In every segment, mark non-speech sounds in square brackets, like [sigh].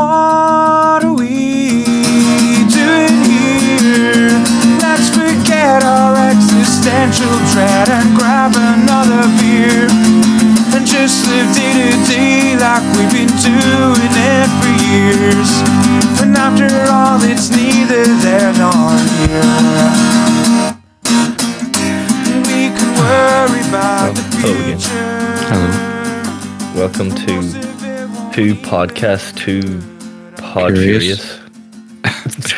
what are we doing here? Let's forget our existential dread and grab another beer and just live day to day like we've been doing it for years. And after all, it's neither there nor here. We can worry about the Hello again. Hello. Welcome to Two Podcast, Two Pod Curious. Furious. [laughs]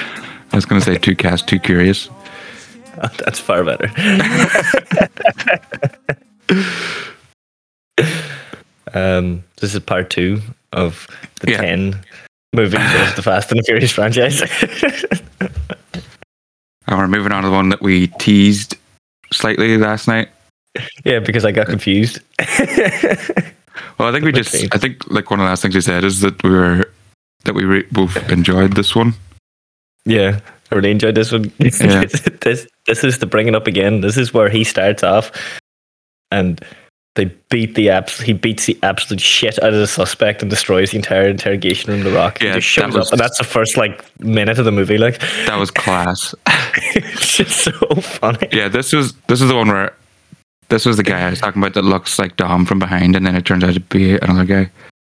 I was going to say two cast, two curious. [laughs] That's far better. [laughs] um, this is part two of the Yeah. 10 movies of the Fast and the Furious franchise. And we're moving on to the one that we teased slightly last night. yeah, because I got confused. Well, I think we just, I think like one of the last things we said is that we were, that we re- both enjoyed this one. Yeah, I really enjoyed this one. [laughs] Yeah. this this is the bringing up again. This is where he starts off, and they beat the abs. He beats the absolute shit out of the suspect and destroys the entire interrogation room. The Rock. Yeah, just shows was- up, and that's the first like minute of the movie. Like, That was class. [laughs] it's just so funny. yeah, this was, this is the one where, this was the guy I was talking about that looks like Dom from behind and then it turns out to be another guy.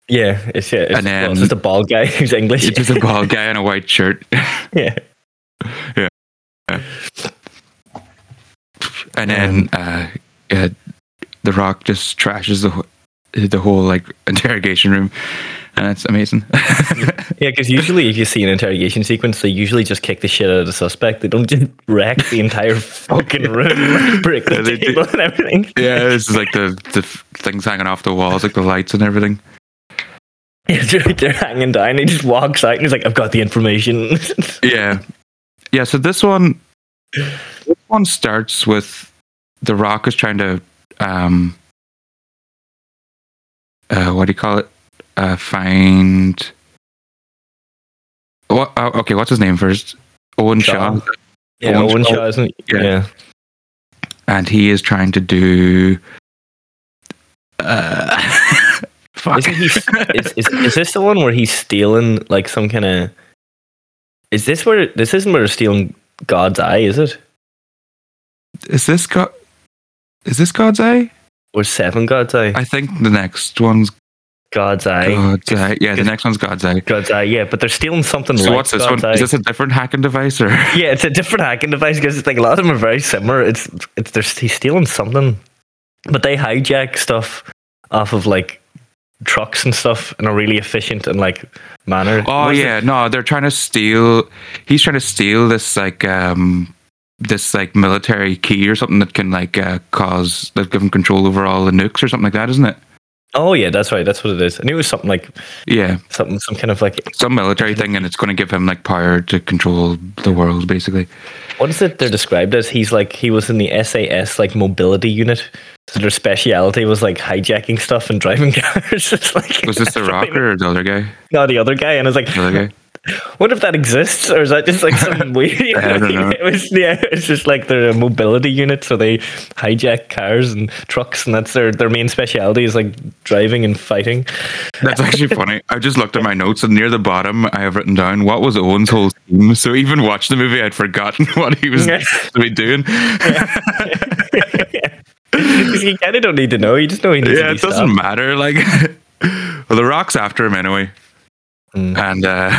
Yeah, it's yeah, it's, And well, then- it's just a bald guy [laughs] who's English. It's just a bald guy in a white shirt. [laughs] yeah, Yeah. And then, uh, yeah, The Rock just trashes the, the whole like [laughs] interrogation room. And it's amazing. [laughs] yeah. Because usually, if you see an interrogation sequence, they usually just kick the shit out of the suspect. They don't just wreck the entire fucking room, [laughs] break the [laughs] Yeah, do. table and everything. Yeah, it's is like the the things hanging off the walls, like the lights and everything. they're, they're hanging down. He just walks out and he's like, "I've got the information." Yeah, yeah. So this one, this one starts with the Rock is trying to, um, uh, what do you call it? Uh, find. What? Oh, okay, what's his name first? Owen Shaw. Shaw, yeah, Owen Owen Shaw. Shaw, isn't he? Yeah. Yeah. and he is trying to do. Uh, [laughs] fuck. Isn't he? Is, is, is this the one where he's stealing like some kind of? Is this where this isn't where stealing God's eye? Is it is this God? Is this God's eye? or seven God's eye? I think the next one's God's eye. God's eye. Yeah, the next one's God's eye. God's eye. Yeah, but they're stealing something So like what's this God's one? eye. Is this a different hacking device or? [laughs] yeah, it's a different hacking device because it's like a lot of them are very similar. It's it's they're he's stealing something, but they hijack stuff off of like trucks and stuff in a really efficient and like manner. Oh is it? yeah, no, they're trying to steal. He's trying to steal this like um this like military key or something that can like uh, cause that give him control over all the nukes or something like that, isn't it? Oh yeah, that's right. That's what it is. I knew it was something like Yeah, something some kind of like some military thing, and it's going to give him like power to control the world, basically. what is it they're described as? He's like he was in the SAS like mobility unit. So their speciality was like hijacking stuff and driving [laughs] cars. it's like Was this the Rock or the other guy? No, the other guy, and I was like, The other guy. What if that exists, or is that just like some [laughs] weird? I don't know. [laughs] It was yeah, it's just like they're a mobility unit, so they hijack cars and trucks, and that's their their main speciality is like driving and fighting. That's actually [laughs] funny. I just looked at my notes, and near the bottom, I have written down what was Owen's whole theme. So even watch the movie, I'd forgotten what he was Yeah. supposed to be doing. Because you kind of don't need to know; you just know he needs yeah, it doesn't stopped. matter. Like, well, the Rock's after him anyway, Mm. and uh,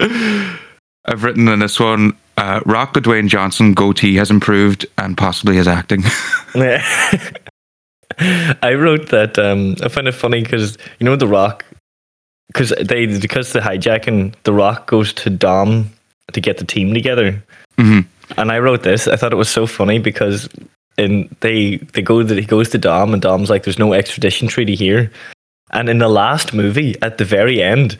[laughs] I've written in this one, uh, Rock with Dwayne Johnson goatee has improved, and possibly his acting. Yeah. [laughs] [laughs] I wrote that. Um, I find it funny because you know the Rock, because they because the hijacking, the Rock goes to Dom to get the team together, hmm and I wrote this. I thought it was so funny because in they they go that he goes to Dom and Dom's like, "There's no extradition treaty here," and in the last movie, at the very end.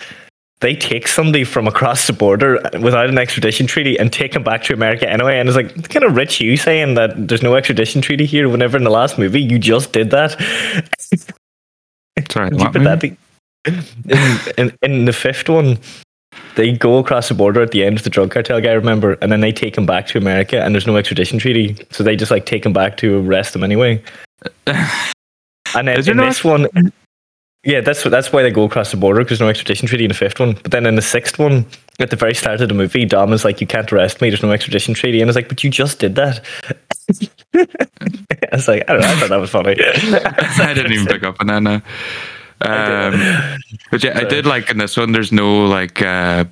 They take somebody from across the border without an extradition treaty and take him back to America anyway. And it's like it's kind of rich you saying that there's no extradition treaty here. Whenever in the last movie you just did that. Sorry, what that in, in, in the fifth one, they go across the border at the end of the drug cartel guy, remember, and then they take him back to America, and there's no extradition treaty, so they just like take him back to arrest him anyway. [sighs] And then in no this one, Yeah, that's that's why they go across the border because no extradition treaty in the fifth one. But then in the sixth one, at the very start of the movie, Dom is like, "You can't arrest me. There's no extradition treaty," and it's like, "But you just did that." [laughs] I was like, I don't know. I thought that was funny. [laughs] I didn't even pick up on that. No. Um, but yeah, I did like in this one. There's no like, uh,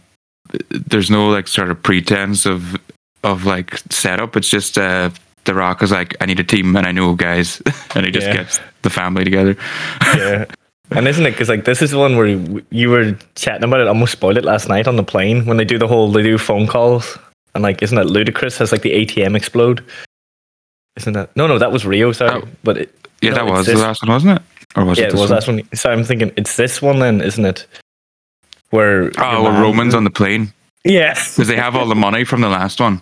there's no like sort of pretense of of like setup. It's just uh, the Rock is like, I need a team and I know guys, [laughs] and he just Yeah. gets the family together. yeah. And isn't it? Because like this is the one where you- were chatting about it. Almost spoiled it last night on the plane when they do the whole they do phone calls and like isn't that ludicrous? Has like the ATM explode? Isn't that? No, no, that was Rio. Sorry, Oh. but it, Yeah, No, that was this- the last one, wasn't it? Or was yeah, it? it was one? last one. So I'm thinking it's this one then, isn't it? Where Oh, well, Roman's on the plane Yeah, [laughs] because they have all the money from the last one.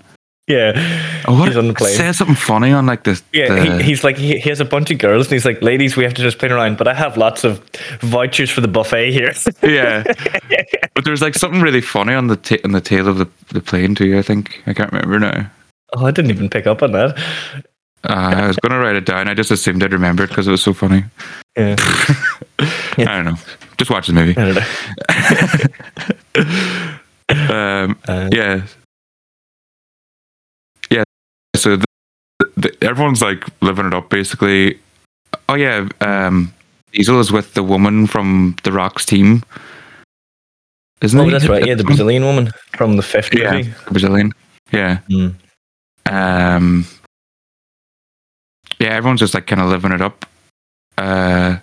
Yeah. Oh, what? He's on the plane. Say something funny on like this. Yeah, the, he, he's like he, he has a bunch of girls and he's like, ladies, we have to just play around, but I have lots of vouchers for the buffet here. [laughs] yeah. But there's like something really funny on the ta- on the tail of the, the plane too. I think I can't remember now. oh, I didn't even pick up on that. Uh, I was gonna write it down. I just assumed I'd remember it because it was so funny. Yeah, [laughs] I don't know. Just watch the movie. I don't know. [laughs] Um, Uh, yeah, yeah. So the, the, everyone's like living it up, basically. Oh yeah, um, Diesel is with the woman from the Rock's team, isn't Oh, he? that's right. Yeah, the Brazilian woman from the fifth Yeah, movie. Brazilian. Yeah. Mm. Um, yeah, everyone's just like kind of living it up. Uh,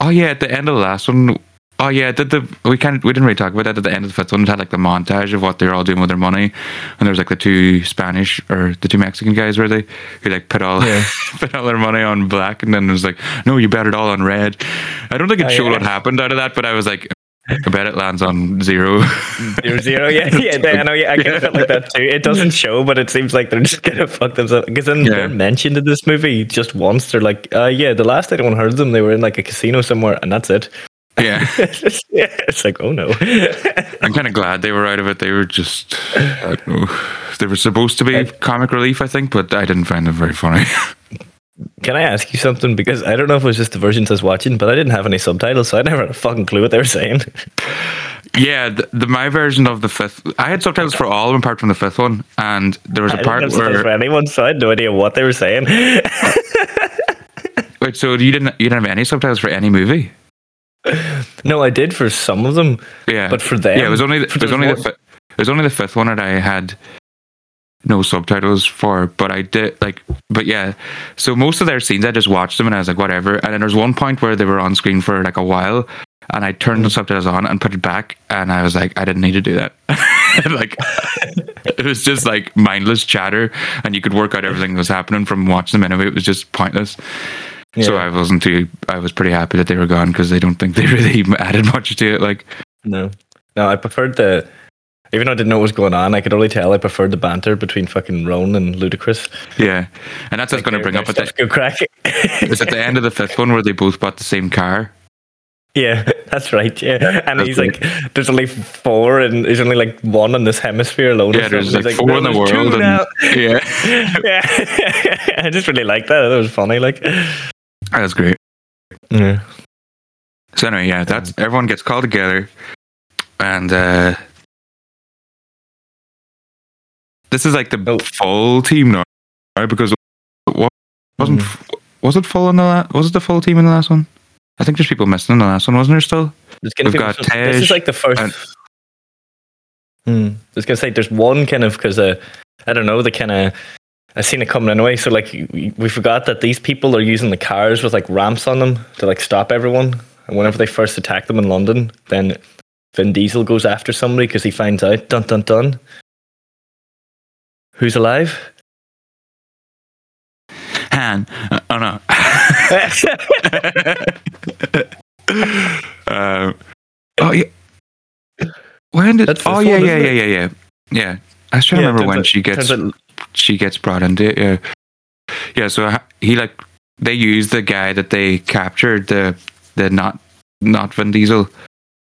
oh yeah, at the end of the last one. Oh yeah, did the we kind we didn't really talk about that at the end of the fifth one. It had like the montage of what they're all doing with their money, and there was like the two Spanish or the two Mexican guys were they who like put all Yeah. [laughs] put all their money on black, and then it was like, no, you bet it all on red. I don't think it Oh, showed yeah. what happened out of that, but I was like, I bet it lands on zero. [laughs] Zero zero. Yeah, [laughs] yeah. they- I know. Yeah, I kind of felt like that too. It doesn't show, but it seems like they're just gonna fuck themselves. Because then Yeah. they're mentioned in this movie just once. They're like, uh, yeah, the last anyone heard of them, they were in like a casino somewhere, and that's it. Yeah. yeah, [laughs] it's like, oh no. [laughs] I'm kind of glad they were out of it. They were just, I don't know, they were supposed to be comic relief, I think, but I didn't find them very funny. [laughs] Can I ask you something? Because I don't know if it was just the versions I was watching, but I didn't have any subtitles, so I never had a fucking clue what they were saying. yeah, the, the my version of the fifth, I had subtitles for all of them apart from the fifth one, and there was I a didn't part have subtitles for where anyone, so I had no idea what they were saying. wait, so you didn't you didn't have any subtitles for any movie? No, I did for some of them, Yeah, but for them, yeah, it was only the, it was only the fi- it was only the fifth one that I had no subtitles for, but I did like, but yeah. So most of their scenes, I just watched them and I was like, whatever. And then there was one point where they were on screen for like a while, and I turned Mm. the subtitles on and put it back, and I was like, I didn't need to do that. [laughs] like, it was just like mindless chatter, and you could work out everything that was happening from watching them anyway. It was just pointless. So I wasn't too. I was pretty happy that they were gone because they don't think they [laughs] really added much to it. Like, No, no, I preferred the. Even though I didn't know what was going on, I could only tell I preferred the banter between fucking Roman and Ludacris. yeah, and that's what's going to bring up at the Good crack. [laughs] It's at the end of the fifth one where they both bought the same car. yeah, [laughs] that's right. Yeah, and That's he's like, "There's only four, and there's only like one in this hemisphere alone." Yeah, there's something." like four "No, in the world. And, yeah, yeah, I just really like that. That was funny. Like, that's great. yeah, So anyway, yeah, that's everyone gets called together, and uh this is like the Oh. full team now, right? Because it wa- wasn't Mm. was it full in the la- was it the full team in the last one? I think there's people missing in the last one, wasn't there? Still, We've be- got This Tej is like the first. and- Hmm. I was gonna say there's one kind of because uh, I don't know the kind of I seen it coming anyway. So like we forgot that these people are using the cars with like ramps on them to like stop everyone. And whenever they first attack them in London, then Vin Diesel goes after somebody because he finds out dun dun dun who's alive. Han. Uh, oh no. [laughs] um, oh yeah. When did? That's oh yeah, yeah, yeah, yeah, yeah, yeah. I was trying to Yeah, remember when out- she gets she gets brought into it. Yeah, yeah. So he like they use the guy that they captured the the not not Vin Diesel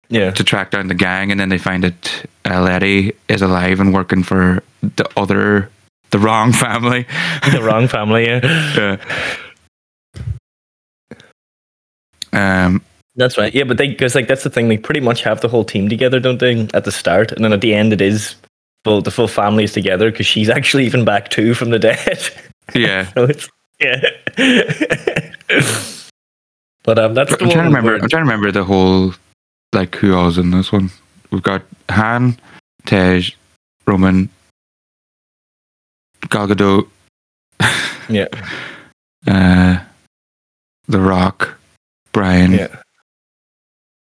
yeah, to track down the gang, and then they find that uh, Letty is alive and working for the other the wrong family. [laughs] the wrong family. Yeah. Yeah. Um. That's right. Yeah, but they because like that's the thing. They pretty much have the whole team together, don't they? At the start, and then at the end, it is full. The full family is together because she's [laughs] actually even back too from the dead. Yeah. [laughs] so it's yeah. [laughs] but um, that's I'm trying to remember. where- I'm trying to remember the whole, like who else in this one. We've got Han, Tej, Roman, Gal Gadot, Yeah, uh, The Rock, Brian, yeah.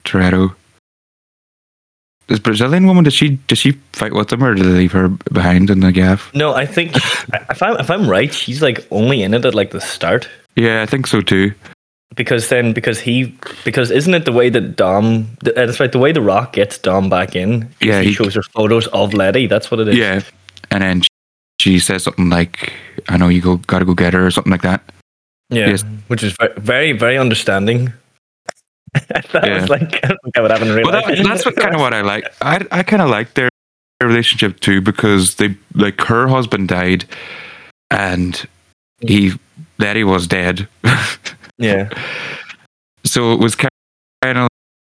Toretto. This Brazilian woman, does she does she fight with them or do they leave her behind in the gaff? No, I think [laughs] if I'm if I'm right, she's like only in it at like the start. Yeah, I think so too. because then because he because isn't it the way that Dom th- that's right the way the Rock gets Dom back in Yeah, he, he- shows her photos of Letty that's what it is Yeah, and then she says something like, "I know you go, gotta go get her" or something like that. yeah Yes. which is very very understanding [laughs] that Yeah. was like I don't think I would in real Well, life that, that's what kind of what I like. [laughs] I I kind of like their relationship too because they like her husband died, and he Letty was dead. [laughs] yeah so it was kind of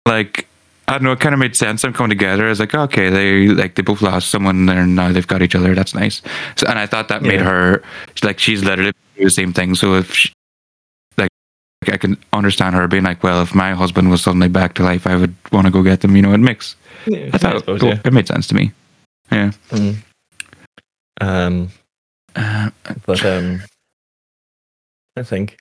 like I don't know. It kind of made sense. Them coming together. I was like, okay, they like they both lost someone, and now they've got each other. That's nice. So, and I thought that made her like she's literally the same thing. So if she, I can understand her being like, well, if my husband was suddenly back to life, I would want to go get them. You know, it makes. yeah, I thought I suppose, cool. yeah. it made sense to me. Yeah. Mm. um Uh, but um I think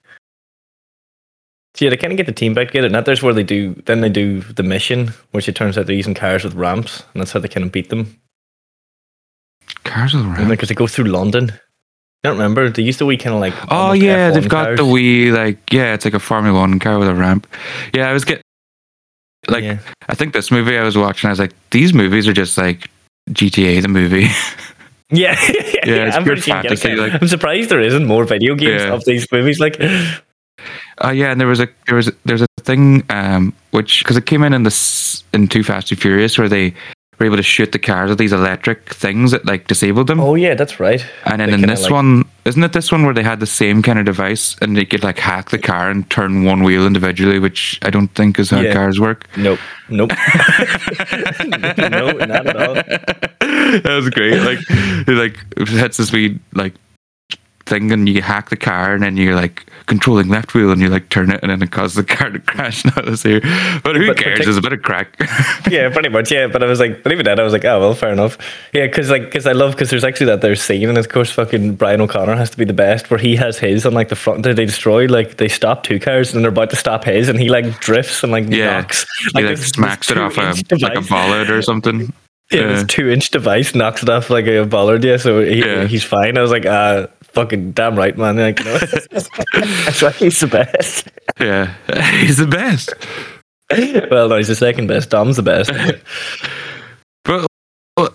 so yeah, they kind of get the team back together, and that's where they do. Then they do the mission, which it turns out they're using cars with ramps, and that's how they kind of beat them. cars with ramps because they go through London. I don't remember. They used to wee kind of like. Oh yeah, F1 they've got cars. the wee like yeah, it's like a Formula One car with a ramp. Yeah, I was get like yeah. I think this movie I was watching, I was like, these movies are just like GTA the movie. [laughs] Yeah, [laughs] yeah, Yeah, it's I'm pure pretty sure you get it, fantasy, like- I'm surprised there isn't more video games Yeah. of these movies. Like, Uh, yeah, and there was a there was there's a thing um which because it came in in this in Too Fast and Furious where they were able to shoot the cars with these electric things that like disabled them. oh yeah, that's right. and then they in this like- one, isn't it this one where they had the same kind of device and they could like hack the car and turn one wheel individually, which I don't think is how Yeah. cars work. Nope, nope. [laughs] [laughs] no, not at all. [laughs] that was great. Like, it like it hits this wee like thing, and you hack the car, and then you're like controlling left wheel, and you like turn it, and then it causes the car to crash. [laughs] And Now this here, but who But cares? partic- There's a bit of crack. [laughs] Yeah, pretty much. Yeah, but I was like, but even then, I was like, oh well, fair enough. Yeah, because like, because I love because there's actually that there's scene, and of course, fucking Brian O'Connor has to be the best, where he has his on like the front. They destroy like they stop two cars, and they're about to stop his, and he like drifts and like Yeah. knocks. he like this- this smacks it off a like a bollard or something. Yeah, [laughs] Yeah. this two inch device knocks it off like a bollard. Yeah, so he, Yeah. he's fine. I was like, uh, fucking damn right, man. Like, you know, [laughs] that's why he's the best. Yeah, [laughs] he's the best. well, no, he's the second best. Dom's the best. [laughs] But well,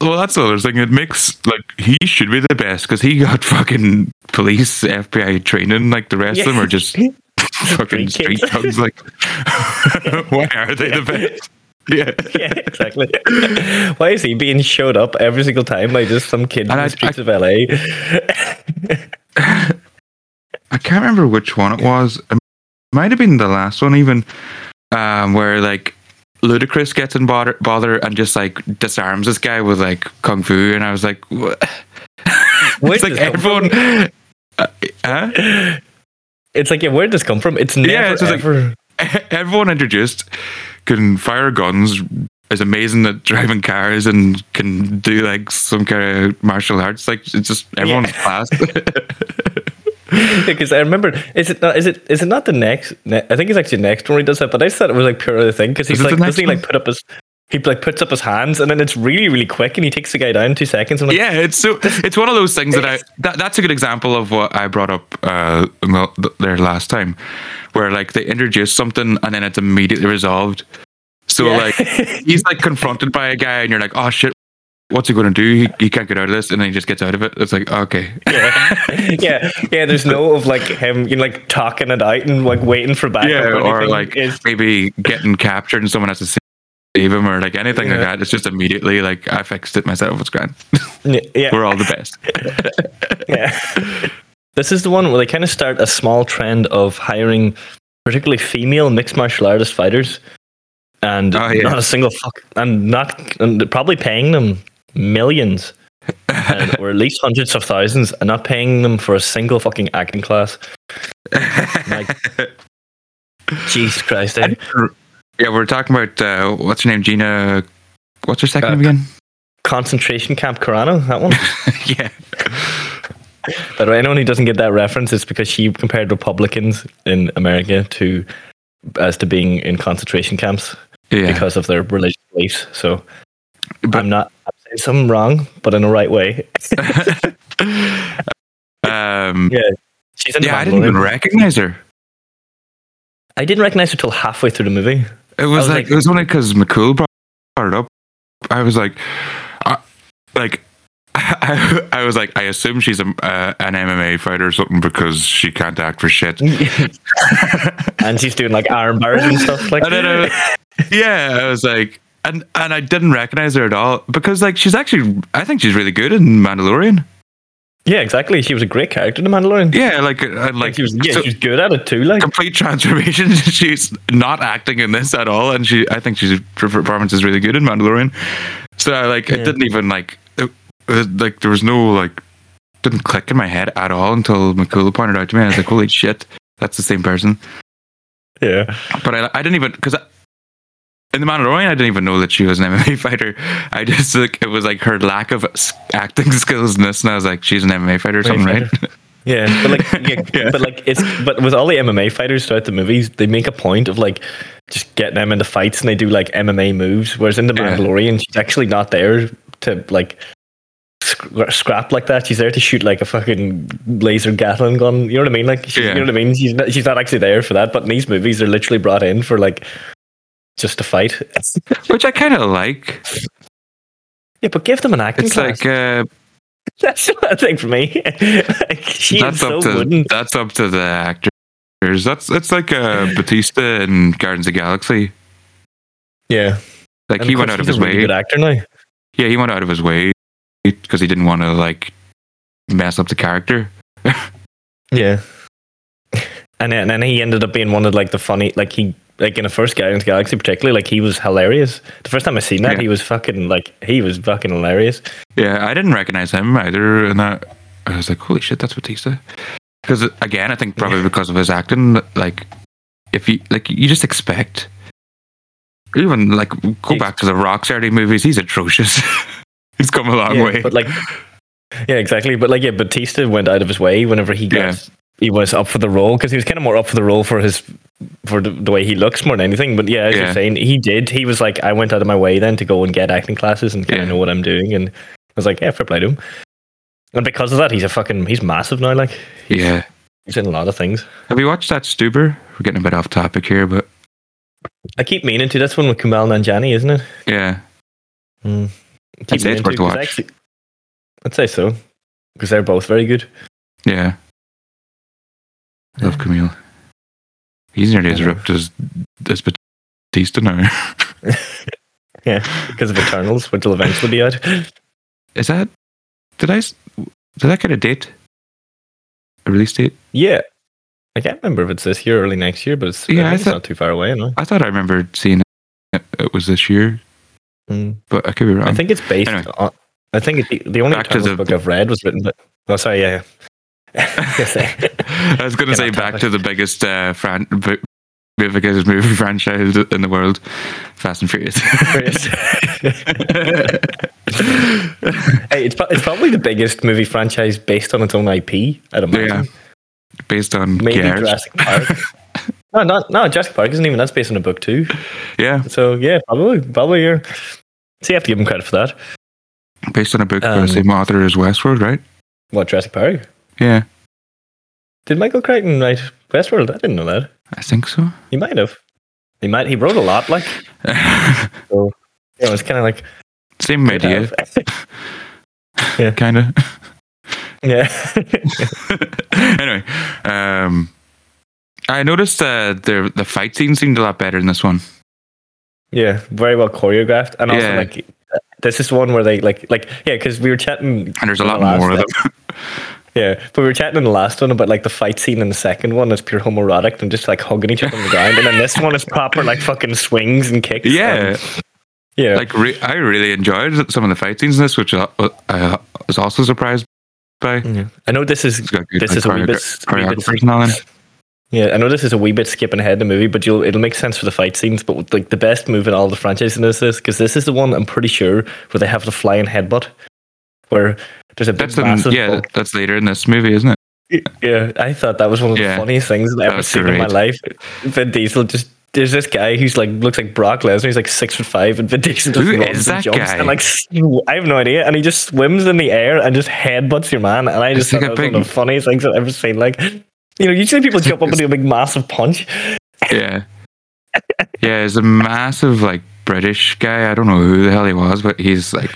well, that's the other thing. It makes like he should be the best because he got fucking police, FBI training. Like the rest of them are just fucking Street street thugs. Like, why are they the best? Yeah. [laughs] yeah, exactly. [laughs] Why is he being showed up every single time by just some kid in the I- streets of LA? [laughs] I can't remember which one it was. It might have been the last one, even um, where like Ludacris gets in bother, bother and just like disarms this guy with like kung fu, and I was like, what? It's like this come from? everyone. Uh, huh? It's like, yeah, where did this come from? It's never Yeah, it's just like- everyone introduced can fire guns is amazing at driving cars and can do like some kind of martial arts like it's just everyone's class [laughs] Because I remember, is it not? Is it? Is it not the next? Ne- I think it's actually next one he does that. But I just thought it was like pure other thing because he's like, the does he like put up his? He like puts up his hands and then it's really really quick and he takes the guy down in two seconds. Like, yeah it's so it's one of those things that i that, that's a good example of what i brought up uh there last time where like they introduce something and then it's immediately resolved so Yeah. like [laughs] he's like confronted by a guy and you're like oh shit what's he going to do he, he can't get out of this and then he just gets out of it it's like okay yeah, [laughs] yeah, yeah. There's no of like him, you know, like talking it out and like waiting for backup. yeah, or anything. like It's- maybe getting captured and someone has to him or like anything like that. It's just immediately like I fixed it myself. It's grand. yeah, We're all the best. [laughs] yeah. This is the one where they kind of start a small trend of hiring particularly female mixed martial artist fighters, and Oh, yeah. not a single fuck, and not and probably paying them millions, and, or at least hundreds of thousands, and not paying them for a single fucking acting class. [laughs] Like, Jesus Christ! eh? Yeah, we're talking about uh, what's her name, Gina. What's her second Uh, name again? Concentration Camp Carano, that one. [laughs] yeah, By the way, anyone who doesn't get that reference is because she compared Republicans in America to as to being in concentration camps yeah. because of their religious beliefs. So But- I'm not I'm saying something wrong, but in the right way. [laughs] um, Yeah, She's in yeah, I didn't even recognize her. I didn't recognize her till halfway through the movie. It was, was like, like- it was only because McCool brought it up. I was like, uh, like. I, [laughs] I was like, I assume she's a, uh, an MMA fighter or something because she can't act for shit. [laughs] and she's doing like arm bars and stuff like And then I, yeah, I was like, and and I didn't recognize her at all because like she's actually, I think she's really good in Mandalorian. Yeah, exactly. She was a great character in the Mandalorian. Yeah, like uh, Like like she was yeah, so- she was good at it too. Like complete transformation. [laughs] she's not acting in this at all, and she, I think she's her performance is really good in Mandalorian. So I like, Yeah. it didn't even like, it, it, like there was no like, didn't click in my head at all until McCool pointed out to me. I was like, holy shit, that's the same person. yeah. But I, I didn't even because in the Mandalorian, I didn't even know that she was an MMA [laughs] fighter. I just like it was like her lack of acting [laughs] skills in this, and I was like, she's an MMA fighter or something, right? [laughs] Yeah, but like, yeah, Yeah. but like, it's but with all the MMA fighters throughout the movies, they make a point of like just getting them into fights, and they do like MMA moves. Whereas in the Yeah. Mandalorian, she's actually not there to like sc- scrap like that. She's there to shoot like a fucking laser Gatling gun. You know what I mean? Like, she's, Yeah. you know what I mean? She's not, she's not actually there for that. But in these movies, they're literally brought in for like just to fight. Which I kind of like. yeah, but give them an acting It's class. like uh, [laughs] that's not a thing for me. [laughs] like, she is that's so up to wooden. that's up to the actors. That's it's like uh, [laughs] Batista in Guardians of Galaxy. Yeah, Like And he went out of his a really way. Good actor now. Yeah, he went out of his way because he didn't want to like mess up the character. Yeah. And then, and then he ended up being one of like the funny, like he, like in the first Guardians Galaxy, particularly, like he was hilarious. The first time I seen that, Yeah. he was fucking like he was fucking hilarious. Yeah, I didn't recognize him either, and that I was like, "Holy shit, that's Batista!" Because again, I think probably because of his acting, like if you like, you just expect. Even like go back to the Rocksteady movies, he's atrocious. [laughs] he's come a long yeah, way. but like, yeah, exactly. But like, yeah, Batista went out of his way whenever he got. He was up for the role because he was kind of more up for the role for his for the, the way he looks more than anything. But yeah, as Yeah. you're saying, he did. He was like, I went out of my way then to go and get acting classes and kind of know what I'm doing, and I was like, yeah, fair play to him. And because of that, he's a fucking he's massive now. Like yeah. he's in a lot of things. Have you watched that Stuber? We're getting a bit off topic here, but I keep meaning to. That's one with Kumail Nanjiani, isn't it? yeah, Mm. I'd say it's worth 'cause watch. actually- I'd say so because they're both very good. yeah. Love Kumail. He's nearly as ripped as as Batista now. [laughs] Yeah, because of Eternals, which will eventually be out. Is that? Did I Did that get a date? A release date? Yeah, I can't remember if it's this year or early next year, but it's, Yeah, I I it's not too far away. No? I thought I remember seeing it. It was this year, Mm. but I could be wrong. I think it's based anyway. on. I think the, the only Back Eternals the- book I've read was written by. Oh, sorry, yeah. yeah. [laughs] [laughs] I was going to say back topic. to the biggest uh, fran- bi- biggest movie [laughs] franchise in the world, Fast and Furious. [laughs] hey, it's, it's probably the biggest movie franchise based on its own IP. I'd imagine. yeah, based on Maybe Gears. Jurassic Park. [laughs] no, not no. Jurassic Park isn't even. That's based on a book too. Yeah, So yeah, probably probably you're. So you have to give him credit for that. based on a book by Um, the same author as Westworld, right? What Jurassic Park? Yeah, Did Michael Crichton write Westworld? I didn't know that. I think so. He might have. He might. He wrote a lot. Like [laughs] yeah, it was kind of like same idea, have. kind [laughs] of. yeah. [laughs] anyway, um, I noticed uh, the the fight scene seemed a lot better in this one. yeah, very well choreographed, and also Yeah. like this is one where they like like yeah, because we were chatting And there's a lot more of them. Yeah, but we were chatting in the last one about like the fight scene in the second one is pure homoerotic and just like hugging each other on the ground, and then this one is proper like fucking swings and kicks. Yeah, and- yeah, like re- I really enjoyed some of the fight scenes in this, which I, I was also surprised by. yeah. I know this is It's got good This is a wee choreo- bit- wee bit- choreographers and all in. Yeah, I know this is a wee bit skipping ahead in the movie, but you'll it'll make sense for the fight scenes. But like the best move in all the franchise in this is because this is the one I'm pretty sure where they have the flying headbutt, where there's a big That's the, massive yeah, bulk- that's later in this movie, isn't it? yeah. I thought that was one of the Yeah. funniest things I've ever seen in my life. Vin Diesel just. There's this guy who's like looks like Brock Lesnar. He's like six foot five, and Vin Diesel just Who runs and jumps guy? and like [laughs] I have no idea. And he just swims in the air and just headbutts your man. And I just It's thought like that was one of the funniest things I've ever seen. Like, you know, usually people jump up and do a big massive punch. [laughs] Yeah. Yeah, he's a massive like British guy. I don't know who the hell he was, but he's like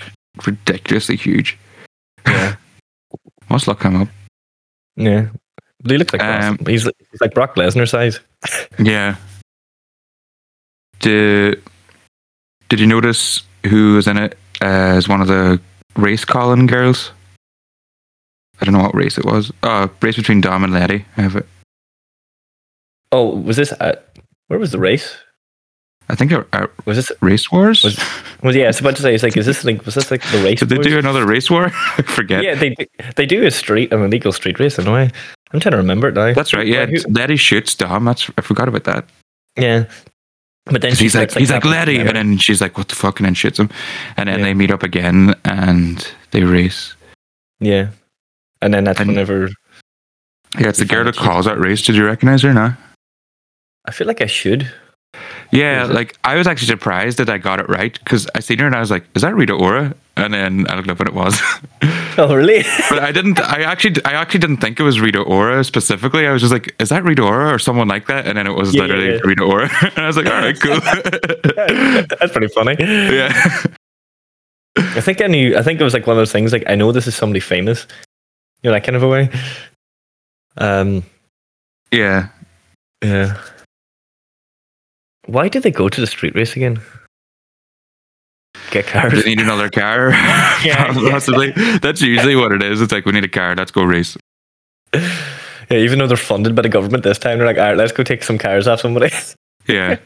ridiculously huge. Must look him up. Yeah. But he looks like Um, Brock- he's, he's like Brock Lesnar size. [laughs] Yeah. Did Did you notice who was in it as one of the race calling girls? I don't know what race it was. Oh, race between Dom and Letty. I have it. Oh, was this? Uh, where was the race? I think it, uh, Was this? race wars. Was- Was yeah? I was about to say. It's like, is this like? Was this like the race? Did they wars? do another race war? [laughs] I forget. Yeah, they do- they do a street an illegal street race in a way. I'm trying to remember it now. That's right. Yeah, Who- Letty shoots Dom. That's I forgot about that. yeah. But then he's like, starts, he's like Letty, and then she's like, what the fuck, and then shoots him, and then Yeah. they meet up again and they race. yeah, and then that's And- whenever Yeah, it's the girl that calls that race. Did you recognize her? No. I feel like I should. Yeah, like I was actually surprised that I got it right because I seen her and I was like, "Is that Rita Ora?" And then I looked up and it was. [laughs] Oh really? [laughs] but I didn't. I actually, I actually didn't think it was Rita Ora specifically. I was just like, "Is that Rita Ora or someone like that?" And then it was Yeah, literally yeah. Rita Ora, [laughs] and I was like, "All right, cool." that's pretty funny. yeah, I think I knew. I think it was like one of those things. Like I know this is somebody famous. You know that kind of a way. Um. yeah. Yeah. Why did they go to the street race again? Get cars. They need another car. [laughs] Yeah, [laughs] yeah. possibly. That's usually what it is. It's like we need a car. Let's go race. [laughs] Yeah, even though they're funded by the government this time, they're like, all right, let's go take some cars off somebody. Yeah,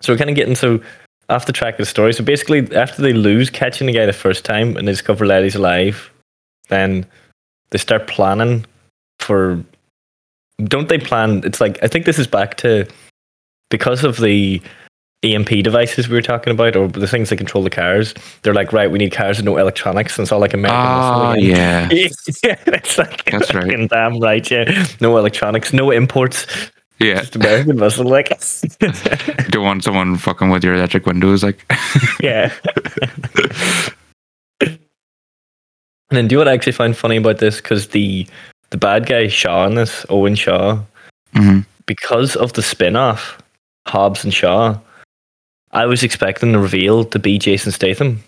so we're kind of getting so off the track of the story. So basically, after they lose catching the guy the first time and they discover Letty's alive, then they start planning for. Don't they plan? It's like I think this is back to because of the EMP devices we were talking about, or the things that control the cars. They're like, right, we need cars with no electronics, and it's all like American. Ah, muscle oh yeah, [laughs] yeah, it's like That's right. damn right. Yeah, no electronics, no imports, yeah. just American muscle. Like, [laughs] Don't want someone fucking with your electric windows. Like, [laughs] yeah. and then, do you know what I actually find funny about this? Because the the bad guy Shaw in this, Owen Shaw, Mhm. because of the spin off, Hobbs and Shaw, I was expecting the reveal to be Jason Statham,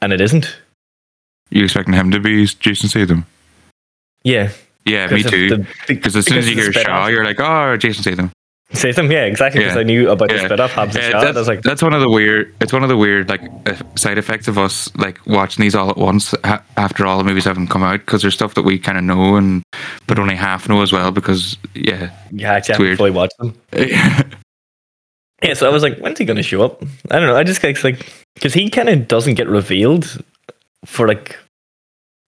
and it isn't. you expecting him to be Jason Statham? Yeah, Yeah, me too. the- Because as soon as you hear Shaw, you're like, oh, Jason Statham. Statham, yeah, exactly. Because Yeah. I knew about the Yeah. spin off Hobbs and Yeah, that's, I was like, that's one of the weird. It's one of the weird like side effects of us like watching these all at once ha- after all the movies haven't come out because there's stuff that we kind of know and but only half know as well because yeah, yeah, I haven't fully watched them. [laughs] Yeah, so I was like, when's he going to show up? I don't know. I just like, like, because he kind of doesn't get revealed for like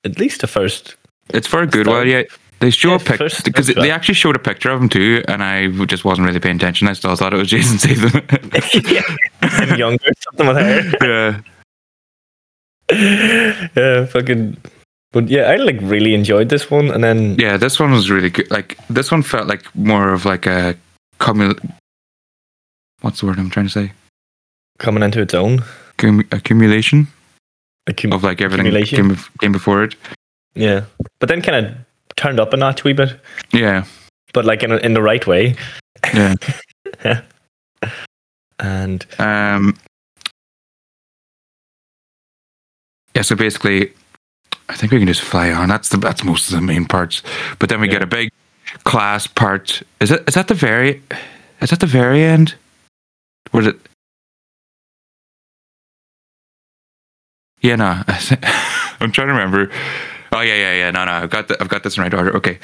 at least the first. it's for a good Start. while. Yeah, they show Yeah, a picture because they actually showed a picture of him too, and I just wasn't really paying attention. I still thought it was [laughs] Jason Statham. [laughs] and younger, something with hair. [laughs] yeah, yeah, fucking. But yeah, I like really enjoyed this one, and then yeah. This one was really good. Like this one felt like more of like a cumul. What's the word I'm trying to say? coming into its own. Cum- accumulation Accum- of like everything came, came before it. yeah, but then kind of turned up a notch, wee bit, Yeah, but like in a, in the right way. yeah. [laughs] And Um, yeah, so basically, I think we can just fly on. That's the that's most of the main parts. But then we Yeah. get a big class part. Is it is that the very is that the very end? Is it? Yeah, no. [laughs] I'm trying to remember. Oh yeah, yeah, yeah. No, no. I've got the, I've got this in right order. Okay,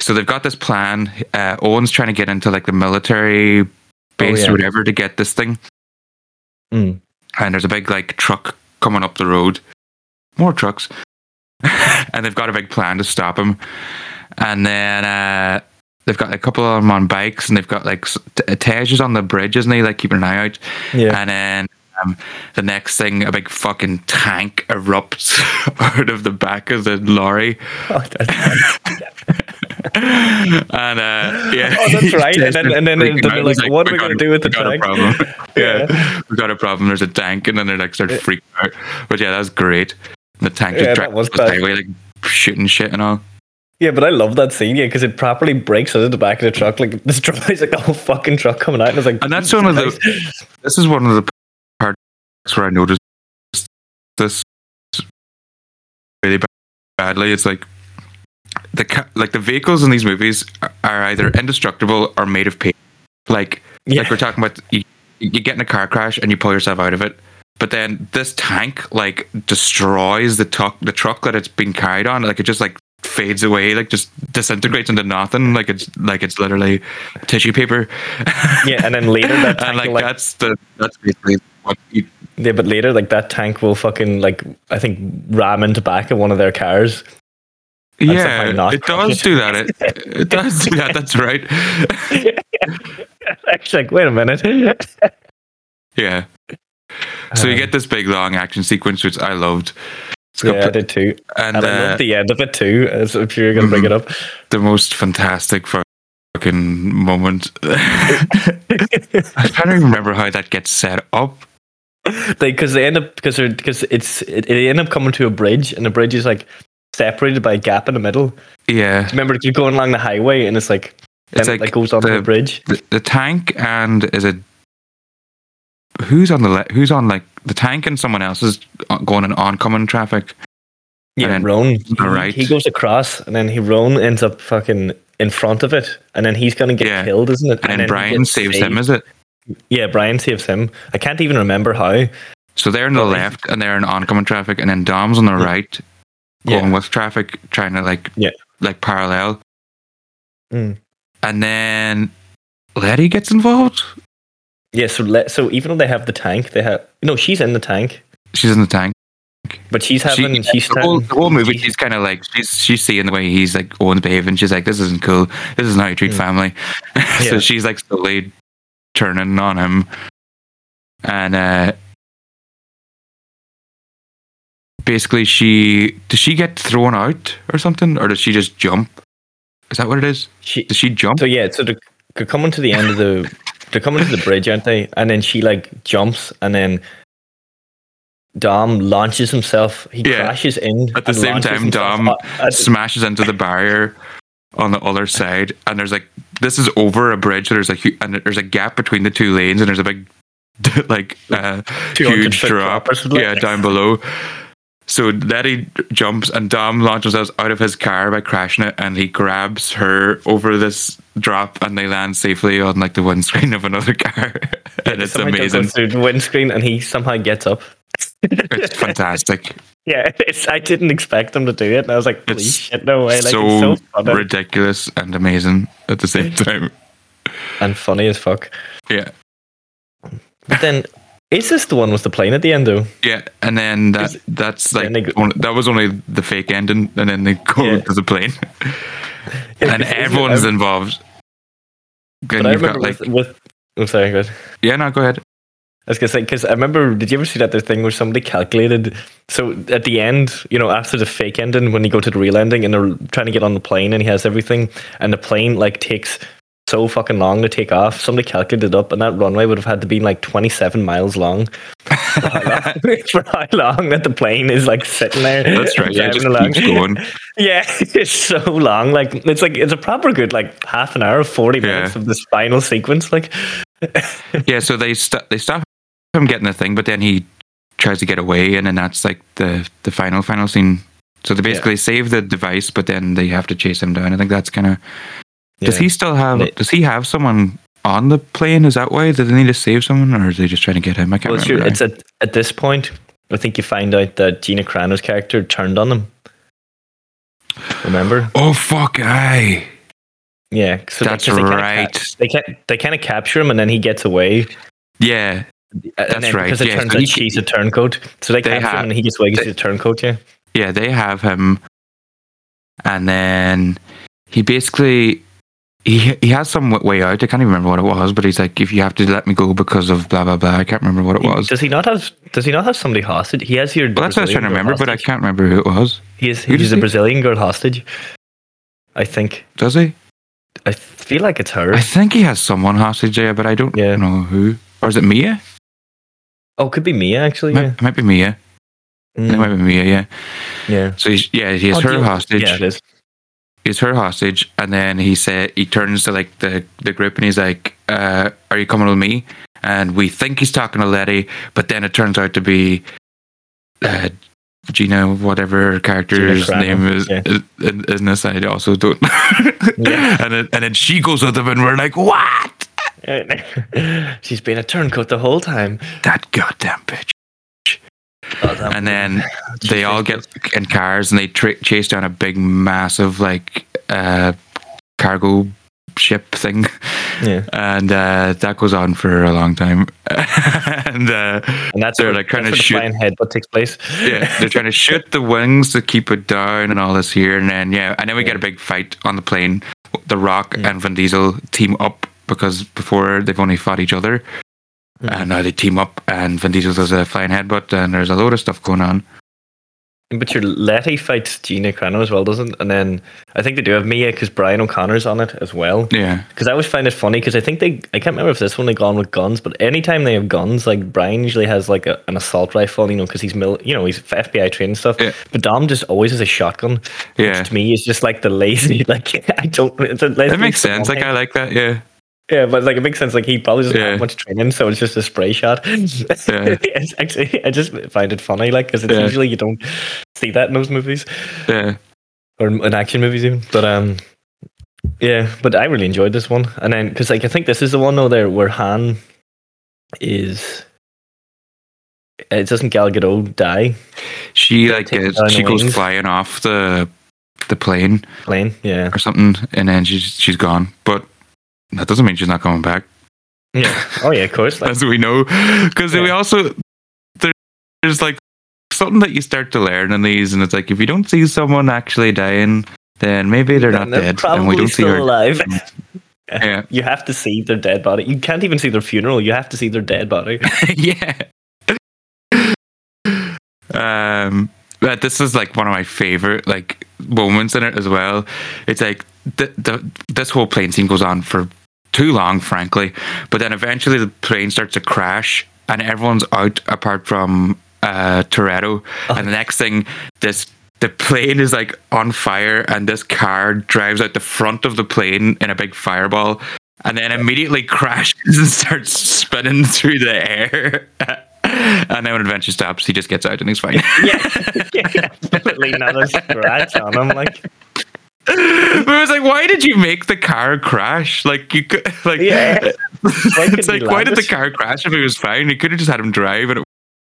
so they've got this plan. Uh, Owen's trying to get into like the military base yeah. or whatever to get this thing, Mm. and there's a big like truck coming up the road. More trucks, [laughs] and they've got a big plan to stop him. And then uh, they've got a couple of them on bikes, and they've got like t- Tej is on the bridge, isn't he? Like keeping an eye out. Yeah. And then um, the next thing, a big fucking tank erupts [laughs] out of the back of the lorry. Oh, that's- [laughs] and uh, yeah, Oh, that's [laughs] right. And then- and then Freaking they're out. like, He's what are we gonna a- do with the a tank?" problem. yeah, we got a problem. There's a tank, and then they like start freaking out. But yeah, that was great. The tank Yeah, just that dragged was the highway, like shooting shit and all. yeah, but I love that scene, yeah, because it properly breaks out of the back of the truck, like destroys like the whole fucking truck coming out. And it's like, And that's one of the- This is one of the where I noticed this really badly. It's like the ca- like the vehicles in these movies are- either indestructible or made of paper. Like Yeah. like we're talking about, you, you get in a car crash and you pull yourself out of it. But then this tank like destroys the truck, the truck that it's been carried on. Like it just like fades away, like just disintegrates into nothing. Like it's like it's literally tissue paper. Yeah, and then later that [laughs] and like, like, that's the that's basically what you yeah, but later like that tank will fucking like I think ram into back of one of their cars. Yeah, it does do that. It, it does [laughs] do that. That's right. [laughs] Actually, like, wait a minute. [laughs] Yeah. So you Um, get this big long action sequence, which I loved. It's yeah, I did too, and and I uh, love the end of it too. As if you're gonna bring it up, the most fantastic fucking moment. I'm trying to remember how that gets set up. They because they end up because they're because it's it, they end up coming to a bridge, and the bridge is like separated by a gap in the middle. Yeah, Remember, you're going along the highway, and it's like it's then it like like goes onto the- the bridge. the, the tank and is it who's on the le- who's on like the tank and someone else is going in oncoming traffic. Yeah, Roman. He, Alright. he goes across, and then he Roman ends up fucking in front of it, and then he's gonna get Yeah. killed, isn't it? And, then Brian saves saved. him, is it? Yeah, Brian saves him. I can't even remember how. So they're in the left and they're in oncoming traffic, and then Dom's on the right, going Yeah. with traffic, trying to like Yeah. like parallel. Mm. And then Letty gets involved. Yeah, so let so even though they have the tank, they have no. She's in the tank, She's in the tank. but she's She- having she's the, whole, the whole movie, she's- she's kind of like she's she's seeing the way he's like Owen's behaving. She's like, "This isn't cool. This isn't how you treat Mm. family." [laughs] so Yeah. she's like slowly turning on him, and uh, basically, she does she get thrown out or something, or does she just jump? Is that what it is? she, Does she jump? So yeah, so they're, coming to the end of the they're coming to the bridge, aren't they? And then she like jumps, and then Dom launches himself. He Yeah. crashes in At the same time, Dom smashes into the barrier on the other side, and there's like this is over a bridge. So there's a hu- and there's a gap between the two lanes, and there's a big [laughs] like uh, huge drop, drop or something. yeah, down below. So Letty jumps, and Dom launches us out of his car by crashing it, and he grabs her over this drop, and they land safely on like the windscreen of another [laughs] car, and it's somehow goes amazing. through the windscreen, and he somehow gets up. It's fantastic. [laughs] Yeah, it's, I didn't expect them to do it, and I was like, "Please, shit, no way!" Like so, it's so ridiculous and amazing at the same [laughs] time. and funny as fuck. Yeah. But then, is this the one with the plane at the end, though? Yeah, and then that that's like go- only, that was only the fake ending, and then they go Yeah. to the plane, [laughs] and everyone's involved. But And I you've got remember like, with, with oh sorry, go ahead. yeah, no, go ahead. I was gonna say because I remember. Did you ever see that the thing where somebody calculated? So at the end, you know, after the fake ending, when you go to the real ending, and they're trying to get on the plane, and he has everything, and the plane like takes so fucking long to take off. Somebody calculated it up, and that runway would have had to be like twenty-seven miles long. for, how long for how long that the plane is like sitting there. That's right. Yeah, just driving keeps going. [laughs] Yeah, it's so long. Like it's like it's a proper good like half an hour, forty Yeah. minutes of this final sequence. Like Yeah, so they st- they stop him getting the thing, but then he tries to get away, and then that's like the the final final scene. So they basically save the device, but then they have to chase him down. I think that's kind of. Does he still have? They- does he have someone on the plane? Is that why? Do they need to save someone, or are they just trying to get him? I can't Well, remember. it's at at this point I think you find out that Gina Carano's character turned on him. Remember? Oh fuck! Aye. Yeah, so That's 'cause kinda ca- right. they can they kind of capture him, and then he gets away. Yeah. And That's right, Because it yeah, turns out he- she's a turncoat, so they They capture have- him, and he gets away. He's they- a turncoat. Yeah. Yeah, they have him, and then he basically he he has some way out. I can't even remember what it was, but he's like, if you have to let me go because of blah blah blah. I can't remember what it was. Does he not have? Does he not have somebody hostage? He has your. Well, that's what I was trying to remember, but I can't remember who it was. He is. Who He's a he- Brazilian girl hostage. I think. Does he? I feel like it's her. I think he has someone hostage there, but I don't Yeah. know who. Or is it Mia? Oh, could be Mia actually. Might, Yeah. it might be Mia. Mm, It might be Mia. Yeah. yeah. So he's, yeah, he has Oh, her yeah. hostage. Yeah, it is. He's her hostage, and then he said he turns to like the the group and he's like, uh, "Are you coming with me?" And we think he's talking to Letty, but then it turns out to be uh, Gina, whatever character's Carano, name is, yeah. is in, in this. I also don't. [laughs] Yeah. And then, and then she goes with him, and we're like, "What? [laughs] She's been a turncoat the whole time. That goddamn bitch!" Oh, And then She's [laughs] they all get in cars and they tra- chase down a big, massive like uh, cargo ship thing. Yeah. and uh, that goes on for a long time. [laughs] and uh, And that's They're, where, like, trying that's to where the shoot- flying headbutt takes place. yeah, they're trying to shoot the wings to keep it down and all this here. And then yeah, and then we get a big fight on the plane. The Rock Yeah. and Vin Diesel team up because before they've only fought each other, Mhm. and now they team up. And Vin Diesel does a flying headbutt, and there's a load of stuff going on. But your Letty fights Gina Carano as well, doesn't? And then I think they do have Mia because Brian O'Connor's on it as well. Yeah, Because I always find it funny because I think they I can't remember if this one they gone with guns, but anytime they have guns, like Brian usually has like a, an assault rifle, you know, because he's mil, you know, he's FBI trained and stuff. Yeah. But Dom just always has a shotgun. yeah. Which to me is just like the lazy, [laughs] like I don't. It's a lazy That makes sense. Like I like that. Yeah, Yeah, but like it makes sense. Like he probably doesn't Yeah. have much training, so it's just a spray shot. [laughs] it's actually, I just find it funny, like because it's Yeah. usually you don't see that in those movies yeah. or in action movies even. But um, yeah, but I really enjoyed this one, and then because like I think this is the one though there where Han is. It doesn't Gal Gadot die She like down she goes wings. flying off the the plane plane? Yeah, or something, and then she's she's gone. But that doesn't mean she's not coming back. yeah. Oh yeah, of course. Like, [laughs] As we know, because we also there, there's like something that you start to learn in these, and it's like if you don't see someone actually dying, then maybe they're not they're dead, and we don't see her. alive. [laughs] Yeah, You have to see their dead body. You can't even see their funeral. You have to see their dead body. [laughs] yeah. Um, but this is like one of my favorite like moments in it as well. It's like the, the this whole plane scene goes on for too long, frankly. But then eventually the plane starts to crash, and everyone's out apart from uh, Toretto. And the next thing, this the plane is like on fire, and this car drives out the front of the plane in a big fireball, and then immediately crashes and [laughs] starts spinning through the air. [laughs] and then when Adventure stops, he just gets out and he's fine. yeah, [laughs] yeah, definitely not a scratch on him. Like, but it was like, why did you make the car crash? Like you could, [laughs] like, Yeah. [laughs] It's like, why did the car crash if it was fine? You could have just had him drive and it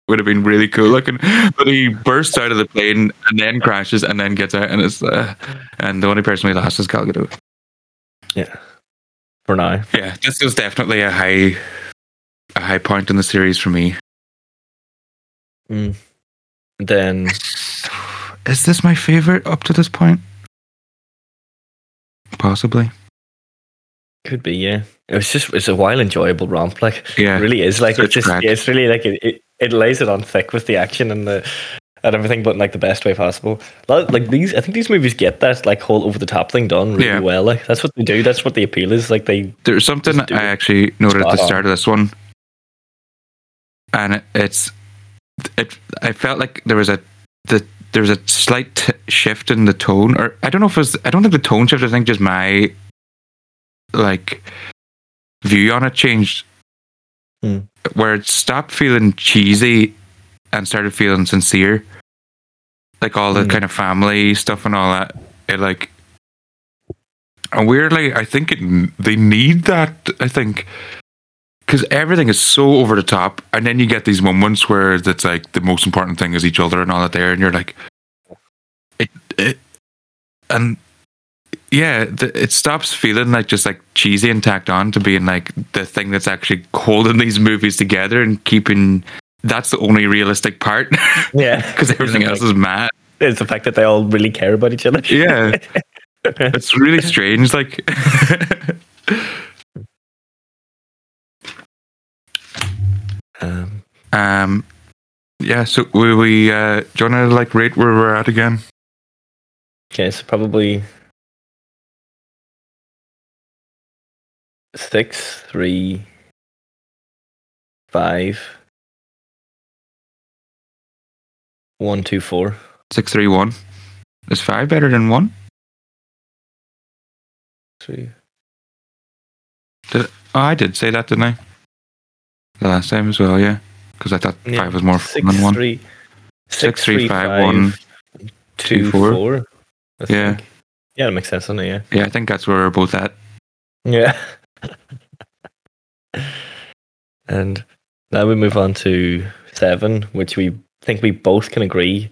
would have been really cool looking. But he bursts out of the plane and then crashes and then gets out and it's, uh, and the only person we lost is Gal Gadot. yeah, for now. Yeah, this was definitely a high, a high point in the series for me. Mm. Then [sighs] Is this my favorite up to this point? Possibly. could be yeah. It was just it's a while enjoyable romp. Like Yeah. it really is. Like Such it's just yeah, it's really like it, it it lays it on thick with the action and the and everything, but in like the best way possible. Like like these, I think these movies get that like whole over the top thing done really Yeah. well. Like that's what they do. That's what the appeal is. Like they There's something I actually noted at the Spot on. start of this one, and it- it's it. I felt like there was a the there was a slight t- shift in the tone, or I don't know if it was. I don't think the tone shift. I think just my like view on it changed, Hmm. where it stopped feeling cheesy and started feeling sincere. Like all the Hmm. kind of family stuff and all that. It like and weirdly, I think it they need that. I think because everything is so over the top, and then you get these moments where it's like the most important thing is each other and all that there, and you're like, it, it and yeah, the, it stops feeling like just like cheesy and tacked on to being like the thing that's actually holding these movies together and keeping. That's the only realistic part [laughs] Yeah, because everything else is mad. It's the fact that they all really care about each other. Yeah, [laughs] it's really strange. Like, [laughs] Um, um, yeah. So we we uh, do you want to like rate where we're at again? okay, so probably six, three, five, one, two, four. Six three one. Is five better than one? Three. Oh, I did say that, didn't I? The last time as well, yeah. Because I thought Yeah, five was more six, fun than one. Three, Six, three, five, one, two, two, four. four. I Yeah. think. Yeah, that makes sense, doesn't it? Yeah. Yeah, I think that's where we're both at. Yeah. [laughs] and now we move on to seven, which we think we both can agree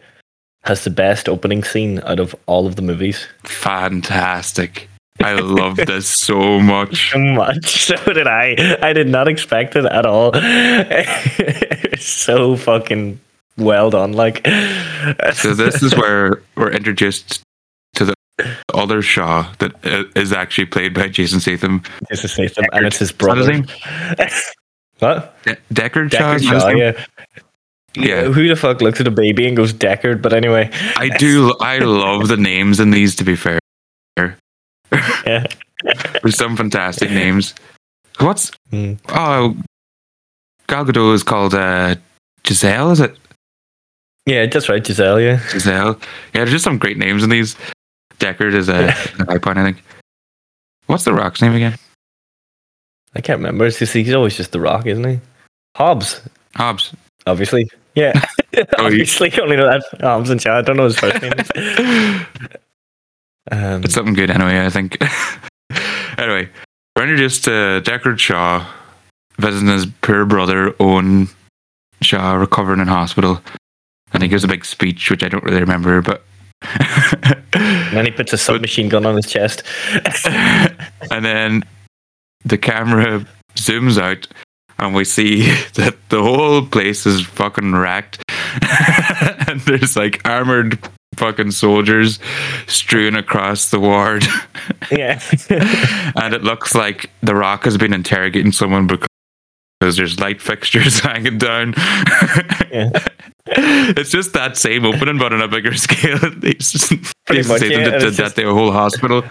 has the best opening scene out of all of the movies. Fantastic. [laughs] I love this so much. So much. [laughs] So did I. I did not expect it at all. [laughs] it's so fucking well done. Like, So this is where we're introduced to the other Shaw that is actually played by Jason Statham. Jason Statham, and it's his Is his brother. what? De- Deckard Shaw. Deckard Shaw, yeah. Yeah. Who the fuck looks at a baby and goes Deckard? But anyway, I do. I love the names in these. To be fair, yeah. there's some fantastic names. What's Hmm. oh Gal Gadot is called uh, Giselle. Is it Yeah, that's right, Giselle. Yeah. Giselle? Yeah, there's just some great names in these. Deckard is a an icon, I think. What's the Rock's name again? I can't remember. It's just, he's always just the Rock, isn't he? Hobbs, Hobbs. obviously. Yeah. [laughs] Oh, you- obviously, only know that Hobbs and Shaw. I don't know his first name. [laughs] Um, It's something good anyway, I think. [laughs] anyway, we're introduced to Deckard Shaw visiting his poor brother, Owen Shaw, recovering in hospital. And he gives a big speech, which I don't really remember, but. [laughs] and then he puts a submachine gun on his chest. [laughs] and then the camera zooms out and we see that the whole place is fucking wrecked and there's like armored fucking soldiers strewn across the ward [laughs] yeah. [laughs] and it looks like the rock has been interrogating someone because there's light fixtures [laughs] hanging down Yeah. it's just that same opening but on a bigger scale it's just much, yeah, that it's that the whole hospital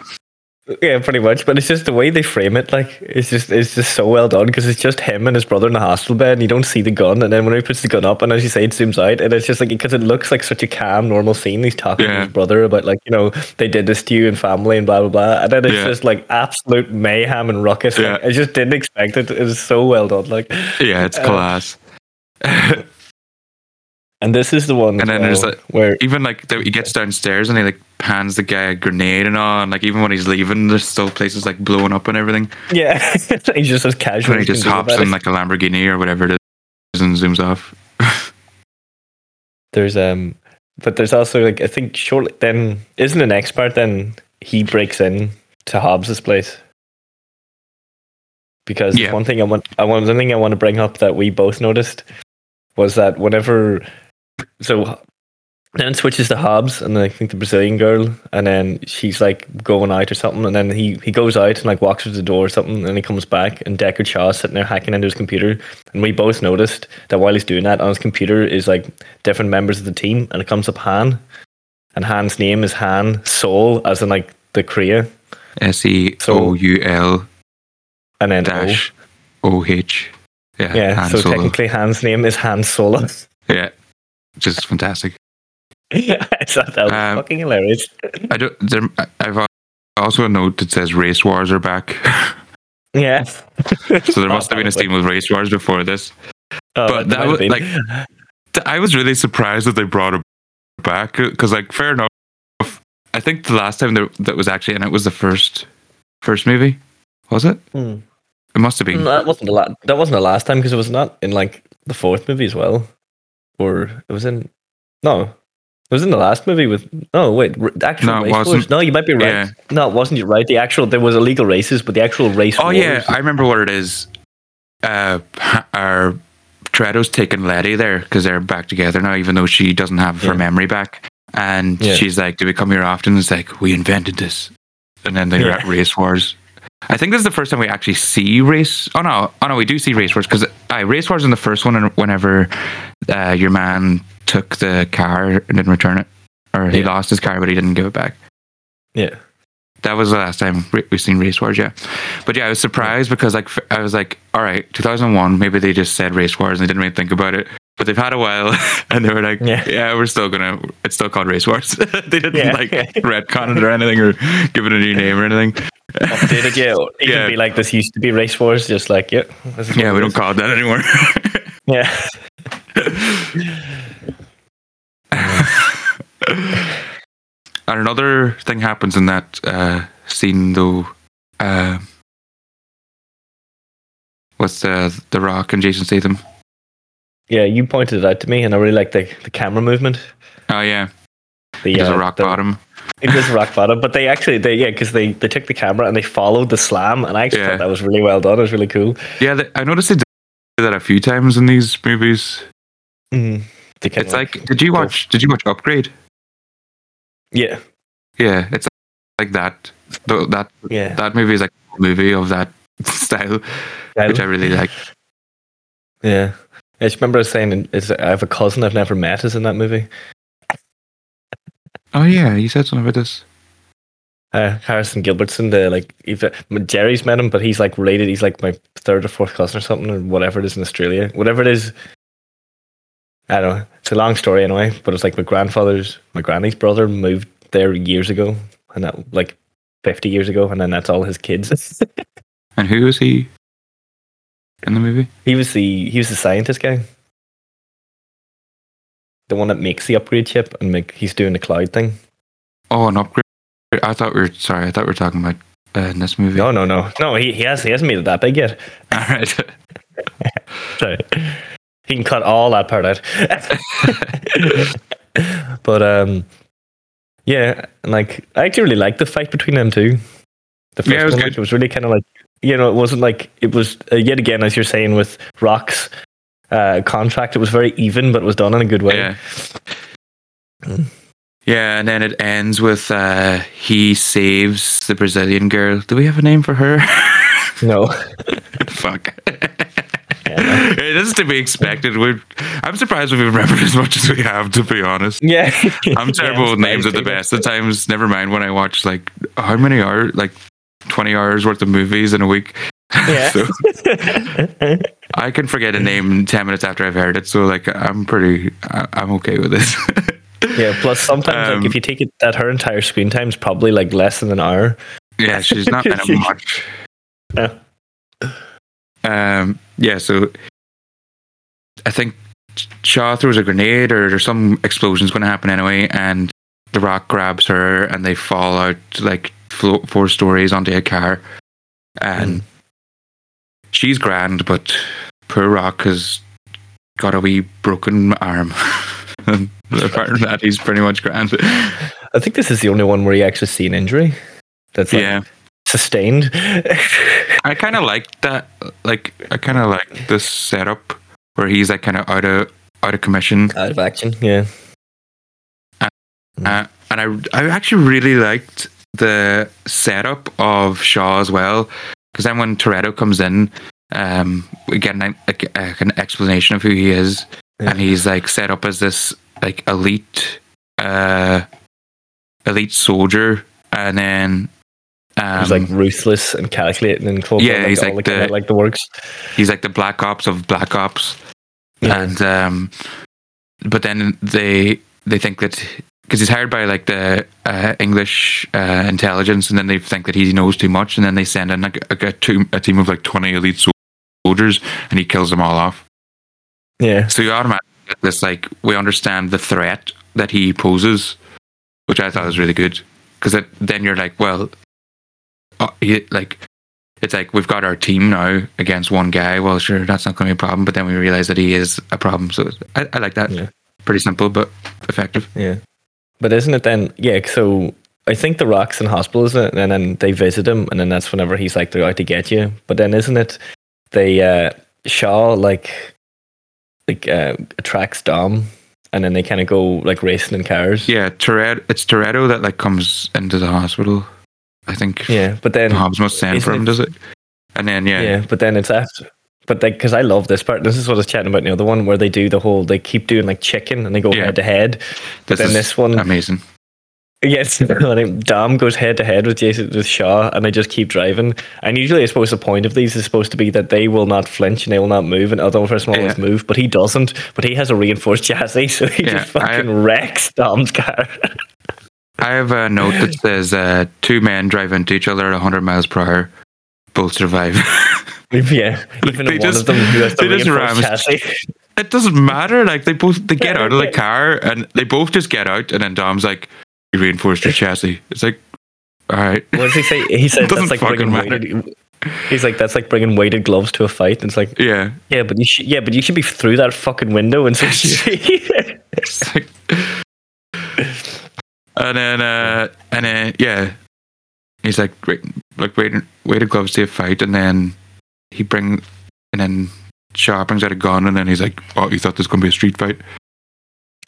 Yeah, pretty much. But it's just the way they frame it. Like it's just it's just so well done because it's just him and his brother in the hospital bed, and you don't see the gun. And then when he puts the gun up, and as you say, it zooms out, and it's just like because it looks like such a calm, normal scene. He's talking to his brother about like you know they did this to you and family and blah blah blah, and then it's Yeah. just like absolute mayhem and ruckus. Like, I just didn't expect it. It was so well done. Like, yeah it's Uh, class [laughs] and this is the one. And then there's that- where even like the, he gets downstairs and he like pans the guy a grenade and all, and like even when he's leaving, there's still places like blowing up and everything. yeah, he's just as casual. And he just hops in it. like a Lamborghini or whatever it is and zooms off. [laughs] there's um but there's also like I think shortly then isn't the next part then he breaks in to Hobbs's place. Because Yeah. one thing I want I want one thing I want to bring up that we both noticed was that whenever so then it switches to Hobbs and I think the Brazilian girl and then she's like going out or something and then he, he goes out and like walks through the door or something and he comes back and Deckard Shaw sitting there hacking into his computer and we both noticed that while he's doing that on his computer is like different members of the team and it comes up Han and Han's name is Han Soul as in like the Korea S E O U L, and then dash O H. Yeah, Yeah, Han so Solo. technically Han's name is Han Solo. [laughs] Which is fantastic. [laughs] I thought that was Um, fucking hilarious. I don't. There, I've also a note that says race wars are back. [laughs] Yeah. so there must have been a scene with race wars before this. Oh, but that might was, like, I was really surprised that they brought it back because, like, fair enough. I think the last time there, that was actually and it was the first first movie. Was it? Hmm. It must have been. No, that wasn't the last. that wasn't the last time because it was not in like the fourth movie as well, or it was in no, it was in the last movie with no wait the actual No, race wars. No, you might be right. Yeah. No, it wasn't. You're right. The actual there was illegal races, but the actual race. Oh yeah, I remember what it is. Uh, our Toretto's taking Letty there because they're back together now, even though she doesn't have her memory back. And Yeah. she's like, "Do we come here often?" It's like we invented this, and then they're Yeah. at race wars. I think this is the first time we actually see race. Oh no, oh no, we do see race wars because I race wars in the first one, and whenever uh, your man took the car and didn't return it, or he Yeah. lost his car but he didn't give it back. yeah. That was the last time we've seen Race Wars, yeah. But yeah, I was surprised because like I was like, all right, 2001, maybe they just said Race Wars and they didn't really think about it. But they've had a while, [laughs] and they were like, Yeah. yeah, we're still gonna. It's still called Race Wars. [laughs] they didn't Yeah. like [laughs] retcon it or anything or give it a new name or anything. Updated, yeah. It Yeah. could be like this used to be race wars, just like yeah. Yeah, it we don't call it that anymore. Yeah. and another thing happens in that uh, scene though. Uh, with the the Rock and Jason Statham. Yeah, you pointed it out to me, and I really like the, the camera movement. Oh yeah, The, he does uh, a rock the- bottom. It was rock bottom, but they actually, they yeah, because they, they took the camera and they followed the slam, and I actually Yeah. thought that was really well done. It was really cool. Yeah, th- I noticed they did that a few times in these movies. Mm. They It's like, did you watch? Did you watch Upgrade? yeah, Yeah, it's like that. That yeah. that movie is like a movie of that [laughs] style, yeah. which I really like. yeah. I just remember saying, is I have a cousin I've never met is in that movie. Oh yeah, you said something about this. Uh, Harrison Gilbertson, the like, even, Jerry's met him, but he's like related. He's like my third or fourth cousin or something, or whatever it is in Australia. Whatever it is, I don't know. It's a long story anyway, but it's like my grandfather's, my granny's brother moved there years ago, and that like 50 years ago, and then that's all his kids. [laughs] And who was he in the movie? he was the he was the scientist guy, the one that makes the upgrade chip, and make he's doing the cloud thing. Oh, an upgrade. I thought we were sorry. I thought we were talking about uh, in this movie. No, no, no, no. He he has he hasn't made it that big yet. [laughs] All right. [laughs] Sorry. He can cut all that part out. [laughs] but um yeah, and like I actually really liked the fight between them two. The first Yeah, it was one, good. like, it was really kind of like you know, it wasn't like it was uh, yet again as you're saying with Rock's uh, contract. It was very even, but it was done in a good way. Yeah. Mm. Yeah, and then it ends with uh, he saves the Brazilian girl. Do we have a name for her? [laughs] No, Fuck. Yeah. Is to be expected. we I'm surprised we've remembered as much as we have, to be honest. yeah, I'm terrible Yeah, with names at the best of times. Never mind when I watch like how many are, like 20 hours worth of movies in a week. [laughs] Yeah. so [laughs] I can forget a name 10 minutes after I've heard it. So like I'm pretty, I, I'm okay with this. [laughs] yeah. Plus, sometimes Um, like if you take it that her entire screen time is probably like less than an hour. yeah, she's not in it much. Yeah. Um, yeah, so I think Shaw throws a grenade or there's some explosion's going to happen anyway, and the rock grabs her and they fall out like flo- four stories onto a car. And hmm. she's grand, but poor Rock has got a wee broken arm. and [laughs] apart from that, he's pretty much grand. I think this is the only one where you actually see an injury. That's like yeah. sustained. [laughs] I kind of like that. Like, I kind of like this setup where he's like kind of out of out of commission. Out of action, yeah. Uh, hmm. uh and I, I actually really liked the setup of Shaw as well. Because then when Toretto comes in, um, we get an, like, uh, an explanation of who he is, Yeah. and he's like set up as this like elite, uh, elite soldier, and then um, He's like ruthless and calculating and close Yeah, like, he's like the, the- like the works. he's like the black ops of black ops. Yeah. and um, but then they they think that because he's hired by like the uh, English uh, intelligence, and then they think that he knows too much, and then they send in like a, a, team, a team of like twenty elite soldiers, and he kills them all off. Yeah, So you automatically get this like we understand the threat that he poses, which I thought was really good because then you're like, well, uh, he, like it's like we've got our team now against one guy. Well, sure, that's not going to be a problem. But then we realize that he is a problem. So I, I like that. Yeah. Pretty simple but effective. Yeah. But isn't it then? Yeah. So I think the Rock's in hospital, isn't it? And then they visit him, and then that's whenever he's like, they're out to get you. But then isn't it? They uh, Shaw like like uh, attracts Dom, and then they kind of go like racing in cars. Yeah, Toretto. It's Toretto that like comes into the hospital. I think. Yeah. But then Hobbs must send for him, it- does it? And then yeah, Yeah, but then it's after. But like, because I love this part. This is what I was chatting about You know, the one, where they do the whole. They keep doing like chicken, and they go Yeah. head to head. But then is this one, amazing. yes, [laughs] Dom goes head to head with Jason with Shaw, and they just keep driving. And usually, I suppose the point of these is supposed to be that they will not flinch and they will not move, and other person will always Yeah. move. But he doesn't. But he has a reinforced chassis, [laughs] so he Yeah, just I- fucking wrecks Dom's car. I have a note that [laughs] says uh, two men drive into each other at 100 miles per hour, both survive. [laughs] yeah, even They one just- of them who has the they just reinforced rams- chassis. it doesn't matter. Like they both they get out of the car and they both just get out, and then Dom's like, "You reinforced your chassis." It's like, all right, What does he say? He said [laughs] Doesn't that's like fucking bringing matter. weighted. He's like that's like bringing weighted gloves to a fight. And it's like yeah. yeah, but you should yeah, but you should be through that fucking window and [laughs] so It's like, and then uh, and then yeah, he's like, wait, like waiting, weighted gloves to a fight, and then he brings and then Shaw brings out a gun, and then he's like, "Oh, you thought this was gonna be a street fight?"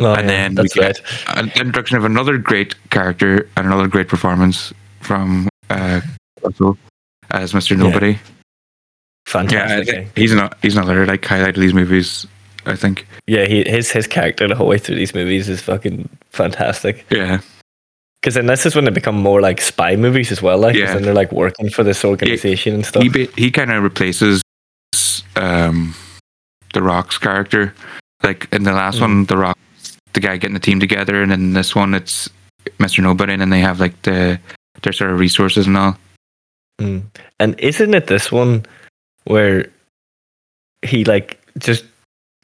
Oh, And yeah, then we get- right. an introduction of another great character and another great performance from uh, Russell as Mr. Nobody. Yeah, Fantastic. Eh? he's not he's another like highlight of these movies. I think. Yeah, he, his his character the whole way through these movies is fucking fantastic. Yeah, Because then this is when they become more like spy movies as well. like, Yeah. then they're like working for this organization and stuff. he he kind of replaces um the Rock's character. Like in the last Mm. one, the Rock, the guy getting the team together, and in this one, it's Mr. Nobody, and then they have like the their sort of resources and all. Mm. And isn't it this one where he like just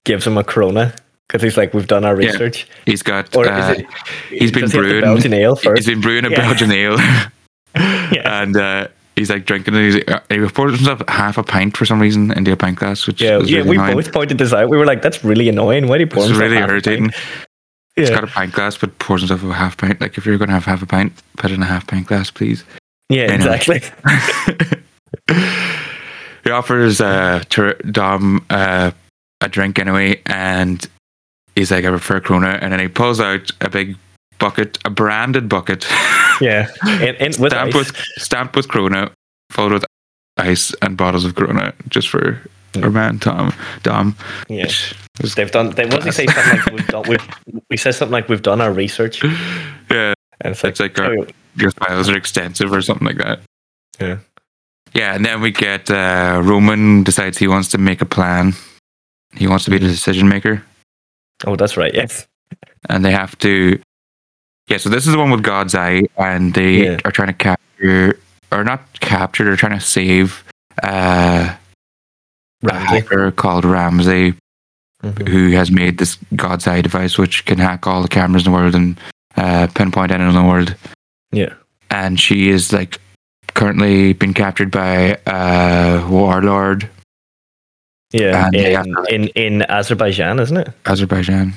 gives him a Corona because he's like, we've done our Yeah. research, He's got or uh, it? he's been he brewing- Belgian ale he's first. been brewing a Yeah. Belgian ale. [laughs] [laughs] Yeah. and uh, he's like drinking it. He's, uh, he poured himself half a pint for some reason into a pint glass, which Yeah, yeah, really we annoying. both pointed this out. We were like, "That's really annoying. Why do you pour It's himself really half a pint?" irritating. He's Yeah, got a pint glass, but pours himself a half pint. Like if you're going to have half a pint, put it in a half pint glass, please. yeah, Anyway. exactly. [laughs] he offers uh, Dom uh, a drink anyway, and he's like, "I prefer Corona," and then he pulls out a big bucket, a branded bucket, [laughs] Yeah, and, and with stamped ice. with stamped with Corona, filled with ice and bottles of Corona, just for our man Tom Dom. yeah, they've done. They did they say something like we've done. We've, we said something like we've done our research, [laughs] and yeah, it's like, it's like our, oh, your files are extensive or something like that. Yeah. Yeah, and then we get uh, Roman decides he wants to make a plan. He wants to be the decision maker, oh, that's right. Yes, and they have to. Yeah, so this is the one with God's Eye, and they Yeah. are trying to capture, or not capture, they're trying to save uh, a hacker called Ramsey, Mhm. who has made this God's Eye device, which can hack all the cameras in the world and uh, pinpoint anyone in the world. Yeah, and she is like currently been captured by a warlord yeah. And In, to, like- in in Azerbaijan, isn't it? Azerbaijan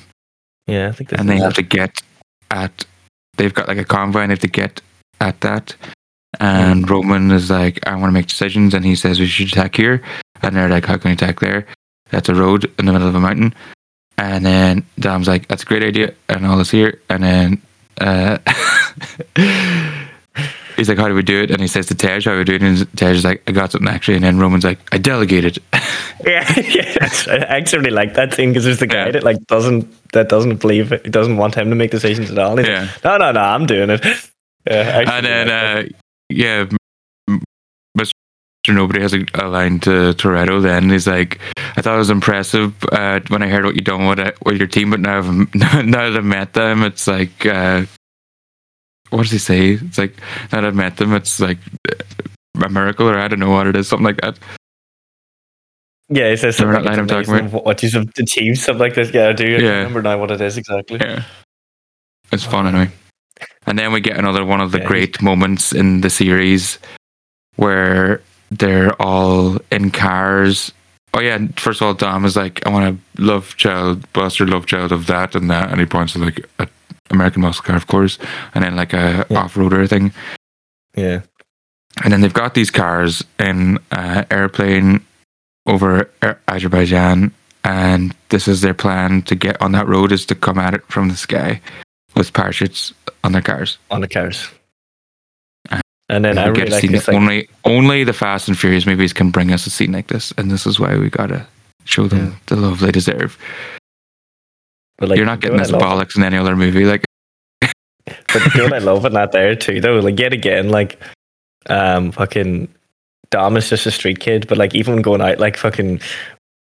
Yeah, I think. This and they is have to get at they've got like a convoy and they have to get at that and roman is like i want to make decisions and he says we should attack here and they're like how can we attack there that's a road in the middle of a mountain and then dom's like that's a great idea and all this here and then uh [laughs] he's like how do we do it and he says to tej how do we do it and tej is like i got something actually and then roman's like i delegated [laughs] Yeah, [laughs] yeah. I actually really like that thing because there's the guy Yeah. that like doesn't that doesn't believe it, doesn't want him to make decisions at all. He's like, yeah no, no, no, I'm doing it. [laughs] Yeah, and then like uh, yeah, Mr. Nobody has a, a line to Toretto. Then he's like, "I thought it was impressive uh, when I heard what you done with it, with your team, but now I've, now that I've met them, it's like, uh, what does he say? It's like now that I've met them, it's like a miracle, or I don't know what it is, something like that. yeah, he says something line I'm like talking amazing what you've achieved, something like this. Yeah, I do. I Yeah. remember now what it is exactly. Yeah, it's fun anyway. And then we get another one of the Yeah, great moments in the series where they're all in cars. Oh yeah, first of all, Dom is like, I want to love child, Buster love child of that and that, and he points to like a American muscle car, of course, and then like a Yeah. off roader thing. Yeah. And then they've got these cars in uh, airplane over Azerbaijan, and this is their plan to get on that road is to come at it from the sky with parachutes on their cars. On the cars. And then I really like this. Like, only only the Fast and Furious movies can bring us a scene like this, and this is why we gotta show them Yeah. the love they deserve. But like You're not getting this what I love? bollocks in any other movie. Like, [laughs] But you know I love in that there too, though. Like yet again, like um, fucking Dom is just a street kid, but like even going out, like fucking,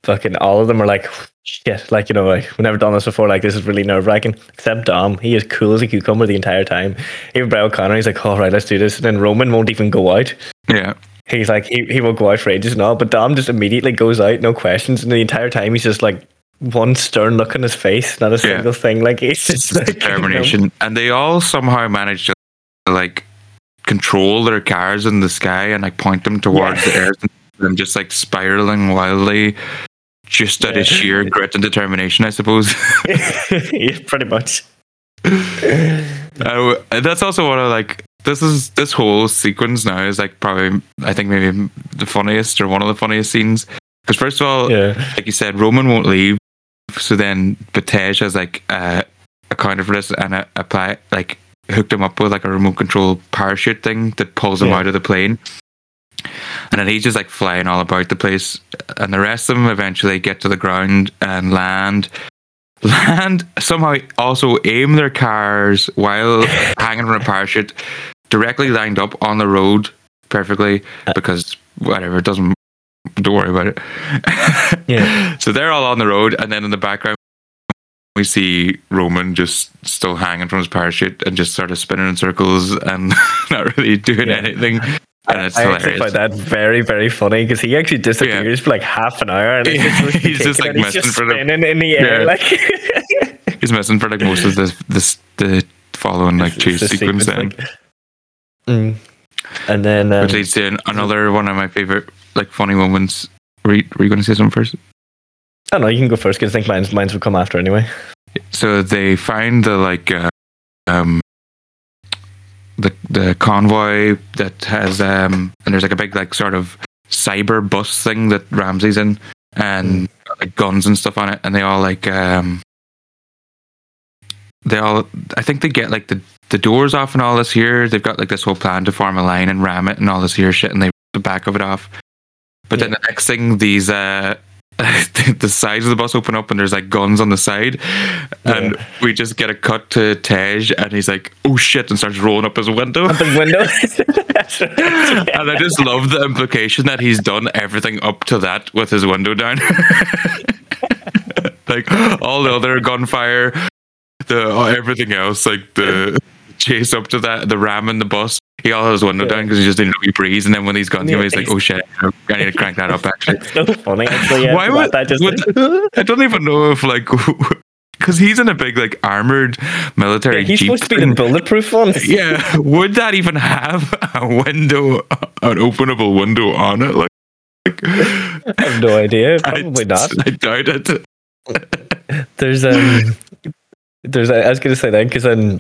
fucking all of them are like shit. Like you know, like we've never done this before. Like this is really nerve wracking. Except Dom, he is cool as a cucumber the entire time. Even Brad O'Connor, he's like, all right, let's do this. And then Roman won't even go out. yeah, He's like, he, he won't go out for ages and all. But Dom just immediately goes out, no questions. And the entire time he's just like one stern look on his face, not a Yeah. single thing. Like he's just like, [laughs] you know, determination, and they all somehow manage to like control their cars in the sky and like point them towards Yeah. the earth and just like spiraling wildly, just out Yeah. of sheer [laughs] grit and determination, I suppose. [laughs] yeah, pretty much. Uh, that's also what I like. This is this whole sequence now is like probably I think maybe the funniest or one of the funniest scenes. Because first of all, Yeah. like you said, Roman won't leave. So then but Tej has like uh, accounted for this and uh, apply like hooked him up with like a remote control parachute thing that pulls him Yeah. out of the plane. And then he's just like flying all about the place. And the rest of them eventually get to the ground and land. [laughs] Land somehow also aim their cars while [laughs] hanging from a parachute directly lined up on the road perfectly Uh, because whatever, it doesn't don't worry about it. Yeah. [laughs] So they're all on the road, and then in the background, we see Roman just still hanging from his parachute and just sort of spinning in circles and [laughs] not really doing Yeah. anything. And it's I actually hilarious. find that very, very funny because he actually disappears for like half an hour and Yeah, [laughs] just he's just, like, messing just for the- spinning in the air Yeah. like He's missing for like most of this the following like It's- chase it's sequence. sequence, like- Mm. And then um, which leads to another one of my favorite like funny moments. Were you, were you going to say something first? I don't know. You can go first because I think mine's mine's will come after anyway. So they find the like uh, um the the convoy that has um and there's like a big like sort of cyber bus thing that Ramsey's in and like guns and stuff on it and they all like um they all I think they get like the the doors off and all this here. They've got like this whole plan to form a line and ram it and all this here shit and they the back of it off. But then the next thing these uh [laughs] the sides of the bus open up and there's like guns on the side. And we just get a cut to Tej and he's like oh shit and starts rolling up his window. The window. [laughs] [laughs] And I just love the implication that he's done everything up to that with his window down. Like all the other gunfire the oh, everything else like the chase up to that the ram and the bus he all had his window Yeah. down because he just didn't know he breathes and then when he's gone Yeah, he's like oh shit I need to crank that up actually It's [laughs] so funny. Actually, yeah, Why I would- that just would- [laughs] I don't even know if like [laughs] because he's in a big like armored military Yeah, he's jeep. supposed to be the bulletproof ones. yeah, would that even have a window, an openable window on it? Like, like I have no idea. I- Probably not. I doubt it. There's um, there's I was gonna say that because then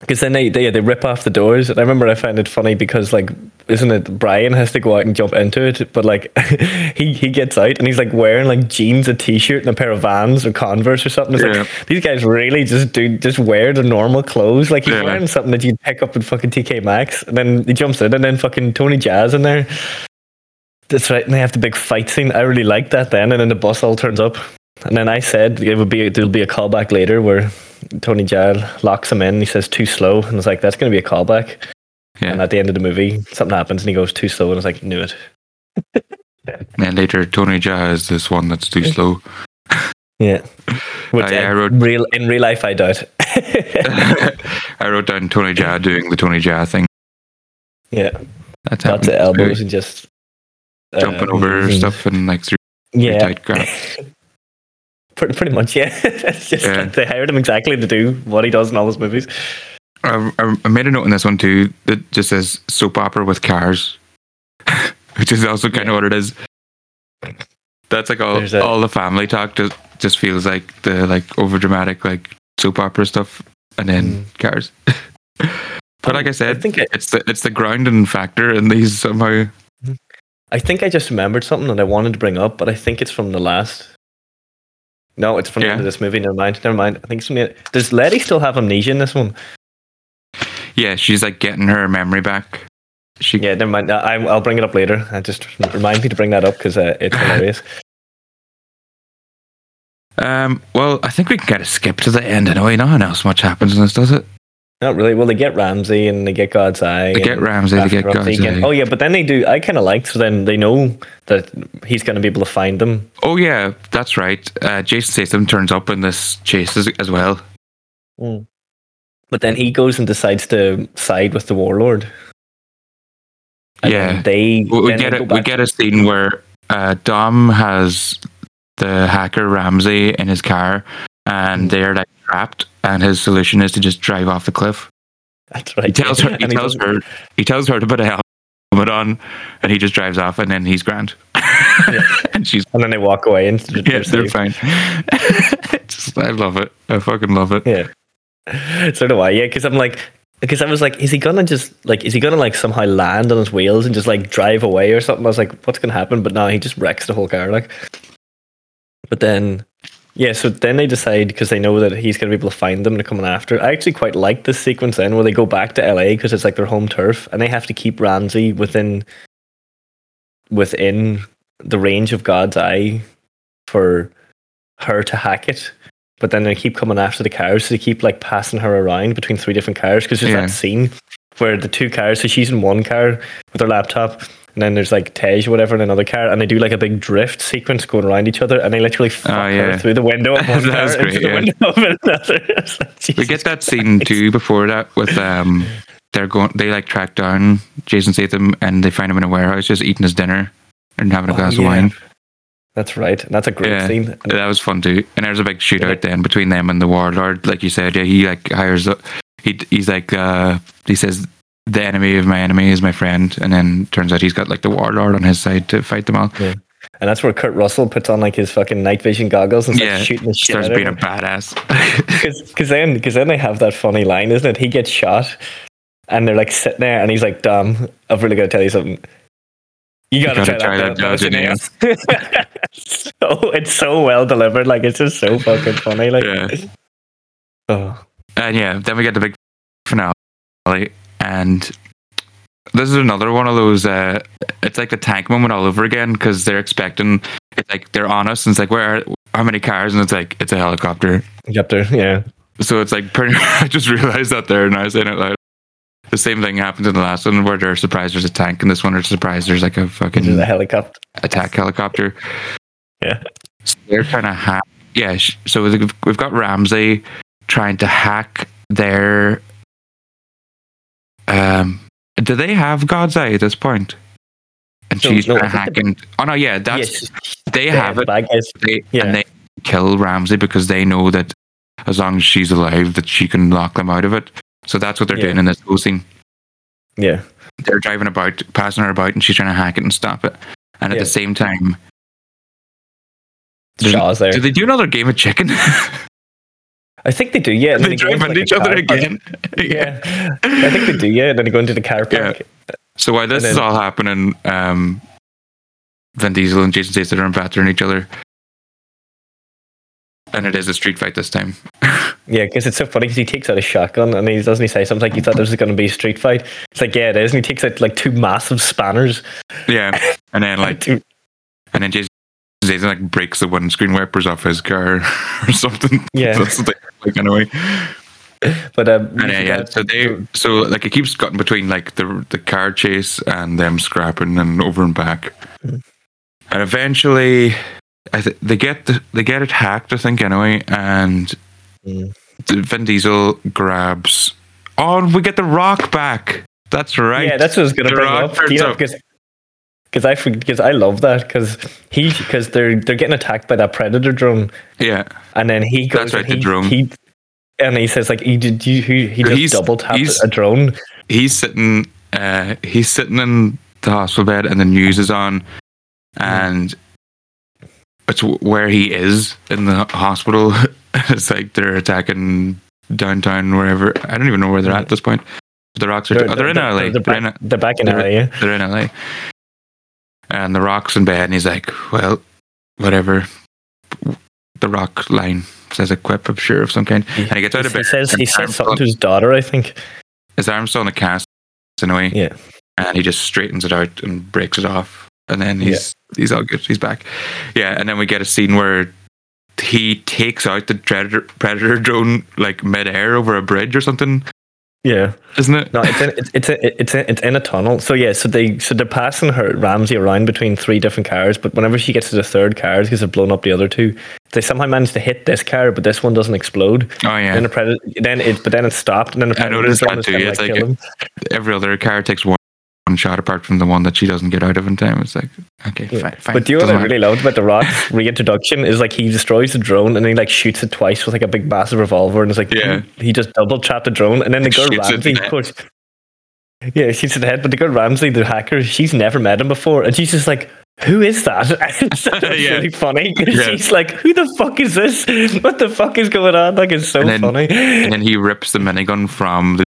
because then they, they they rip off the doors. And I remember I found it funny because like isn't it Brian has to go out and jump into it but like [laughs] he he gets out and he's like wearing like jeans a t-shirt and a pair of Vans or Converse or something. It's Yeah. like these guys really just do just wear the normal clothes. Like he's Yeah. wearing something that you'd pick up in fucking TK Maxx and then he jumps in and then fucking Tony Jaa in there. That's right and they have the big fight scene. I really like that then and then the bus all turns up and then I said it would be there'll be a callback later where Tony Jaa locks him in. He says too slow, and it's like that's going to be a callback. Yeah. And at the end of the movie, something happens, and he goes too slow, and it's like knew it. [laughs] And later, Tony Jaa is this one that's too slow. Yeah. Which Uh, yeah, I wrote- real in real life I doubt. [laughs] I wrote down Tony Jaa doing the Tony Jaa thing. yeah, That's lots happened. of elbows and just uh, jumping over and- stuff and like through Yeah, tight crap. [laughs] pretty, pretty much. Yeah, [laughs] it's just Yeah. like they hired him exactly to do what he does in all his movies. I, I- made a note in this one too that just says soap opera with cars. [laughs] which is also kind of what it is. That's like all a- all the family talk just just feels like the like over dramatic like soap opera stuff, and then mm. cars. [laughs] but like I um, said, I think I- it's the it's the grounding factor in these somehow. Mm-hmm. I think I just remembered something that I wanted to bring up, but I think it's from the last. No, it's from the Yeah. end of this movie. Never mind. Never mind. I think it's from the. Does Letty still have amnesia in this one? Yeah, she's like getting her memory back. She Yeah, never mind. I, I'll bring it up later. I just remind me to bring that up because uh, it's [laughs] hilarious. Um, well, I think we can kind of skip to the end anyway. Nothing else much happens in this, does it? Not really. Well, they get Ramsey and they get God's Eye. They get Ramsey, they get Ramsey God's Eye. Oh yeah, but then they do. I kind of like so then they know that he's going to be able to find them. Oh yeah, that's right. Uh, Jason Statham turns up in this chase as, as well. But then he goes and decides to side with the warlord. And Yeah. they We, get it. We get a scene where uh, Dom has the hacker Ramsey in his car, and they're like trapped. And his solution is to just drive off the cliff. That's right. He tells her. He [laughs] And tells doesn't- her. He tells her to put a helmet on, and he just drives off, and then he's grand. [laughs] and she's and then they walk away and yeah, they're fine. [laughs] just, I love it. I fucking love it. Yeah. So do I. Yeah, because I'm like, because I was like, is he gonna just like, is he gonna like somehow land on his wheels and just like drive away or something? I was like, what's gonna happen? But now he just wrecks the whole car. Like, but then, yeah. So then they decide because they know that he's gonna be able to find them and coming after. I actually quite like this sequence then where they go back to LA because it's like their home turf and they have to keep Ramsey within within the range of God's eye for her to hack it. But then they keep coming after the cars, so they keep like passing her around between three different cars. Because there's Yeah. that scene where the two cars, so she's in one car with her laptop, and then there's like Tej or whatever in another car, and they do like a big drift sequence going around each other, and they literally fuck Oh, yeah. her through the window of [laughs] one car was into great, the yeah. window of another. [laughs] Like, We get that scene too before that with um they're going they like track down Jason Statham and they find him in a warehouse just eating his dinner and having a Oh, glass yeah. of wine. That's right. And that's a great Yeah. scene. And That was fun too. And there's a big shootout Yeah. then between them and the warlord. Like you said, yeah, he like hires he he's like uh he says the enemy of my enemy is my friend and then turns out he's got like the warlord on his side to fight them all. And that's where Kurt Russell puts on like his fucking night vision goggles and starts Yeah, shooting the shit Starts being a badass. [laughs] Because then, because then they have that funny line, isn't it? He gets shot, and they're like sitting there, and he's like, "Damn, I've really got to tell you something. You gotta, gotta try, try that, that in [laughs] so it's so well delivered. Like it's just so fucking funny. Like, Yeah. oh, And yeah, then we get the big finale, and this is another one of those. Uh, it's like the tank moment all over again because they're expecting. It's like they're on us, and it's like where, are, how many cars, and it's like it's a helicopter. yep, there, yeah, So it's like pretty. [laughs] I just realized that there, and I was saying it loud. The same thing happened in the last one where they're surprised there's a tank, and this one they're surprised there's like a There's fucking a helicopter. attack helicopter. Yeah, So they're trying to hack. Yeah, so we've got Ramsey trying to hack their. Um, do they have God's Eye at this point? And No, she's no, trying to hack think in. Oh no, yeah, that's yes, they have it. Bad guys. They, yeah. And they kill Ramsey because they know that as long as she's alive, that she can lock them out of it. So that's what they're Yeah. doing in this whole scene. Yeah, They're driving about, passing her about, and she's trying to hack it and stop it. And at Yeah. the same time, Shaw's there. do they do another game of chicken? [laughs] I think they do. Yeah, and then they drive into, like, each other park. again. [laughs] Yeah, I think they do. Yeah, and then they go into the car Yeah. park. So while this And is all happening, um, Vin Diesel and Jason Statham are battering each other, and it is a street fight this time. [laughs] Yeah, because it's so funny because he takes out a shotgun and he doesn't he say something like you thought this was going to be a street fight. It's like yeah, it is, and he takes out like two massive spanners. yeah, and then like, [laughs] Two- and then Jason Statham like breaks the windscreen wipers off his car or something. Yeah. that's what they like anyway. but um, And yeah, yeah, so they, so like it keeps cutting between like the the car chase and them scrapping and over and back, Mm. and eventually, I th- they get the, they get it hacked. I think anyway, and Mm. Vin Diesel grabs. Oh, we get the Rock back. That's right. yeah, that's what I was going to The bring Rock up. turns You know, up. because because I because I love that because he because they're they're getting attacked by that predator drone yeah. and then he goes That's right, and the he, drone. he and he says like he did you he, he just He's- double he's- a drone. He's sitting. Uh, he's sitting in the hospital bed, and the news is on, and it's w- where he is in the hospital. [laughs] it's like they're attacking downtown, wherever. I don't even know where they're at at this point. The Rocks are. They're, oh, they're in LA. They're, They're, back, in, they're back in they're- LA. Yeah. they're in LA. And the Rock's in bed, and he's like, "Well, whatever." The Rock line says a quip, I'm sure, of some kind. And he gets out of He bed. says he and says something on- to his daughter, I think. his arm's still in the cast in a. Yeah. And he just straightens it out and breaks it off. And then he's he's all good. He's back. Yeah, and then we get a scene where he takes out the predator predator drone like midair over a bridge or something, Yeah. isn't it? No, it's in it's it's in, it's in, it's in a tunnel. So yeah, so they so they're passing her Ramsey around between three different cars, but whenever she gets to the third car, because they've blown up the other two, they somehow manage to hit this car, but this one doesn't explode. Oh yeah. Then the predator, then it, but then it stopped, and then the I predator noticed drone that is too, gonna, it's like, like kill him. Every other car takes one, one shot apart from the one that she doesn't get out of in time. It's like okay, Yeah. fine, fine. But do you know what I really loved about the Rock's [laughs] reintroduction is like he destroys the drone and then he like shoots it twice with like a big massive revolver and it's like Yeah. he just double trapped the drone and then the girl Shoots it in Ramsey of course yeah shoots it in the head but the girl Ramsey the hacker she's never met him before and she's just like who is that? [laughs] it's [laughs] Yeah. really funny. Yeah. She's like, "Who the fuck is this? What the fuck is going on?" Like, it's so And then- funny. And then he rips the minigun from the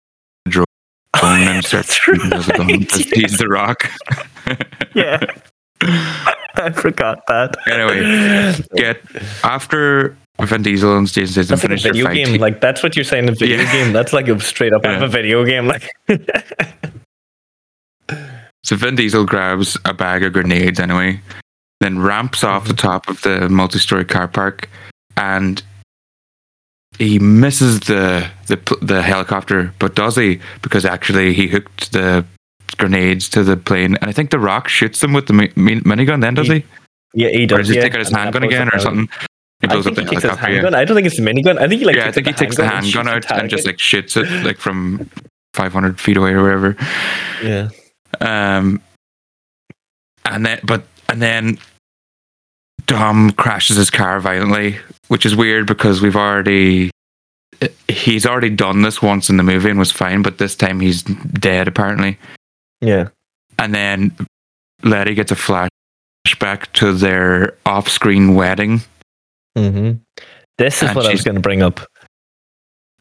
and starts shooting as a gun right, because he's the rock. [laughs] yeah, I forgot that. Anyway, get after Vin Diesel and Jason Statham That's like a finish their video fight. game. Like that's what you're saying. A video Yeah. game. That's like a straight up of Yeah. a video game. Like [laughs] So Vin Diesel grabs a bag of grenades anyway, then ramps off Mm-hmm. the top of the multi-story car park, and he misses the the the helicopter. But does he? Because actually he hooked the grenades to the plane, and I think the Rock shoots them with the mi- mi- minigun. Then does he? yeah, he does. Or does. he yeah, take out his handgun again or something? He I blows up think the he takes his helicopter. Yeah. handgun. I don't think it's the minigun. I think he like yeah, I think he takes the handgun handgun out and just like shoots it [laughs] like from 500 feet away or wherever. yeah. Um, and then, but and then Dom crashes his car violently, which is weird because we've already he's already done this once in the movie and was fine, but this time he's dead apparently. Yeah. And then Letty gets a flashback to their off-screen wedding. hmm This is And what I was going to bring up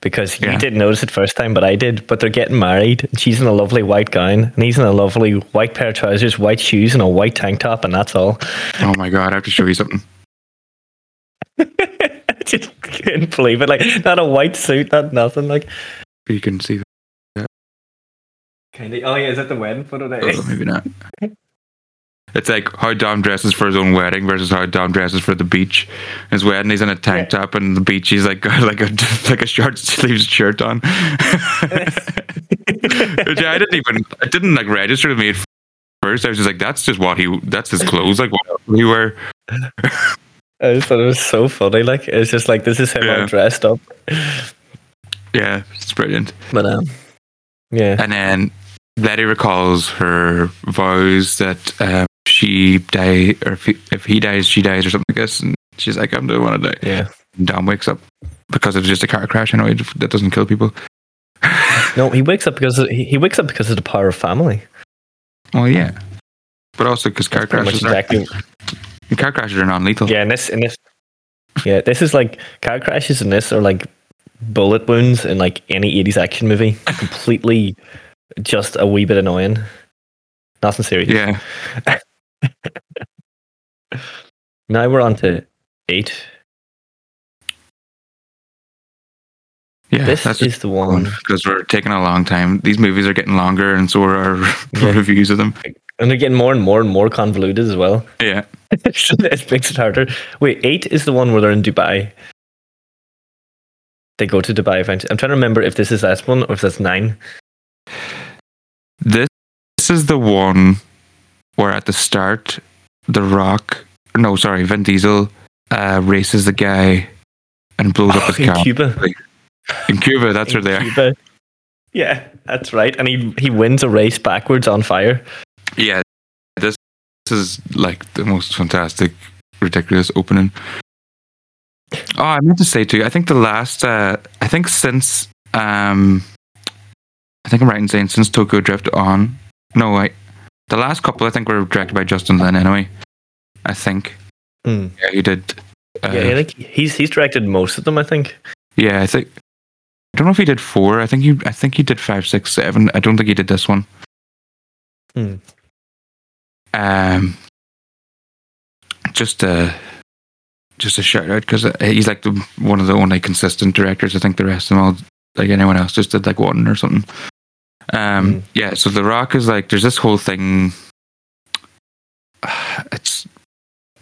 because you Yeah. didn't notice it first time, but I did. But they're getting married. and She's in a lovely white gown, and he's in a lovely white pair of trousers, white shoes, and a white tank top, and that's all. Oh my god, I have to show you something. [laughs] I [laughs] just couldn't believe it. Like not a white suit, not nothing. Like You can see. kind of. Oh yeah, is that the wedding photo? There? Oh, maybe not. It's like how Dom dresses for his own wedding versus how Dom dresses for the beach. His wedding, he's in a tank top, and the beach, he's like got [laughs] like a like a short sleeves shirt on. [laughs] Which I didn't even, I didn't like register to me at first. I was just like, that's just what he, that's his clothes. Like what he wear. I just thought it was so funny. Like it's just like this is him all dressed up. Yeah, it's brilliant. But um, yeah, And then Letty recalls her vows that um, she die, or if he, if he dies, she dies, or something like this. And she's like, I'm the one to die. yeah. And Dom wakes up because it was just a car crash. Anyway, that doesn't kill people. No, he wakes up because of, he, he wakes up because of the power of family. Well, yeah, but also because car That's pretty much crashes exactly. are [laughs] [laughs] car crashes are non-lethal. Yeah, and this, in this, yeah, this is like car crashes in this are like bullet wounds in like any '80s action movie. [laughs] Completely, just a wee bit annoying. Nothing serious. yeah. [laughs] Now we're on to eight. Yeah, this that's is the one, because we're taking a long time. These movies are getting longer, and so are our [laughs] Yeah. reviews of them. and they're getting more and more and more convoluted as well. Yeah, [laughs] it makes it harder. Wait, eight is the one where they're in Dubai. They go to Dubai eventually. I'm trying to remember if this is that one or if that's nine. this this is the one where at the start, The Rock, no, sorry, Vin Diesel uh, races the guy and blows up Oh, his [laughs] in car Cuba. In Cuba. That's In where they are. Yeah, that's right. And he he wins a race backwards on fire. Yeah, this, this is like the most fantastic, ridiculous opening. Oh, I meant to say too. I think the last. Uh, I think since. Um, I think I'm right in saying since Tokyo Drift on. No, I. the last couple I think were directed by Justin Lin anyway. I think. Hmm. Yeah, he did. Uh, yeah, I think he's he's directed most of them. I think. yeah, I think. I don't know if he did four. I think he. I think he did five, six, seven. I don't think he did this one. Hmm. Um, just a just a shout out because he's like the one of the only consistent directors. I think the rest of them all like anyone else just did like one or something. Um, Mm. yeah. So The Rock is like there's this whole thing. [sighs] It's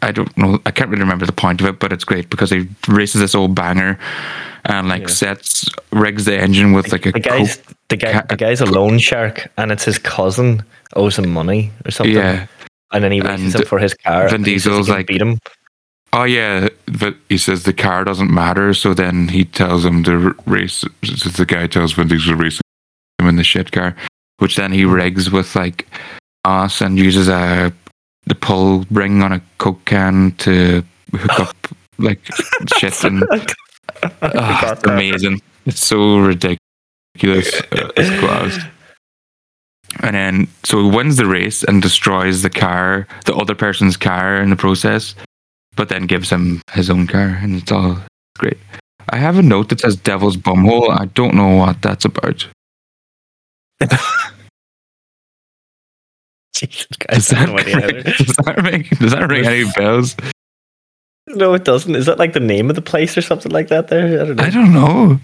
I don't know. I can't really remember the point of it, but it's great because he races this old banger and like Yeah. sets rigs the engine with like a the guy's Coke- the guy ca- the guy's a loan shark, and it's his cousin owes him money or something. yeah. and then he And him for his car. Vin Diesel's like- beat him. Oh yeah, but he says the car doesn't matter. So then he tells him to race. So the guy tells Vin Diesel to race him in the shit car, which then he hmm. rigs with like us and uses a the pull ring on a coke can to hook up like [laughs] shit and [laughs] Ah, it's amazing. It's so ridiculous. [laughs] Uh, It's class. And then, so he wins the race and destroys the car, the other person's car in the process, but then gives him his own car, and it's all great. I have a note that says Devil's Bumhole. I don't know what that's about. [laughs] Jesus Christ, I that, have no idea either. does that ring, does that ring any bells? No, it doesn't. Is that like the name of the place or something like that? There, I don't know. I don't know.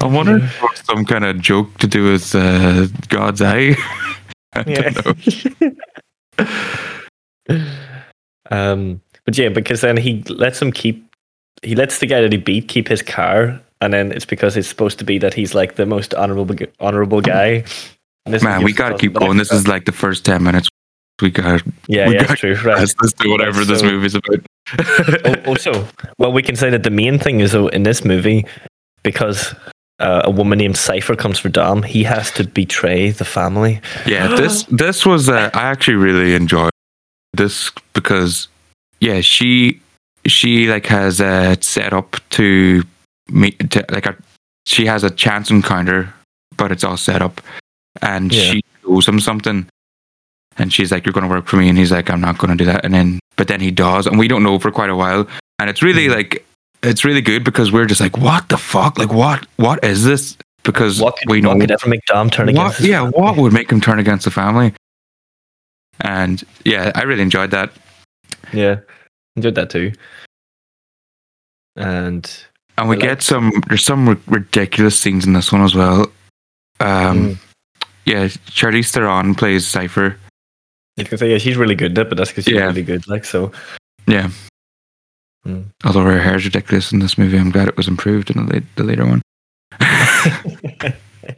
I wonder if it was some kind of joke to do with uh, God's eye. [laughs] I Yeah. don't know. [laughs] um, but yeah, because then he lets him keep. He lets the guy that he beat keep his car, and then it's because it's supposed to be that he's like the most honorable honorable guy. This Man, we gotta keep going. This is like the first 10 minutes. We got Yeah, we yeah, got- it's true. Right. let's, [laughs] let's do whatever this So- movie's about. Al- also, well, we can say that the main thing is though in this movie, because uh, a woman named Cipher comes for Dom, he has to betray the family. yeah, this [gasps] this was uh, I actually really enjoyed this because yeah, she she like has a set up to meet to, like a she has a chance encounter, but it's all set up, and Yeah. she owes him something. And she's like, "You're going to work for me," and he's like, "I'm not going to do that." And then, but then he does, and we don't know for quite a while. And it's really Mhm. like, it's really good because we're just like, "What the fuck? Like, what? What is this?" Because What could, we know what could ever make Dom turn what, against? yeah, family? what would [laughs] make him turn against the family? And yeah, I really enjoyed that. Yeah, enjoyed that too. And And we I get some. There's some ri- ridiculous scenes in this one as well. Um, Mm. yeah, Charlize Theron plays Cipher. You can say yeah, she's really good at it, but that's because she's Yeah. really good. Like so, Yeah. Mm. Although her hair's ridiculous in this movie, I'm glad it was improved in the, late, the later one. [laughs] yeah,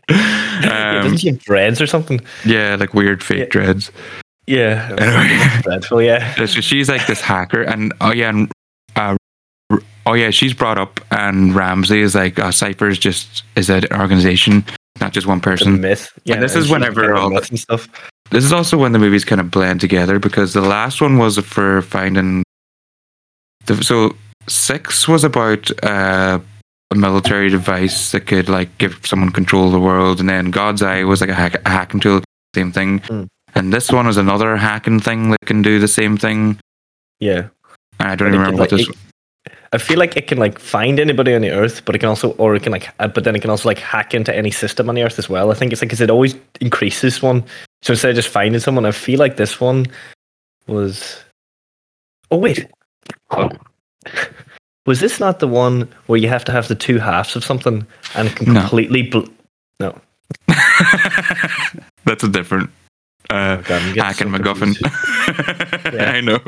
Um, doesn't she have dreads or something? yeah, like weird fake Yeah. dreads. Yeah, Anyway. [laughs] dreadful. Yeah, [laughs] Yeah, So she's like this hacker, and oh yeah, and, uh, oh yeah, she's brought up, and Ramsey is like, uh, Cipher's just is an organization, not just one the person. myth. Yeah, this is whenever all and stuff. This is also when the movies kind of blend together because the last one was for finding. The, so six was about uh, a military device that could like give someone control of the world, and then God's Eye was like a, hack, a hacking tool, same thing. Hmm. And this one is another hacking thing that can do the same thing. Yeah, And I don't even can, remember what like, this. it- I feel like it can like find anybody on the earth, but it can also, or it can like, but then it can also like hack into any system on the earth as well. I think it's like because it always increases one. So instead of just finding someone, I feel like this one was. Oh wait, Oh. [laughs] was this not the one where you have to have the two halves of something and it can No. completely? Bl- no, [laughs] That's a different uh, Oh, God, hacking so MacGuffin. [laughs] Yeah. I know.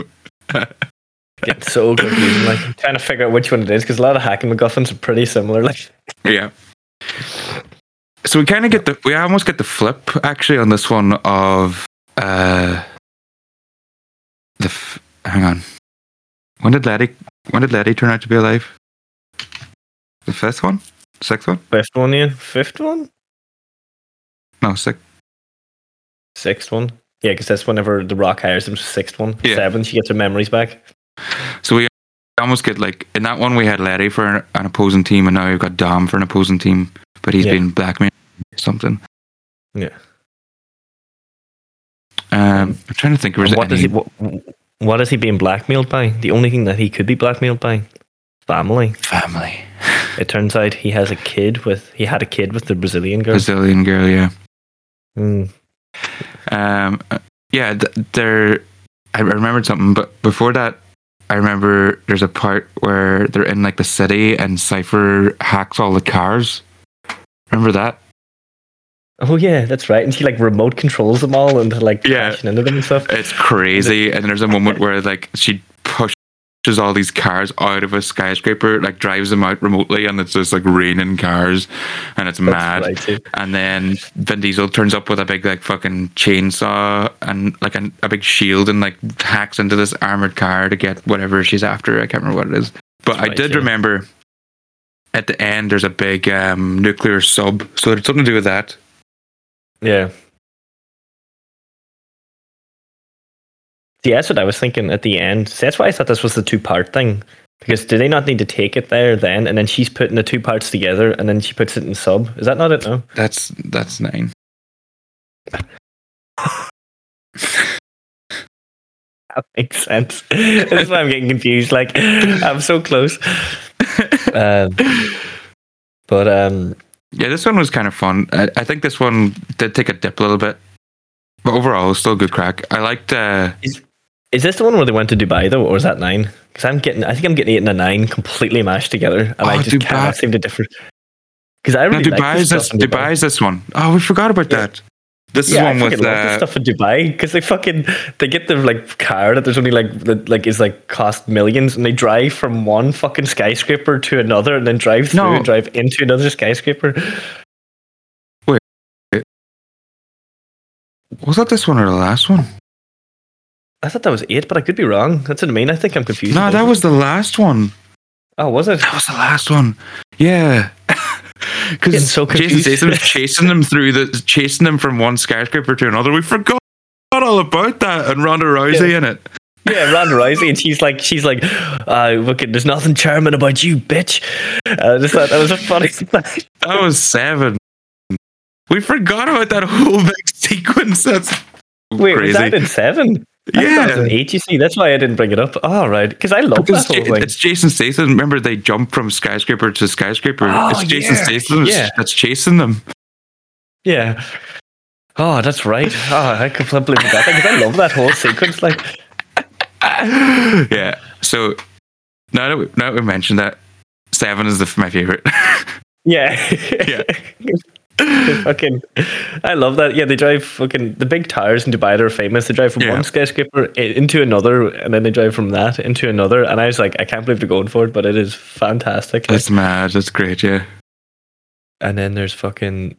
Getting so confusing. Like I'm trying to figure out which one it is because a lot of hacking MacGuffins are pretty similar. Like. Yeah. So we kind of get the we almost get the flip actually on this one of uh the f- hang on. When did Letty when did Letty turn out to be alive? The fifth one? Sixth one? One, yeah. Fifth one? No, sixth. Sixth one? Yeah, because that's whenever The Rock hires him. Sixth one. Yeah. Seven, she gets her memories back. Almost get like in that one we had Letty for an, an opposing team and now we've got Dom for an opposing team, but he's Yeah. been blackmailed something. Yeah. Um, I'm trying to think. Was what does he what, what is he being blackmailed by? The only thing that he could be blackmailed by, family. family? It turns out he has a kid with he had a kid with the Brazilian girl. Brazilian girl, yeah. Mm. Um, uh, yeah, th- there. I remembered something, but before that, I remember there's a part where they're in like the city and Cipher hacks all the cars. Remember that? Oh yeah, that's right. And she like remote controls them all and like Yeah. crashing into them and stuff. It's crazy. And there's a moment where like she pushes all these cars out of a skyscraper, like drives them out remotely, and it's just like raining cars, and it's mad. right. And then Vin Diesel turns up with a big like fucking chainsaw and like an, a big shield and like hacks into this armored car to get whatever she's after. I can't remember what it is. But I did yeah. remember at the end there's a big um, nuclear sub, so it's something to do with that. Yeah. Yeah, that's what I was thinking at the end. So that's why I thought this was the two part thing. Because do they not need to take it there then? And then she's putting the two parts together and then she puts it in sub. Is that not it? No. That's that's nine. That makes sense. That's why I'm getting confused. Like, I'm so close. Um, but um, Yeah, this one was kind of fun. I, I think this one did take a dip a little bit, but overall, it was still good crack. I liked. Uh, is this the one where they went to Dubai though, or is that nine? Because I'm getting, I think I'm getting eight and a nine completely mashed together, and I Oh, just Dubai. cannot seem to differ. Because I no, really like Dubai this is this. in Dubai is this one. Oh, we forgot about Yeah. that. This yeah, is one I with. love this Uh, stuff in Dubai because they fucking they get the like car that there's only like that like is like cost millions and they drive from one fucking skyscraper to another and then drive through No. and drive into another skyscraper. Wait, was that this one or the last one? I thought that was eight, but I could be wrong. That's what I mean. I think I'm confused. No, that was the last one. Oh, was it? That was the last one. Yeah. [laughs] Because so Jason. Statham's [laughs] chasing them through the chasing them from one skyscraper to another. We forgot all about that and Ronda Rousey Yeah. in it. Yeah, Ronda Rousey, and she's like, she's like, uh, look, there's nothing charming about you, bitch. Uh, I just thought that was a funny. [laughs] That was seven. We forgot about that whole big sequence. That's Wait, was that in seven? I that was yeah. in. You see, that's why I didn't bring it up. All right, because I love Because that whole Ja- thing. it's Jason Statham. Remember, they jump from skyscraper to skyscraper. Oh, it's Jason yeah. Statham Yeah. that's chasing them. Yeah. Oh, that's right. Oh, I completely forgot that because I love that whole sequence. Like, [laughs] yeah. So now that we, now that we mentioned that, seven is the, my favorite. [laughs] yeah, Yeah. [laughs] fucking, I love that. Yeah, they drive fucking the big towers in Dubai. They're famous. They drive from Yeah. one skyscraper into another, and then they drive from that into another. And I was like, I can't believe they're going for it, but it is fantastic. Like, That's mad. That's great. Yeah. and then there's fucking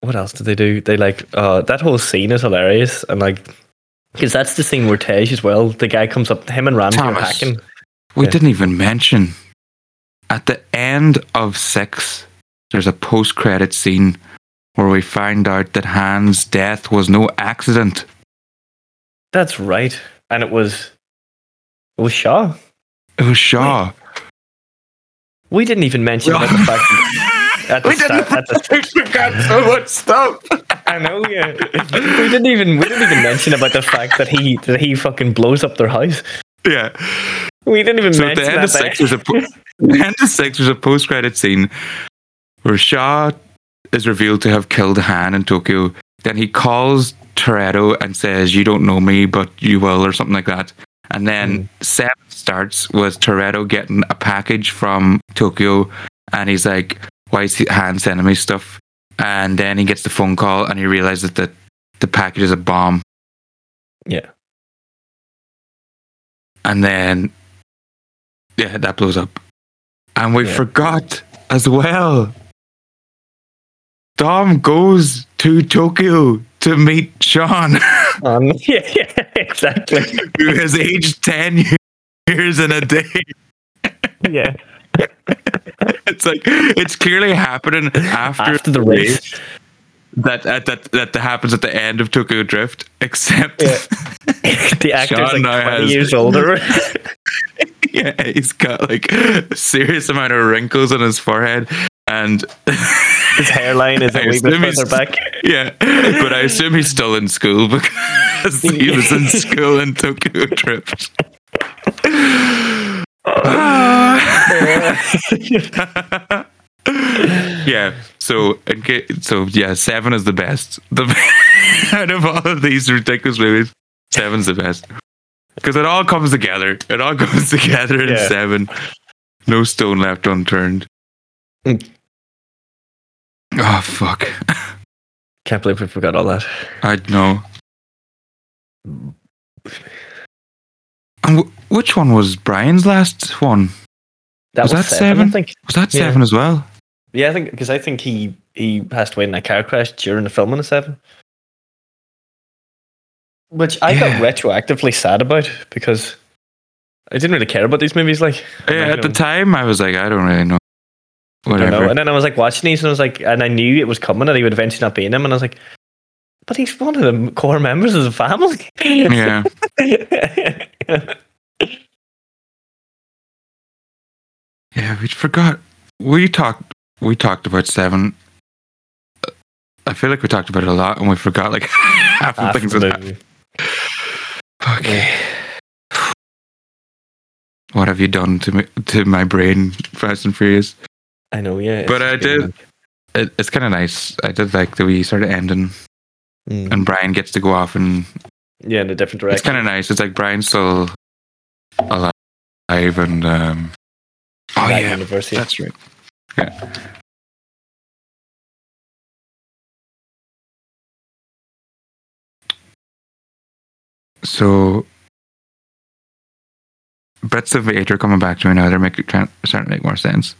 what else did they do? They like uh that whole scene is hilarious and like because that's the scene where Tej as well. The guy comes up, him and Ramsey are hacking. We Yeah. didn't even mention at the end of six. There's a post-credit scene where we find out that Han's death was no accident. That's right, and it was it was Shaw. It was Shaw. We didn't even mention about the fact that [laughs] at the We didn't. start, at the, [laughs] We forgot so [laughs] much stuff. I know, yeah. we didn't even we didn't even mention about the fact that he that he fucking blows up their house. Yeah. We didn't even So at mention the end that. of six, there's a po- the end of six. There's a post-credit scene where Shaw is revealed to have killed Han in Tokyo. Then he calls Toretto and says, "You don't know me, but you will," or something like that. And then hmm. seven starts with Toretto getting a package from Tokyo, and he's like, "Why is Han sending me stuff?" And then he gets the phone call, and he realizes that the package is a bomb. yeah, and then yeah, that blows up. And we Yeah. forgot as well. Dom goes to Tokyo to meet Sean, [laughs] um, [laughs] yeah, yeah, exactly. who has aged ten years in a day. Yeah, [laughs] It's like it's clearly happening after, after the race. that that that that happens at the end of Tokyo Drift, except Yeah. the actor's Sean like now 20 has- years older. yeah, he's got like a serious amount of wrinkles on his forehead. And His hairline is [laughs] a wee bit further back. [laughs] yeah, but I assume he's still in school [laughs] because he was in school and Tokyo Drift. yeah. So, ca- so yeah, seven is the best. The out of all of these ridiculous movies, seven's the best because it all comes together. It all comes together in Yeah. seven. No stone left unturned. Mm. Oh fuck! Can't believe we forgot all that. I know. And w- which one was Brian's last one? That Was was, that seven, seven? I think. Was that Yeah. seven as well? Yeah, I think because I think he he passed away in a car crash during the filming of Seven, which I Yeah. got retroactively sad about because I didn't really care about these movies. Like, Yeah, at the time I was like, I don't really know. I don't Whatever. know. And then I was like watching these, and I was like, and I knew it was coming, and he would eventually not be in them, and I was like, but he's one of the core members of the family. [laughs] Yeah. [laughs] Yeah, we forgot. We talked. We talked about seven. I feel like we talked about it a lot, and we forgot like [laughs] half the Half things the that happened. Okay. What have you done to me, to my brain, Fast and Furious? I know, yeah. But I did- It, it's kind of nice. I did like the wee sort of ending, Mm. and Brian gets to go off, and yeah, in a different direction. it's kind of nice. It's like Brian's still alive, and um, oh That yeah, universe, yeah. that's right. Yeah. So, bits of eight are coming back to me now. They're making trying, starting to make more sense.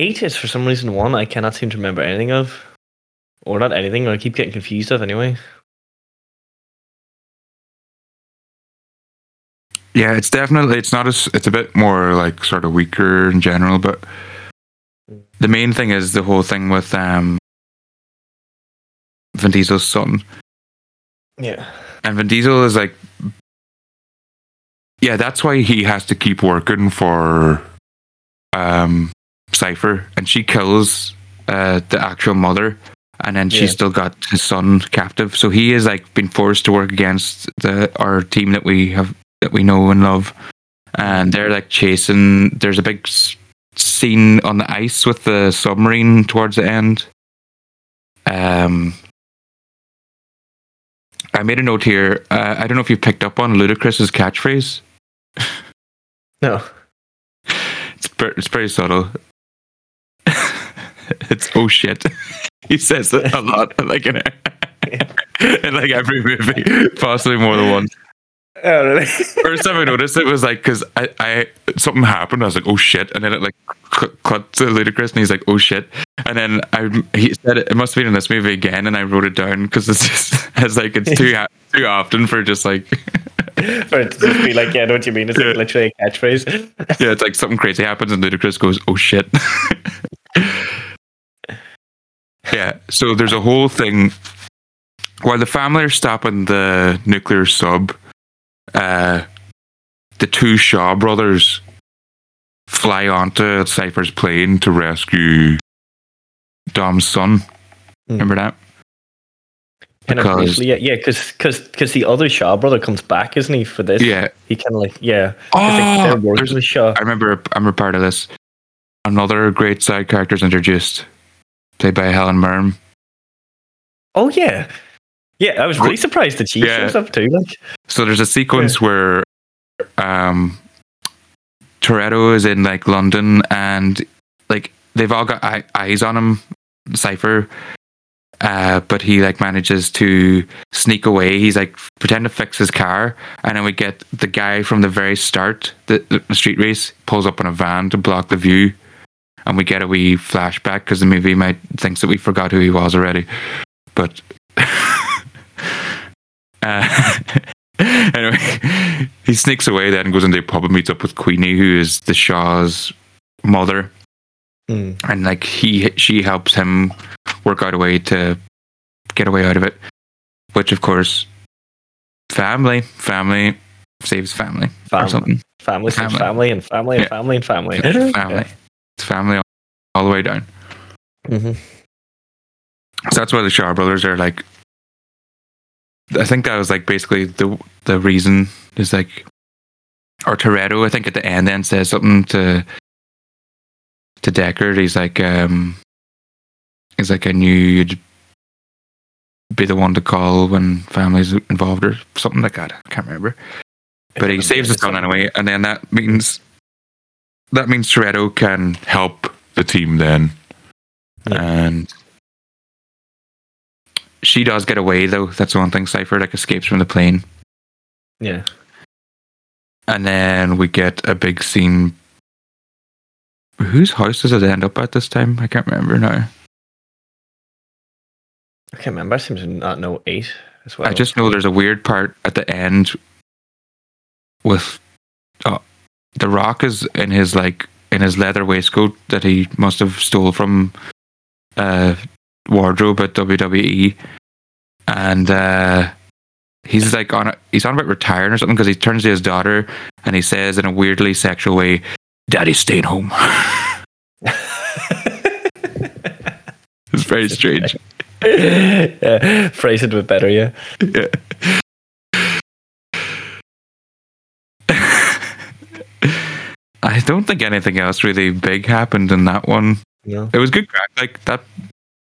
Eight is for some reason one I cannot seem to remember anything of. Or not anything, or I keep getting confused of anyway. Yeah, it's definitely it's not as it's a bit more like sort of weaker in general, but the main thing is the whole thing with um Vin Diesel's son. Yeah. And Vin Diesel is like, yeah, that's why he has to keep working for um, Cipher, and she kills uh, the actual mother, and then she's Yeah. still got his son captive. So he is like been forced to work against the our team that we have that we know and love, and they're like chasing. There's a big scene on the ice with the submarine towards the end. Um, I made a note here. Uh, I don't know if you picked up on Ludacris's catchphrase. [laughs] No. It's pre- it's pretty subtle. [laughs] it's oh shit. [laughs] he says it a lot, like in, [laughs] in like every movie, possibly more than once. Oh, really? First time I noticed it was like because I, I something happened. I was like, oh shit, and then it like cl- cut to Ludacris, and he's like, oh shit, and then I he said it, it must have been in this movie again, and I wrote it down because it's just it's like it's too too often for just like For it to just be like, yeah, I know what you mean. It's like literally a catchphrase. yeah, it's like something crazy happens, and Ludacris goes, oh shit. Yeah, so there's a whole thing while the family are stopping the nuclear sub. Uh, the two Shaw brothers fly onto Cipher's plane to rescue Dom's son. Remember that? Kind of Because- yeah, yeah, because the other Shaw brother comes back, isn't he? For this, Yeah. he kind of like, yeah. Oh, there's- with Shaw. I remember. I remember part of this. Another great side character is introduced, played by Helen Mirren. Oh yeah, yeah. I was really surprised that she Yeah. shows up too. Like, So there's a sequence where um Toretto is in like London and like they've all got eye- eyes on him, Cipher. Uh, but he like manages to sneak away. He's like pretend to fix his car, and then we get the guy from the very start, the, the street race, pulls up in a van to block the view, and we get a wee flashback because the movie might thinks that we forgot who he was already, but [laughs] uh, [laughs] anyway, he sneaks away then and goes into a pub and meets up with Queenie, who is the Shaw's mother, mm, and like he she helps him work out a way to get away out of it, which of course, family, family saves family, or Family. something. family, saves Family. family, and family, and Yeah. family, and family. family, it's family all, the way down. Mm-hmm. So that's why the Shaw brothers are like. I think that was like basically the the reason is like, or Toretto. I think at the end then says something to to Deckard. He's like, um, he's like, I knew you'd be the one to call when families involved or something like that. I can't remember. But he saves his son anyway, and then that means that means Toretto can help the team then, Yeah. and she does get away though. That's the one thing. Cipher like escapes from the plane, Yeah. and then we get a big scene. Whose house does it end up at this time? I can't remember now. I can't remember. I seem to not know eight as well. I just know there's a weird part at the end with uh, the Rock is in his like in his leather waistcoat that he must have stole from uh, wardrobe at WWE, and uh, he's like on a, he's on about retiring or something because he turns to his daughter and he says in a weirdly sexual way, "Daddy's staying home." [laughs] it's very strange. [laughs] yeah. Phrase it a bit better, yeah. Yeah. I don't think anything else really big happened in that one. No. It was good crack. Like that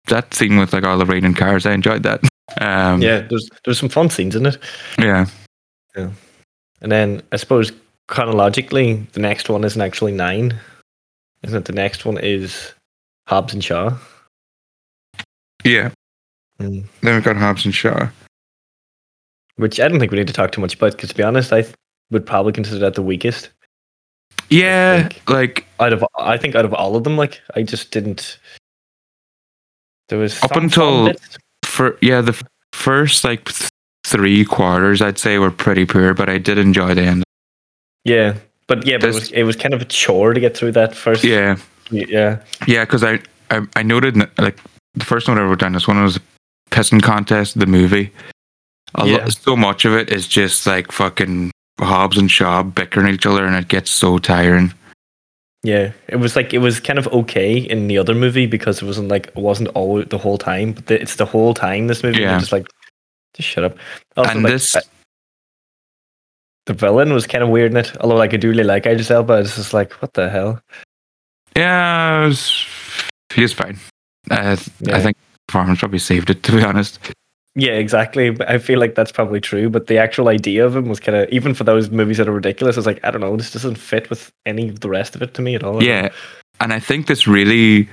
that scene with like all the rain and cars, I enjoyed that. [laughs] Um Yeah, there's there's some fun scenes in it. yeah. Yeah. And then I suppose chronologically, the next one isn't actually nine. Isn't it? The next one is Hobbs and Shaw. Yeah. Mm. Then we've got Hobbs and Shaw. Which I don't think we need to talk too much about because to be honest, I th- would probably consider that the weakest Yeah, think- like out of I think out of all of them. Like I just didn't. There was Up until- for yeah, the first like th- three quarters I'd say were pretty poor, but I did enjoy the end. yeah, but yeah, but it was it was kind of a chore to get through that first. Yeah. yeah, Yeah, because I, I I noted like the first one I wrote down. This one was pissing contest, the movie. A Yeah. lot, so much of it is just like fucking Hobbs and Shaw bickering each other, and it gets so tiring. yeah. It was like it was kind of okay in the other movie because it wasn't like it wasn't all the whole time, but the, it's the whole time. This movie, Yeah. just like just shut up. Also, and like, this, uh, the villain was kind of weird in it. Although like I do really like Idris Elba, it's just like what the hell. yeah, it was, he was fine. Uh, Yeah. I think performance probably saved it. To be honest, Yeah, exactly. I feel like that's probably true. But the actual idea of him was kind of even for those movies that are ridiculous. It's like I don't know. This doesn't fit with any of the rest of it to me at all. yeah, and I think this really,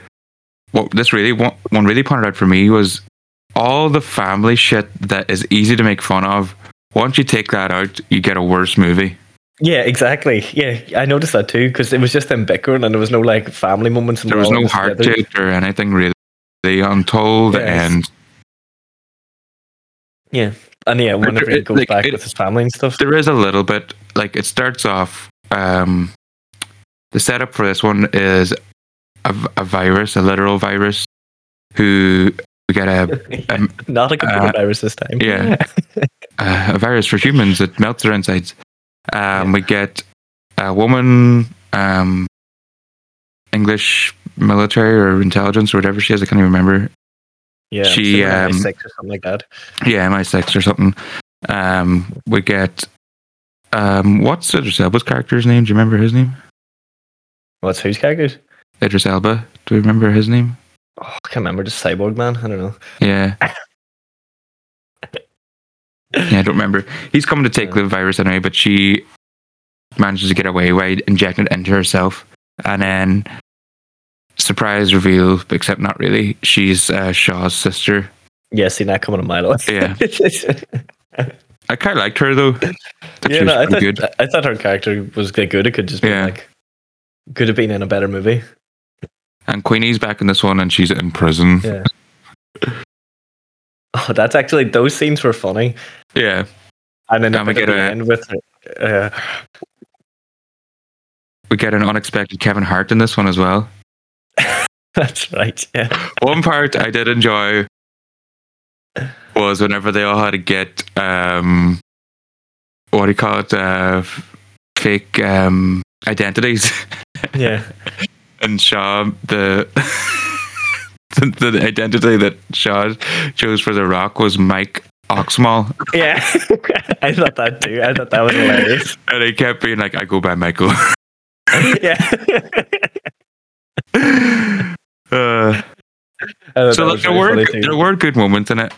what this really one, one really pointed out for me was all the family shit that is easy to make fun of. Once you take that out, you get a worse movie. Yeah, exactly. Yeah, I noticed that too because it was just them bickering and there was no like family moments. There was no heart or anything really until the Yes. end. Yeah, and yeah, whenever he goes like, back it- with his family and stuff. There is a little bit like it starts off. Um, the setup for this one is a virus, a literal virus, who we get a um, [laughs] Not a computer uh, virus this time. yeah. [laughs] uh, a virus for humans that melts their insides. Um, We get a woman, um, English military or intelligence or whatever she is. I can't even remember. Yeah. she, um, six or something like that. Yeah, MI6 or something. Um, we get um, what's Idris Elba's character's name? Do you remember his name? What's whose characters? Idris Elba. Do you remember his name? Oh, I can't remember. Just cyborg man. I don't know. Yeah. yeah, I don't remember. He's coming to take Yeah. the virus anyway, but she manages to get away by injecting it into herself. And then, surprise reveal, except not really. She's uh, Shaw's sister. Yeah, see, that coming a mile away. Yeah. [laughs] I kind of liked her though. Yeah, no, I thought, good. I thought her character was good. It could just be Yeah. like, could have been in a better movie. And Queenie's back in this one, and she's in prison. Yeah. Oh, that's actually those scenes were funny, Yeah. and then And we at the a- end with, uh, We get an unexpected Kevin Hart in this one as well. [laughs] that's right. Yeah, One part I did enjoy was whenever they all had to get um, what do you call it? Uh, fake um, identities. [laughs] yeah, and Shaw the. [laughs] the, the identity that Shaw chose for The Rock was Mike Oxmal. Yeah, I thought that too. I thought that was hilarious. And he kept being like, I go by Michael. yeah. Uh, so like, there really were good- there were good moments in it.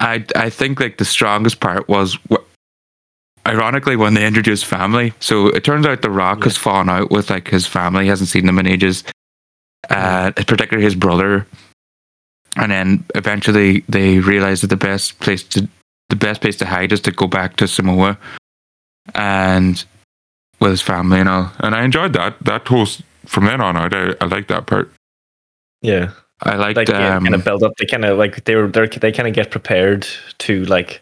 I I think like the strongest part was wh- ironically when they introduced family. So it turns out The Rock has fallen out with like his family, hasn't seen them in ages. Uh, particularly his brother. And then eventually they realize that the best place to the best place to hide is to go back to Samoa, and with his family and all. And I enjoyed that. That whole from then on out, I, I liked that part. Yeah. I liked like yeah, um, kind of build up. They kind of like they were they they kind of get prepared to like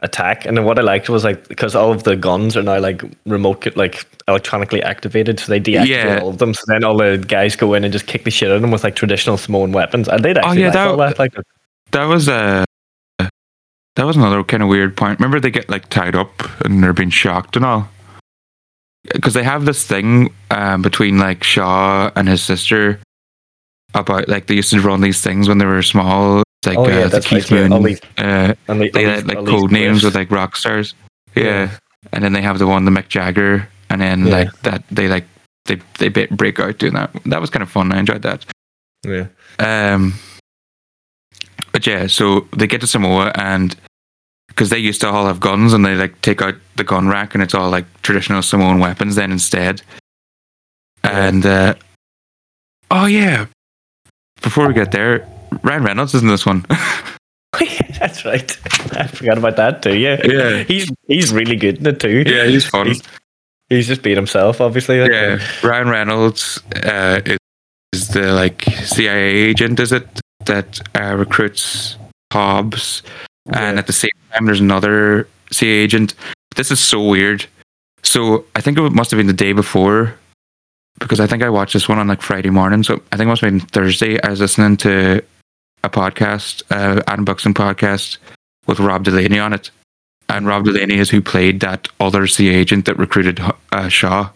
attack. And then what I liked was like because all of the guns are now like remote like electronically activated, so they deactivate Yeah. all of them. So then all the guys go in and just kick the shit out of them with like traditional Samoan weapons. And they'd actually yeah, like that- that. Like that was a that was another kind of weird point. Remember they get like tied up and they're being shocked and all because they have this thing um, between like Shaw and his sister about like they used to run these things when they were small. Like Oh, yeah, uh, the Keith right, yeah, all uh, and they, had like code names with like rock stars. Yeah. Yeah. and then they have the one the Mick Jagger, and then Yeah. like that they like they they bit- break out doing that. That was kind of fun. I enjoyed that. yeah. Um, but yeah, so they get to Samoa and because they used to all have guns and they like take out the gun rack and it's all like traditional Samoan weapons then instead. Yeah. And uh, oh yeah, before we get there, Ryan Reynolds is in this one. [laughs] [laughs] That's right. I forgot about that too. Yeah. Yeah. He's he's really good in it too. yeah, he's fun. He's, he's just being himself, obviously. like, yeah, Ryan Reynolds uh, is, is the like CIA agent, is it that uh, recruits Hobbs, and at the same time, there's another CIA agent. This is so weird. So I think it must have been the day before, because I think I watched this one on like Friday morning. So I think it must have been Thursday. I was listening to a podcast, uh, Adam Buxton podcast, with Rob Delaney on it. And Rob Delaney is who played that other CIA agent that recruited uh, Shaw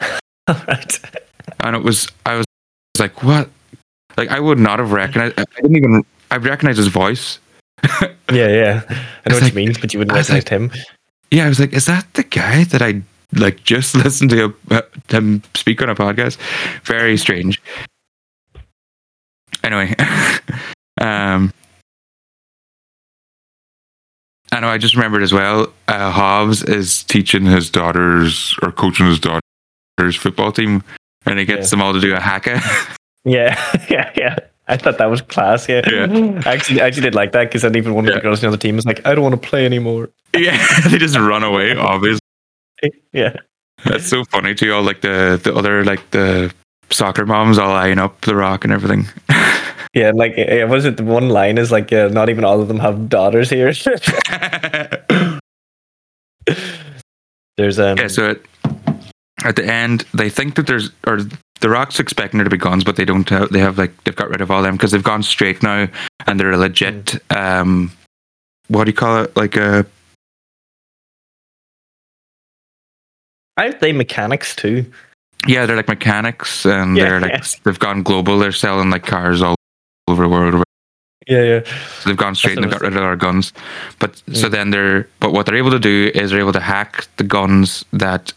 [laughs] right. and it was I was like, what? Like I would not have recognized. I didn't even. I recognized his voice. Yeah, yeah. I [laughs] know It's what like- you mean, but you wouldn't I recognize him. Yeah, I was like, is that the guy that I like just [laughs] listen to him speak on a podcast? Very strange. Anyway, [laughs] um, I know. I just remembered as well. Uh, Hobbs is teaching his daughters or coaching his daughters football team, and he gets Yeah. them all to do a haka. [laughs] Yeah, yeah, yeah. I thought that was class. Yeah, Yeah. I actually, I actually did like that because then even one of Yeah. the girls on the other team was like, "I don't want to play anymore." yeah, they just run away. Obviously. [laughs] Yeah, That's so funny too. All like the the other like the soccer moms all eyeing up the rock and everything. [laughs] yeah. And like, it was it the one line is like, yeah, not even all of them have daughters here. [laughs] There's um, yeah. So at, at the end, they think that there's or the rock's expecting there to be guns, but they don't. Have, they have like they've got rid of all them because they've gone straight now and they're a legit. Um, what do you call it? Like a aren't they mechanics too? yeah, they're like mechanics and Yeah. they're like [laughs] they've gone global. They're selling like cars all over the world. Yeah, yeah. So they've gone straight and they've got rid of our guns. But so Mm. then they're but what they're able to do is they're able to hack the guns that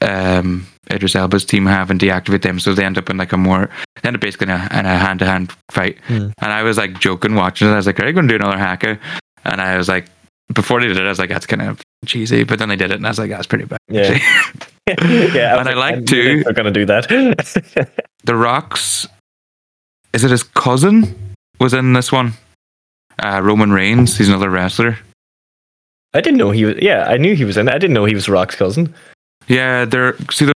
um Idris Elba's team have and deactivate them. So they end up in like a more they end up basically in a, in a hand to hand fight. Mm. And I was like joking watching it. I was like, Are you gonna do another hacker? And I was like before they did it, I was like, that's kind of cheesy. But then they did it and I was like, that's pretty bad. Yeah. actually." [laughs] yeah, And I like to- They're gonna do that. [laughs] the Rock's is it his cousin was in this one? Uh, Roman Reigns, he's another wrestler. I didn't know he was. Yeah, I knew he was in it. I didn't know he was Rock's cousin. Yeah, they're see the,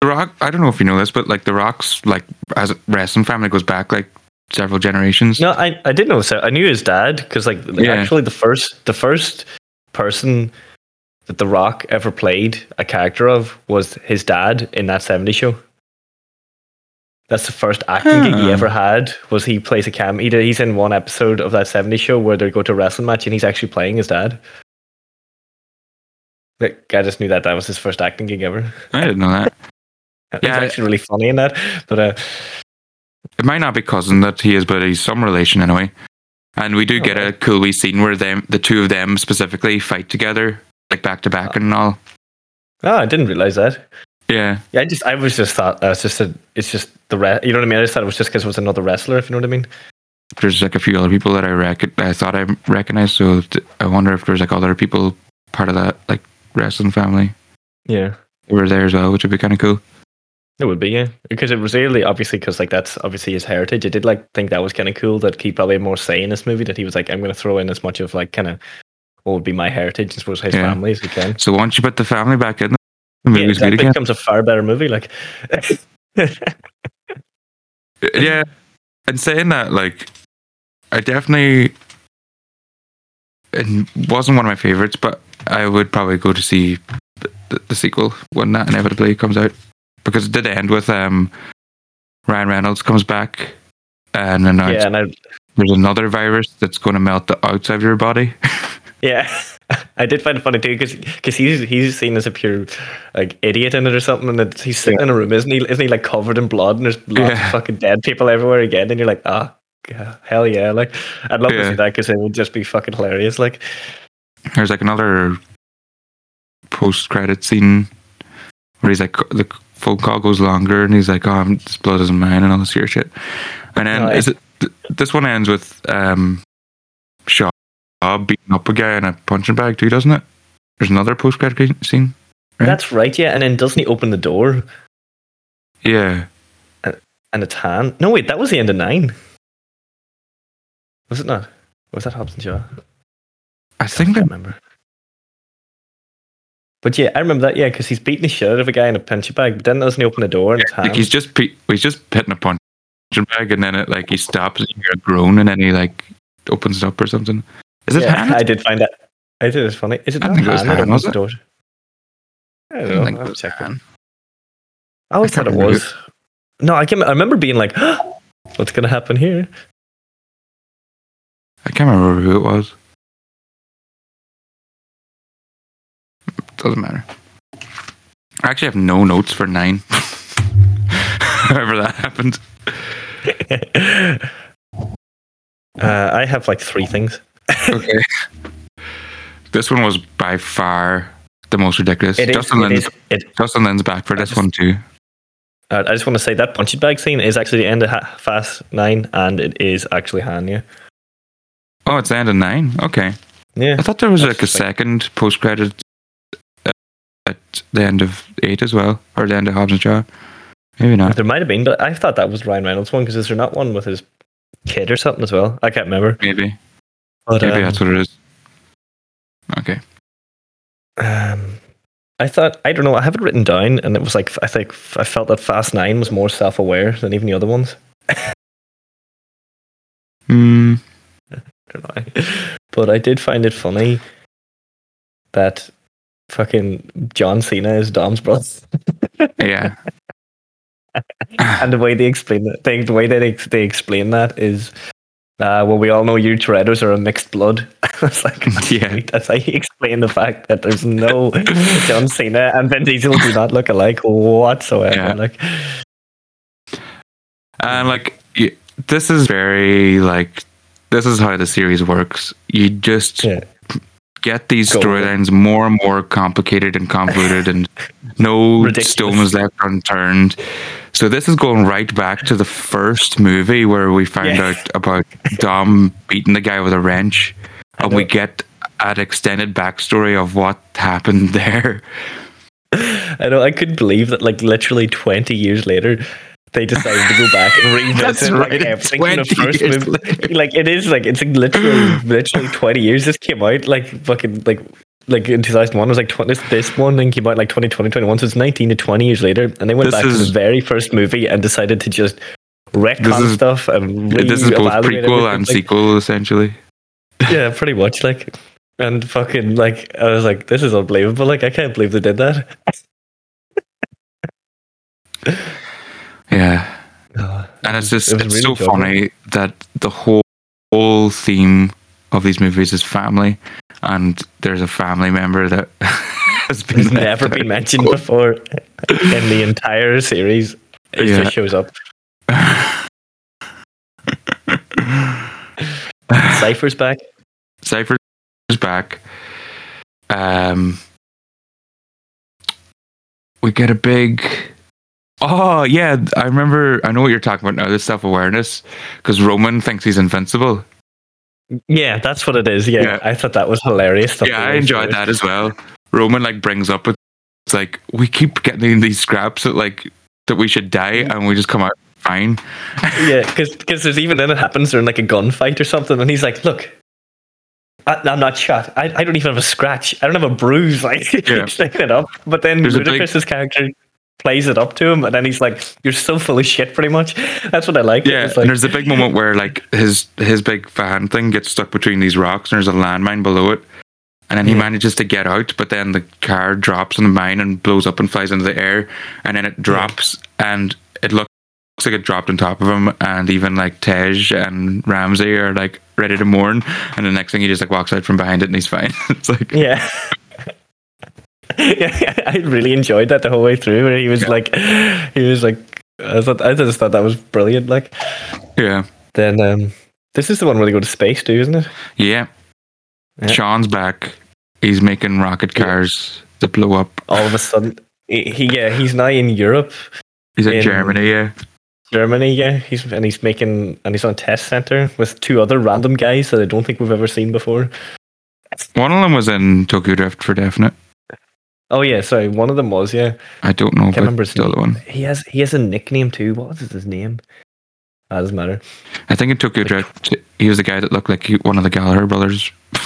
the Rock. I don't know if you know this, but like the Rock's like as a wrestling family goes back like several generations. No, I, I didn't know. So I knew his dad because like Yeah. actually the first the first person that The Rock ever played a character of was his dad in that 70s show. That's the first acting gig he ever had. Was he plays a cam? He did, he's in one episode of that 70s show where they go to a wrestling match and he's actually playing his dad. Like, I just knew that that was his first acting gig ever. I didn't know that. He's Yeah, I- actually really funny in that. But uh, It might not be cousin that he is, but he's some relation anyway. And we do get a cool wee scene where them, the two of them specifically, fight together, like back to back and all. oh, I didn't realize that. Yeah, Yeah, I just I was just thought uh, it's just a, it's just the re- you know what I mean. I just thought it was just because it was another wrestler. If you know what I mean. there's like a few other people that I rec- I thought I recognized. So th- I wonder if there's like other people part of that like wrestling family Yeah. who were there as well, which would be kind of cool. It would be, yeah, because it was really obviously because like that's obviously his heritage. I did like think that was kind of cool that he probably had more say in this movie. That he was like, I'm going to throw in as much of like kind of what would be my heritage, I suppose his Yeah. family as he can. So once you put the family back in, the Yeah, movie's that good becomes a far better movie. Like, [laughs] yeah and saying that like i definitely it wasn't one of my favorites but i would probably go to see the, the, the sequel when that inevitably comes out because it did end with um ryan reynolds comes back and then yeah, and I there's another virus that's going to melt the outside of your body [laughs] yeah, [laughs] I did find it funny too because he's he's seen as a pure like idiot in it or something, and it's, he's sitting in a room, isn't he? Isn't he like covered in blood and there's lots Yeah. of fucking dead people everywhere again, and you're like, ah. hell yeah! Like, I'd love to see that because it would just be fucking hilarious. Like, there's like another post-credit scene where he's like the phone call goes longer and he's like oh I'm, this blood isn't mine and all this weird shit and then is it th- this one ends with um Shaw beating up a guy in a punching bag too doesn't it there's another post-credit scene Right. That's right, yeah. And then doesn't he open the door yeah and it's hand? No, wait, that was the end of nine. Was it not? Was that Hobbs and Shaw? I I think can't remember. But yeah, I remember that. Yeah, because he's beating the shit out of a guy in a punching bag. But then doesn't he open the door and it's like he's just pe- he's just hitting a punching bag and then it like he stops and you hear a groan and then he like opens it up or something is it yeah, I did find that. I did. It's funny. Is it I think it was hand was it? door? I don't know. think I'll it was check. hand. I always I thought it was. No, I can. I remember being like, [gasps] "What's going to happen here?" I can't remember who it was. Doesn't matter. I actually have no notes for nine. [laughs] However that happened. [laughs] uh, I have like three things. [laughs] Okay. this one was by far the most ridiculous. It is. Justin It Lin's is it, Justin Lin's back for I this just- one too. uh, I just want to say that punching bag scene is actually the end of ha- Fast Nine, and it is actually Han. Yeah. Oh, it's the end of nine. Okay. Yeah. I thought there was like a like- second post credit at the end of eight as well, or the end of Hobbs and Shaw. Maybe not. There might have been, but I thought that was Ryan Reynolds one because is there not one with his kid or something as well? I can't remember. Maybe. But Maybe um, that's what it is. Okay. um, I thought I don't know. I have it written down, and it was like I think I felt that Fast Nine was more self-aware than even the other ones. Hmm. [laughs] I don't know. But I did find it funny that fucking John Cena is Dom's brother, Yeah. [laughs] and the way they explain that, they, the way that they, they explain that is. Uh, well, we all know you Toretto's are a mixed blood. [laughs] it's like, [laughs] Yeah. That's how you explain the fact that there's no John Cena and Vin Diesel do not look alike whatsoever. Yeah. Like, And like, this is very like, this is how the series works. You just Yeah. Get these Go with it. storylines more and more complicated and convoluted, and [laughs] no Ridiculous. stone is left unturned. So this is going right back to the first movie where we find Yeah. out about Dom beating the guy with a wrench, and we get an extended backstory of what happened [laughs] there. [laughs] I know I couldn't believe that. Like literally twenty years later, they decided to go back and revisit [laughs] like right, everything from the 20 first movie. Like it is like it's like literally literally twenty years. This came out like fucking like like in two thousand one was like 20, this this one then came out like 2020, 21, so it's nineteen to twenty years later, and they went This back to is- the very first movie and decided to just retcon is- stuff and this is both prequel everything. and Like, sequel, essentially. Yeah, pretty much. Like, and fucking like, I was like, this is unbelievable. Like, I can't believe they did that. [laughs] Yeah. Uh, and it's just, it it's really so joking. funny that the whole whole theme of these movies is family and there's a family member that [laughs] has been It's never been mentioned before in the entire series. It Yeah. just shows up. [laughs] Cipher's back. Cypher is back. Um, we get a big. Oh yeah, I remember. I know what you're talking about now. This self awareness, because Roman thinks he's invincible. Yeah, that's what it is. Yeah, Yeah. I thought that was hilarious. yeah, I enjoyed that as well. Roman like brings up it's like we keep getting these scraps that like that we should die, mm. and we just come out fine. Yeah, [laughs] because there's even then it happens during like a gunfight or something, and he's like, "Look, I, I'm not shot. I, I don't even have a scratch. I don't have a bruise." [laughs] Like Yeah. he's it up, but then There's a big- character plays it up to him, and then he's like, "You're so full of shit." Pretty much. That's what I like. Yeah, It's and there's a big moment where like his his big fan thing gets stuck between these rocks, and there's a landmine below it, and then he Yeah. manages to get out, but then the car drops on the mine and blows up and flies into the air, and then it drops, and it looks like it dropped on top of him, and even like Tej and Ramsey are like ready to mourn, and the next thing he just like walks out from behind it and he's fine. [laughs] it's like Yeah. [laughs] [laughs] yeah, I really enjoyed that the whole way through. Where he was Yeah. like, he was like, I thought, I just thought that was brilliant. Like, yeah, then um, this is the one where they go to space too, isn't it? yeah. Yeah. Sean's back. He's making rocket Yeah. cars that blow up. All of a sudden, he, he yeah, he's now in Europe, He's in In- Germany, yeah. Germany. Yeah, he's and he's making and he's on a test center with two other random guys that I don't think we've ever seen before. One of them was in Tokyo Drift for definite. Oh yeah, sorry, one of them was yeah. I don't know Can't remember his the other one. He has he has a nickname too. What is his name? That doesn't matter. I think it in Tokyo Drift, he was the guy that looked like he- one of the Gallagher brothers. [laughs]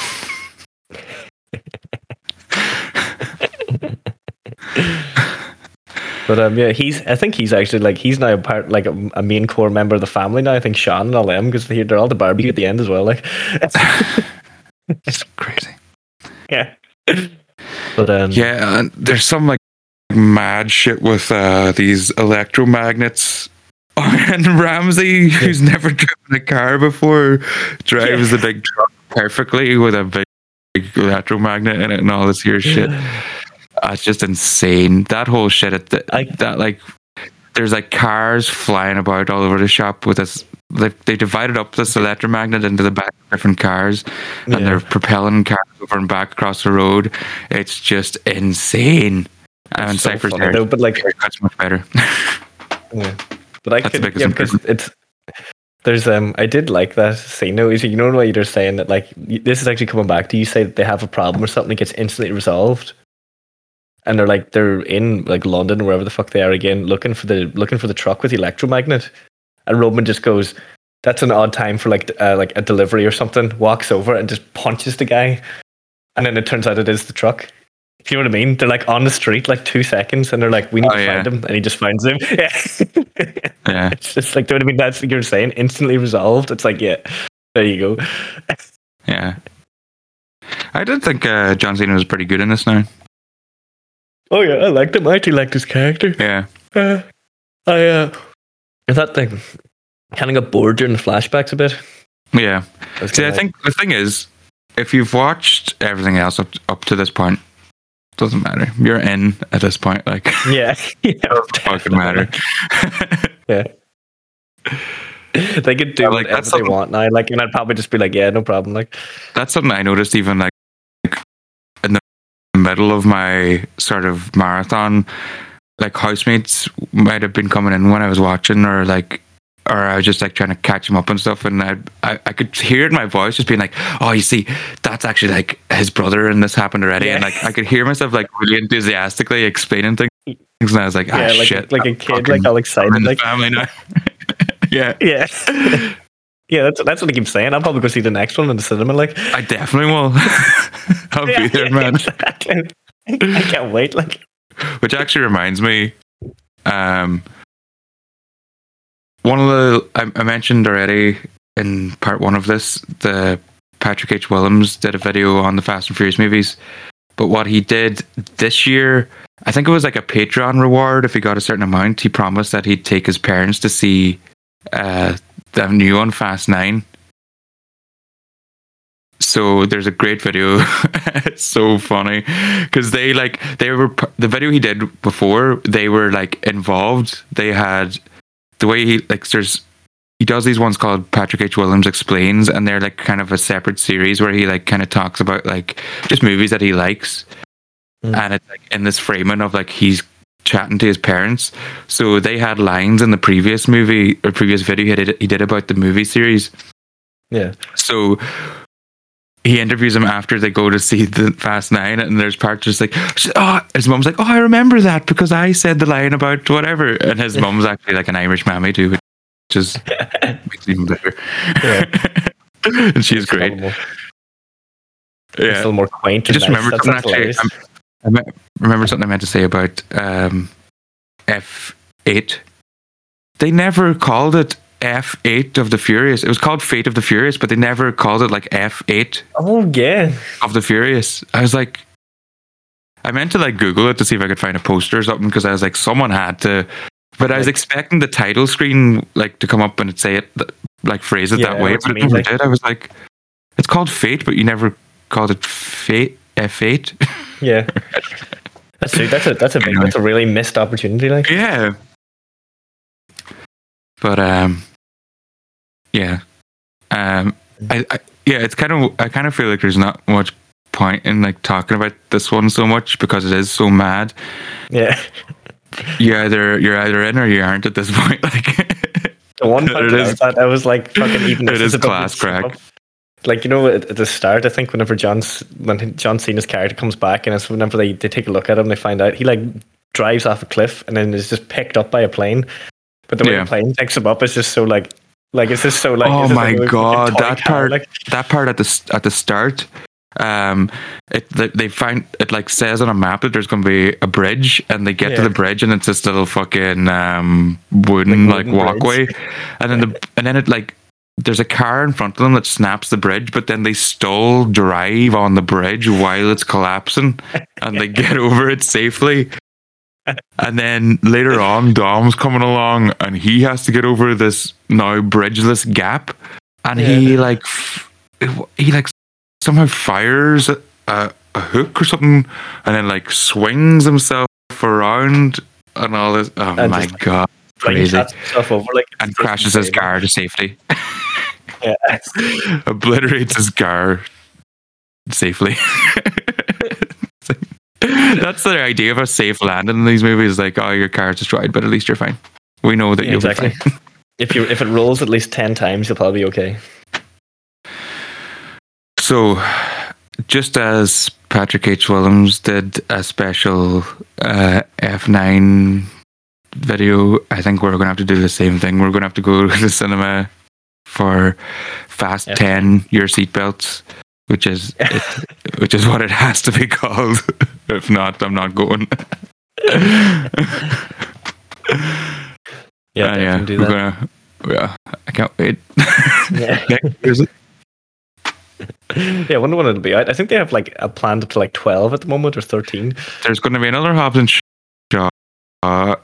But um, yeah, he's. I think he's actually like he's now a part like a, a main core member of the family now. I think Sean and all them because they're they're all the barbecue at the end as well. Like, [laughs] It's crazy. [laughs] yeah. But um, Yeah, there's some like mad shit with uh, these electromagnets. And [laughs] Ramsey, who's never driven a car before, drives Yeah. the big truck perfectly with a big, big electromagnet in it and all this here shit. It's just insane. That whole shit at the, I- that like there's like cars flying about all over the shop with this they they divided up this electromagnet into the back of different cars and Yeah. they're propelling cars over and back across the road. It's just insane. And It's so Cipher's funny hair, though, but like, haircut's much better. [laughs] yeah. but I That's could, biggest yeah, because it's there's um I did like that scene. No, is you know what you're saying that like this is actually coming back Do you say that they have a problem or something that gets instantly resolved, and they're like they're in like London or wherever the fuck they are again looking for the looking for the truck with the electromagnet, and Roman just goes. That's an odd time for like uh, like a delivery or something. Walks over and just punches the guy, and then it turns out it is the truck. If you know what I mean? They're like on the street, like two seconds, and they're like, "We need Oh, to yeah. find him," and he just finds him. [laughs] Yeah. Yeah. [laughs] It's just like, do you know what I mean? That's what you're saying. Instantly resolved. It's like, yeah, there you go. [laughs] Yeah. I did think uh, John Cena was pretty good in this now. Oh yeah, I liked him. I actually liked his character. Yeah. Uh, I uh, I thought like kind of got bored during the flashbacks a bit. Yeah. I See, I kinda think the thing is, if you've watched everything else up up to this point, doesn't matter. You're in at this point. Like, like, [laughs] yeah, [laughs] yeah, fucking matter. Yeah. they could do Yeah, like, whatever they want now. Like, and I'd probably just be like, yeah, no problem. Like, That's something I noticed even like in the middle of my sort of marathon. Like housemates might have been coming in when I was watching, or like, or I was just like trying to catch them up and stuff, and I, I, I could hear in my voice, just being like, "Oh, you see, that's actually like his brother, and this happened already." And like, I could hear myself like really enthusiastically explaining things, and I was like, "Ah, yeah, like shit, like a kid, like all excited, like family now." [laughs] yeah, yeah. [laughs] Yeah, that's that's what I keep saying. I'll probably go see the next one in the cinema. Like, I definitely will. [laughs] I'll be there, man. Exactly. I can't wait. Like, [laughs] Which actually reminds me, um, one of the I, I mentioned already in part one of this, the Patrick H. Willems did a video on the Fast and Furious movies. But what he did this year, I think it was like a Patreon reward. If he got a certain amount, he promised that he'd take his parents to see uh, the new one, Fast Nine. So there's a great video. [laughs] it's so funny because they like they were the video he did before. They were like involved. They had the way he like there's he does these ones called Patrick H. Willems explains, and they're like kind of a separate series where he like kind of talks about like just movies that he likes, Mm. and it's like in this framing of like he's chatting to his parents. So they had lines in the previous movie or previous video he did he did about the movie series. Yeah. So he interviews him after they go to see the Fast Nine, and there's parts just like, oh, his mum's like, oh, I remember that because I said the line about whatever, and his mum's actually like an Irish mammy too, which is [laughs] makes it even better. [laughs] and she's It's great. more, it's a little more quaint. I just nice. remembered That's- something actually. I'm- I remember something I meant to say about um, F8. They never called it F8 of the Furious. It was called Fate of the Furious, but they never called it like F8 Oh yeah. of the Furious. I was like, I meant to like Google it to see if I could find a poster or something because I was like, someone had to. But I was expecting the title screen like to come up and say it, like phrase it Yeah, that way, but it mean, never like- did. I was like, it's called Fate, but you never called it Fate F8. [laughs] Yeah. That's a, that's a that's a big, that's a really missed opportunity. Like Yeah. But um yeah. Um I, I yeah, it's kind of I kind of feel like there's not much point in like talking about this one so much because it is so mad. yeah. [laughs] You either you're either in or you aren't at this [laughs] point. Like The one part It that I is- was I was like fucking even. it this is a bit class crack. Like you know, at, at the start, I think whenever John's when John Cena's character comes back, and it's whenever they, they take a look at him, they find out he like drives off a cliff and then is just picked up by a plane. But the way Yeah. the plane picks him up is just so like, like it's just so like. Oh my like a really fucking God, that part- like, that part at the at the start um it they, find it like says on a map that there's going to be a bridge and they get to the bridge and it's this little fucking um wooden Like like, wooden walkway bridge. and then the and then it like there's a car in front of them that snaps the bridge but then they still drive on the bridge while it's collapsing and they get [laughs] over it safely and then later on dom's coming along and he has to get over this now bridgeless gap. And he like f- he like somehow fires a, a hook or something and then like swings himself around and all this. Oh And my just, god. crazy. over like and crashes his car to safety. Yeah. [laughs] obliterates his car safely [laughs] [laughs] that's the idea of a safe landing in these movies like oh your car's destroyed but at least you're fine we know that Yeah, you'll exactly. be fine [laughs] If you if it rolls at least ten times, you'll probably be okay. So, just as Patrick H. Willems did a special uh, F9 video, I think we're going to have to do the same thing. We're going to have to go [laughs] to the cinema for Fast F9. 10 Your Seatbelts, which is it, [laughs] which is what it has to be called. If not, I'm not going. Yeah, Uh, yeah, can do that. gonna. Yeah, I can't wait. [laughs] Yeah. Yeah, I wonder when it'll be out. I think they have like a plan up to like twelve at the moment or thirteen. there's going to be another Hobbs and Shaw. Uh,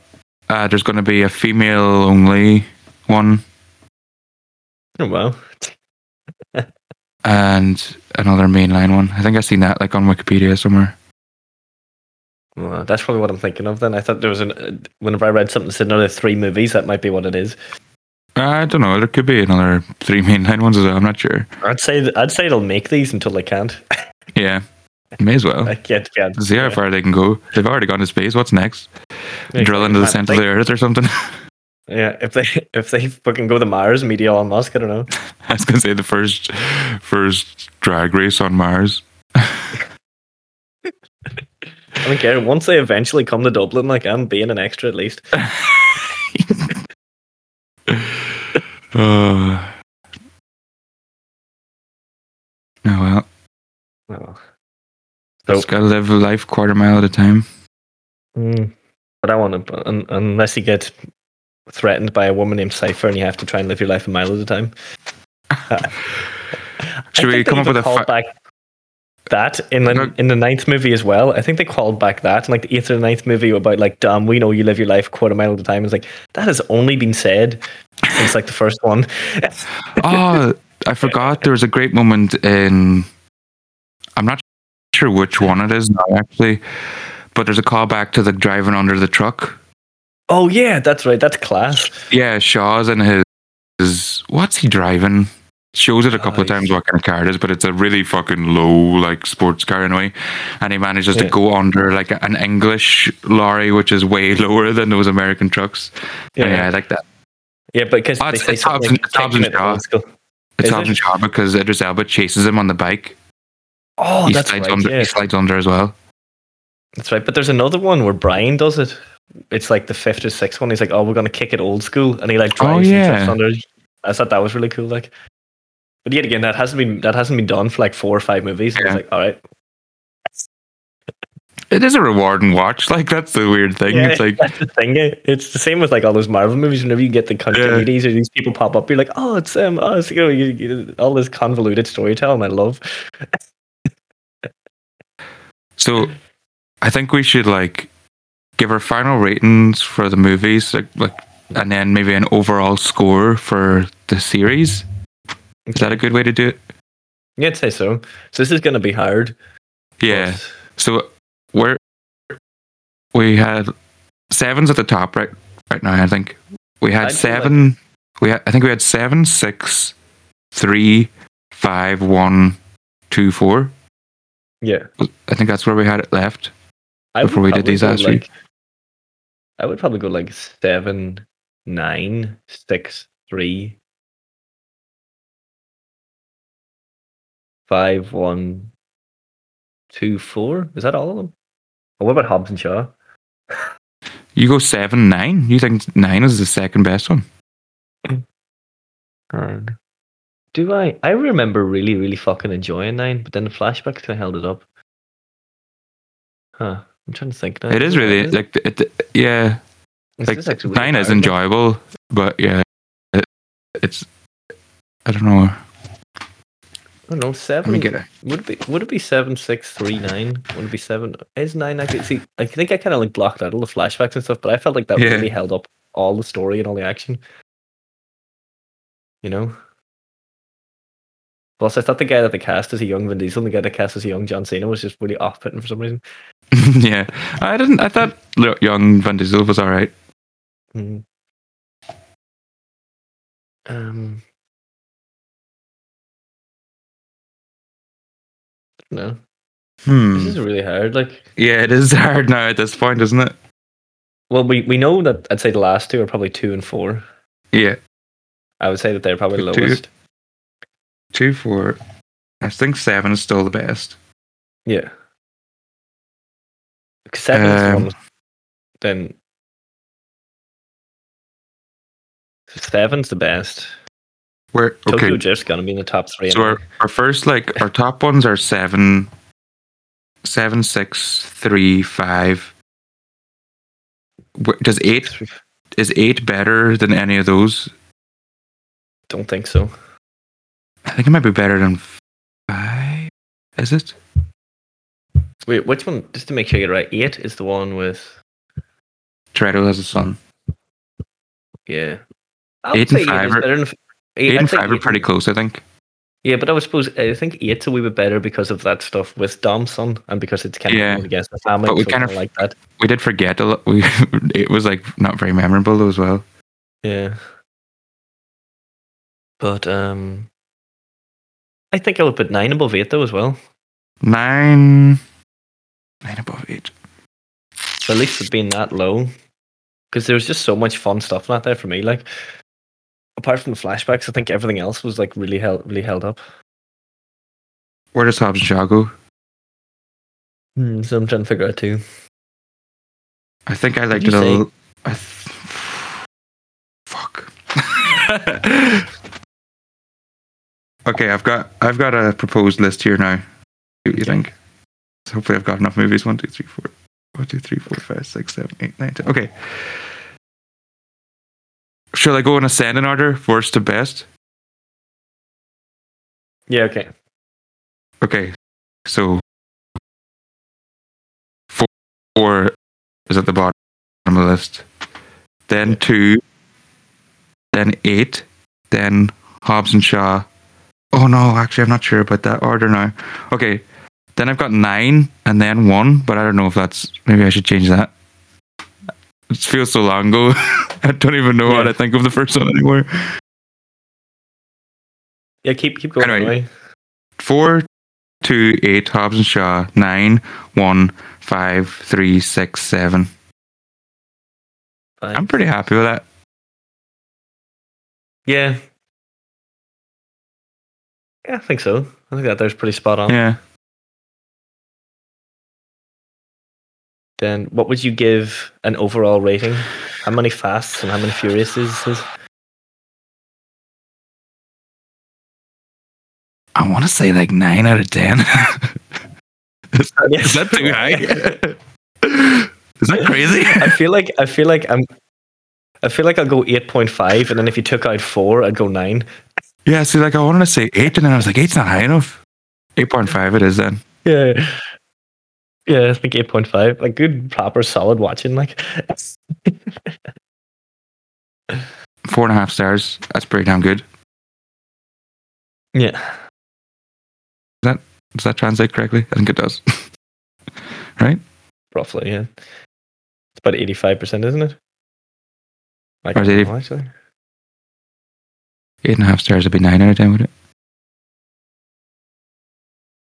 uh, there's going to be a female only one Oh wow. and another mainline one. I think I've seen that like on Wikipedia somewhere. Well, that's probably what I'm thinking of then. I thought there was an uh, whenever I read something that said another three movies, that might be what it is. I don't know. There could be another three mainline ones as well. I'm not sure. I'd say th- I'd say they'll make these until they can't. [laughs] Yeah, may as well. Like, yeah, yeah, See how far they can go. They've already gone to space. What's next? Drill into the center of the Earth or something? [laughs] Yeah, if they [laughs] if they fucking go to Mars, meet Elon Musk, I don't know. I was gonna say the first first drag race on Mars. I don't care. Once they eventually come to Dublin, like I'm being an extra at least. oh. [laughs] Oh well, Oh. just gotta live life quarter mile at a time. Mm. But I want to, un- unless you get threatened by a woman named Cipher and you have to try and live your life a mile at a time. [laughs] Uh, Should we come up with a fi- back that in the mm-hmm. in the ninth movie as well? I think they called back that in like the eighth or the ninth movie about like, damn, we know you live your life a quarter mile at a time. It's like that has only been said since like the first one. [laughs] oh, I forgot there was a great moment in I'm not sure which one it is now, actually, but there's a callback to the driving under the truck. Oh yeah, that's right. That's class. Yeah, Shaw's in his, his what's he driving? Shows it a couple of Oh, times what kind of car it is, but it's a really fucking low like sports car anyway. And he manages Yeah. to go under like an English lorry, which is way [laughs] lower than those American trucks. Yeah, yeah I like that. Yeah, but because Oh, it's- it's Hobbs and- like, Hobbs and Shaw." It's Hobbs it? and Shaw because Idris Elba chases him on the bike. Oh, he that's slides right. under. yeah. He slides under as well. That's right. But there's another one where Brian does it. It's like the fifth or sixth one. He's like, "Oh, we're gonna kick it old school," and he like Oh, drives and yeah. under. I thought that was really cool. Like, but yet again, that hasn't been that hasn't been done for like four or five movies. Yeah. Like, all right, It is a rewarding watch. Like that's the weird thing. yeah, It's like that's the thing. It's the same with like all those Marvel movies. Whenever you get the continuities or these people pop up, you're like, "Oh, it's um, oh, it's you know, you, you, all this convoluted storytelling." I love. [laughs] so. I think we should like give our final ratings for the movies, like like, and then maybe an overall score for the series. Is that a good way to do it? Yeah, I'd say so. So this is gonna be hard. Yeah. but- So we're we had sevens at the top right right now. I think we had I'd seven. we had, I think we had seven, six, three, five, one, two, four. yeah. I think that's where we had it left. I before we did these last like, week. I would probably go like seven, nine, six, three, five, one, two, four. Is that all of them? Or what about Hobbs and Shaw? You go seven, nine. You think nine is the second best one? [clears throat] Do I? I remember really, really fucking enjoying nine, but then the flashbacks kind of held it up. Huh. I'm trying to think now. It is really Is- like it, it- yeah. is Like really nine is enjoyable, but yeah, it, it's. I don't know. I don't know. Let Seven. me get it. Would it be would it be seven six three nine? Would it be seven? Is nine actually? See, I think I kind of like blocked out all the flashbacks and stuff, but I felt like that Yeah. really held up all the story and all the action. You know. Plus, I thought the guy that they cast as a young Vin Diesel and the guy that cast as a young John Cena was just really off-putting for some reason. [laughs] yeah, I didn't. I thought young Vin Diesel was all right. Mhm. Um. No, Hmm. this is really hard. Like, Yeah, it is [laughs] hard now at this point, isn't it? well, we we know that I'd say the last two are probably two and four. Yeah, I would say that they're probably the lowest. two, four. I think seven is still the best. Yeah. Seven is the Um, one. Then seven's the best. Where Tokyo okay, Drift's gonna be in the top three. so our, our first like our top ones are seven, seven, six, three, five. Wh- Does eight is eight better than any of those? Don't think so. I think it might be better than five. Is it? Wait, which one? Just to make sure you get right. Eight is the one with Toretto has a son. yeah. I Eight and five are- better than, Eight I'd and five are pretty close, I think. Yeah, but I would suppose I think eight's a wee bit better because of that stuff with Dom's son and because it's kind of Yeah. going against the family. But we so kind kinda like that. We did forget a lot. We [laughs] it was like not very memorable though as well. Yeah. But um I think I would put nine above eight though as well. Nine, nine above eight. So at least it being that low. Because there was just so much fun stuff out there for me. Like apart from the flashbacks, I think everything else was like really held really held up. Where does Hobbs and Shaw go? Hmm, so I'm trying to figure out too. I think I liked you it a say? little. I th- fuck. [laughs] okay, I've got I've got a proposed list here now. What do you think? So hopefully, I've got enough movies. One, two, three, four. One, two, three, four, five, six, seven, eight, nine, ten. Okay. Shall I go in ascending order, worst to best? Yeah, okay. Okay, so four, four is at the bottom of the list. Then two, then eight, then Hobbs and Shaw. Oh no, actually, I'm not sure about that order now. Okay, Then I've got nine and then one, but I don't know if that's maybe I should change that. It feels so long ago. [laughs] I don't even know what Yeah. I think of the first one anymore. Yeah, keep keep going. Anyway. Four, two, eight, Hobbs and Shaw, nine, one, five, three, six, seven. I'm pretty happy with that. Yeah. Yeah, I think so. I think that there's pretty spot on. Yeah. Then what would you give an overall rating? How many fasts and how many furious is this? I want to say like nine out of ten. [laughs] is, that, is that too high? [laughs] is that crazy? [laughs] I feel like I feel like I'm I feel like I'll go eight point five and then if you took out four, I'd go nine. yeah, see, like I wanted to say eight, and then I was like, eight's not high enough. Eight point five, it is then. Yeah. Yeah, I think eight point five. Like good proper solid watching, like [laughs] Four and a half stars. That's pretty damn good. Yeah. Does that translate correctly? I think it does. [laughs] right? Roughly, yeah. It's about eighty five percent, isn't it? Like Or is it 80 actually. Eight and a half stars would be nine out of ten, would it?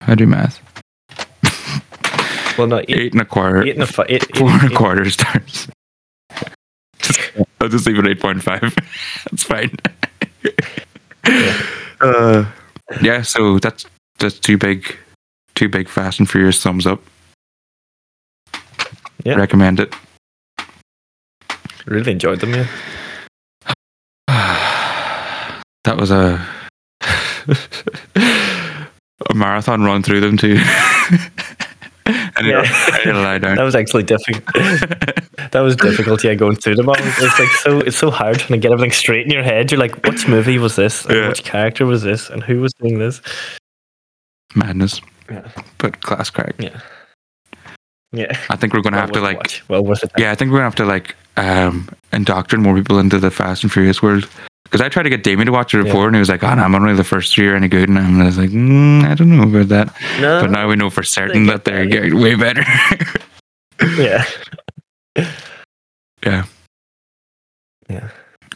I do you math. Well no eight, Eight and a quarter. eight and a fi- eight, eight, four and a eight- quarter stars. [laughs] I'll just leave it eight point five. [laughs] That's fine. Yeah. [laughs] Uh, yeah, so that's that's two big, two big Fast and Furious thumbs up. Yeah. Recommend it. Really enjoyed them, yeah. [sighs] that was a a marathon run through them too. I need, Yeah. I need to lie down. That was actually difficult. [laughs] That was difficult, yeah, going through them all. It's like so it's so hard trying to get everything straight in your head. You're like, which movie was this? And Yeah. which character was this? And who was doing this? Madness, Yeah. but class crack. Yeah. Yeah. I think we're gonna have to Well like watch. well worth it. Yeah, I think we're gonna have to like um indoctrinate more people into the Fast and Furious world. Because I tried to get Damien to watch it Yeah. and he was like, "Oh, no, I'm only the first three are any good," and I was like, mm, "I don't know about that." No. But now we know for certain get that they're better. getting way better. [laughs] yeah. yeah. Yeah.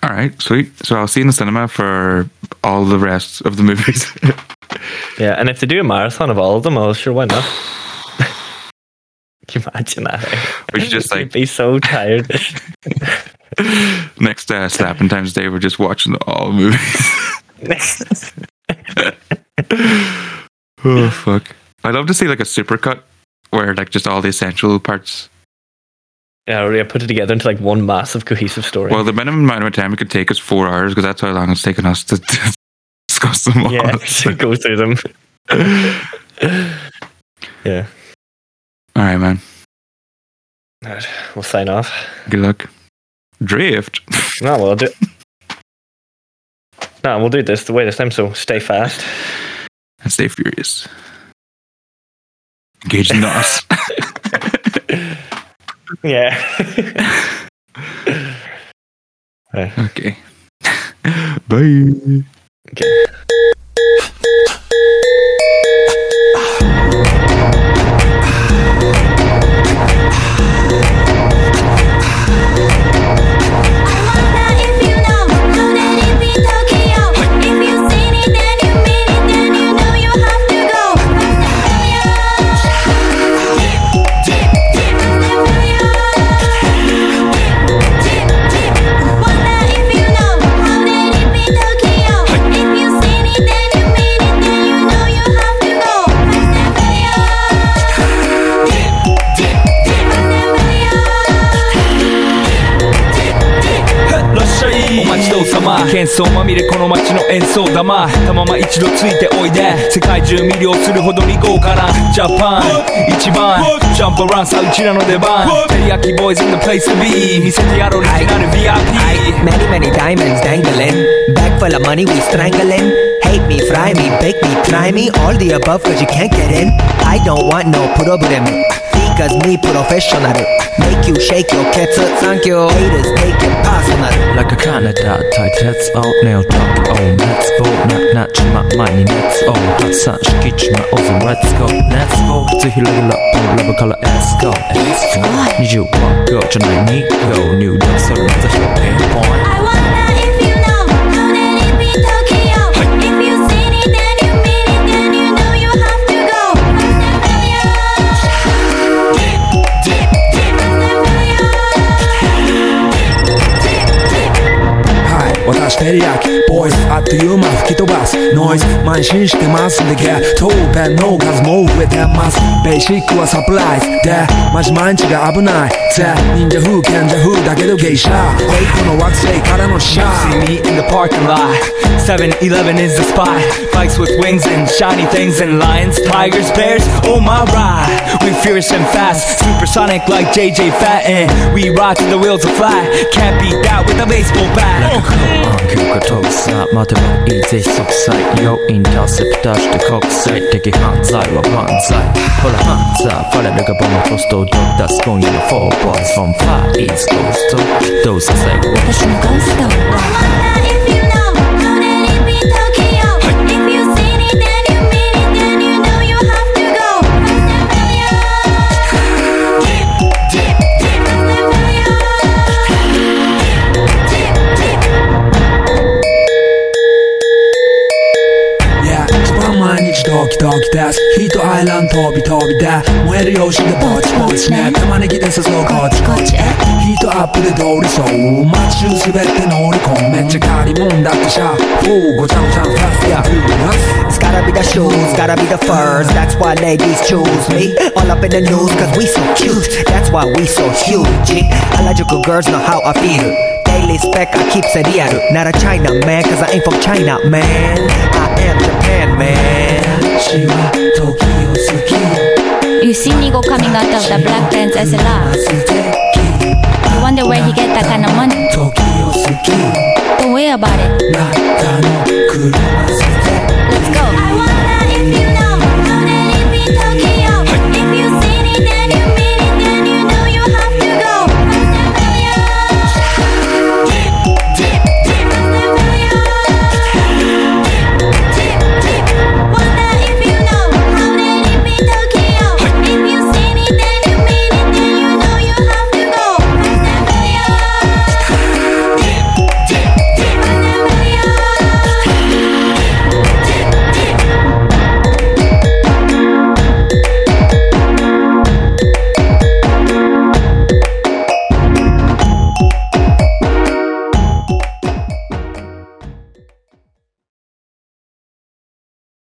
All right, sweet. So I'll see you in the cinema for all the rest of the movies. [laughs] Yeah. And if they do a marathon of all of them, oh sure, why not? [laughs] Can you imagine that? eh? We should just, You'd like- be so tired. [laughs] Next uh, Slapping Times Day, we're just watching all movies. [laughs] oh fuck! I'd love to see like a supercut where like just all the essential parts yeah, or yeah, put it together into like one massive cohesive story. Well, the minimum amount of time it could take is four hours because that's how long it's taken us to, to [laughs] discuss them all. yeah, to go through them. yeah. all right, man. Alright, we'll sign off. Good luck. Drift. [laughs] No, we'll do. No, we'll do this the way this time. So stay fast. and stay furious. Engage in us. [laughs] [laughs] Yeah. Okay. Bye. Okay. 喧騒まみれこの街の演奏玉たまま一度ついておいで世界中魅了するほどに豪華なジャパン一番ジャンプアランさうちらの出番テリヤキボーイズ in the place to be 見せてやろうオリジナル VIP Many, many diamonds dangling. Bag full of money, we strangling. Hate me, fry me, bake me, try me. All the above, cause you can't get in. I don't want no problem. Cause me professional. Make you shake your cats Thank you. Haters take it personal. Like a Canada type That's all nail drop on oh, Let's go. Not not my money Let's all Hot such kitchen my awesome Let's go. Let's go To heal level up On level color Let's go. Let's go. 21 go? Tonight need go. New dance So let's hit point failure. は you mouth ki to bas Noise man shish te mas de ke To ben no gas move with them mas Basic was supplies da Mas man chiga abunai tá ninja who can the who da gedo geisha Wait kono wakusei kara no sha See me in the parking lot. 7-Eleven is the spot. Bikes with wings and shiny things And lions, tigers, bears, oh my ride. We fierce and fast. Supersonic like JJ Fatten We ride till the wheels are fly Can't beat that with a baseball bat. また遠さ待てばいいぜ即歳よインターセプターして国際的犯罪は万歳ほらハンザーファレルがボムポストをド出す今夜の4 boys from Far East Coast. どうせ最後私のゴースト I ねぎで誘うこっちこっちヒートアップで通りそう街中滑って乗り込むめっちゃ借りもんだってシャフーごちゃごちゃファストや It's gotta be the shoes, gotta be the furs. That's why ladies choose me. All up in the news, cause we so cute. That's why we so huge. Harajuku girls know how I feel. Daily spec, I keep it real. Not a China man, cause I ain't from China, man. I am Japan, man. You see Nigo coming out of the black pants as a lot. You wonder where he get that kind of money. Don't worry about it. Let's go.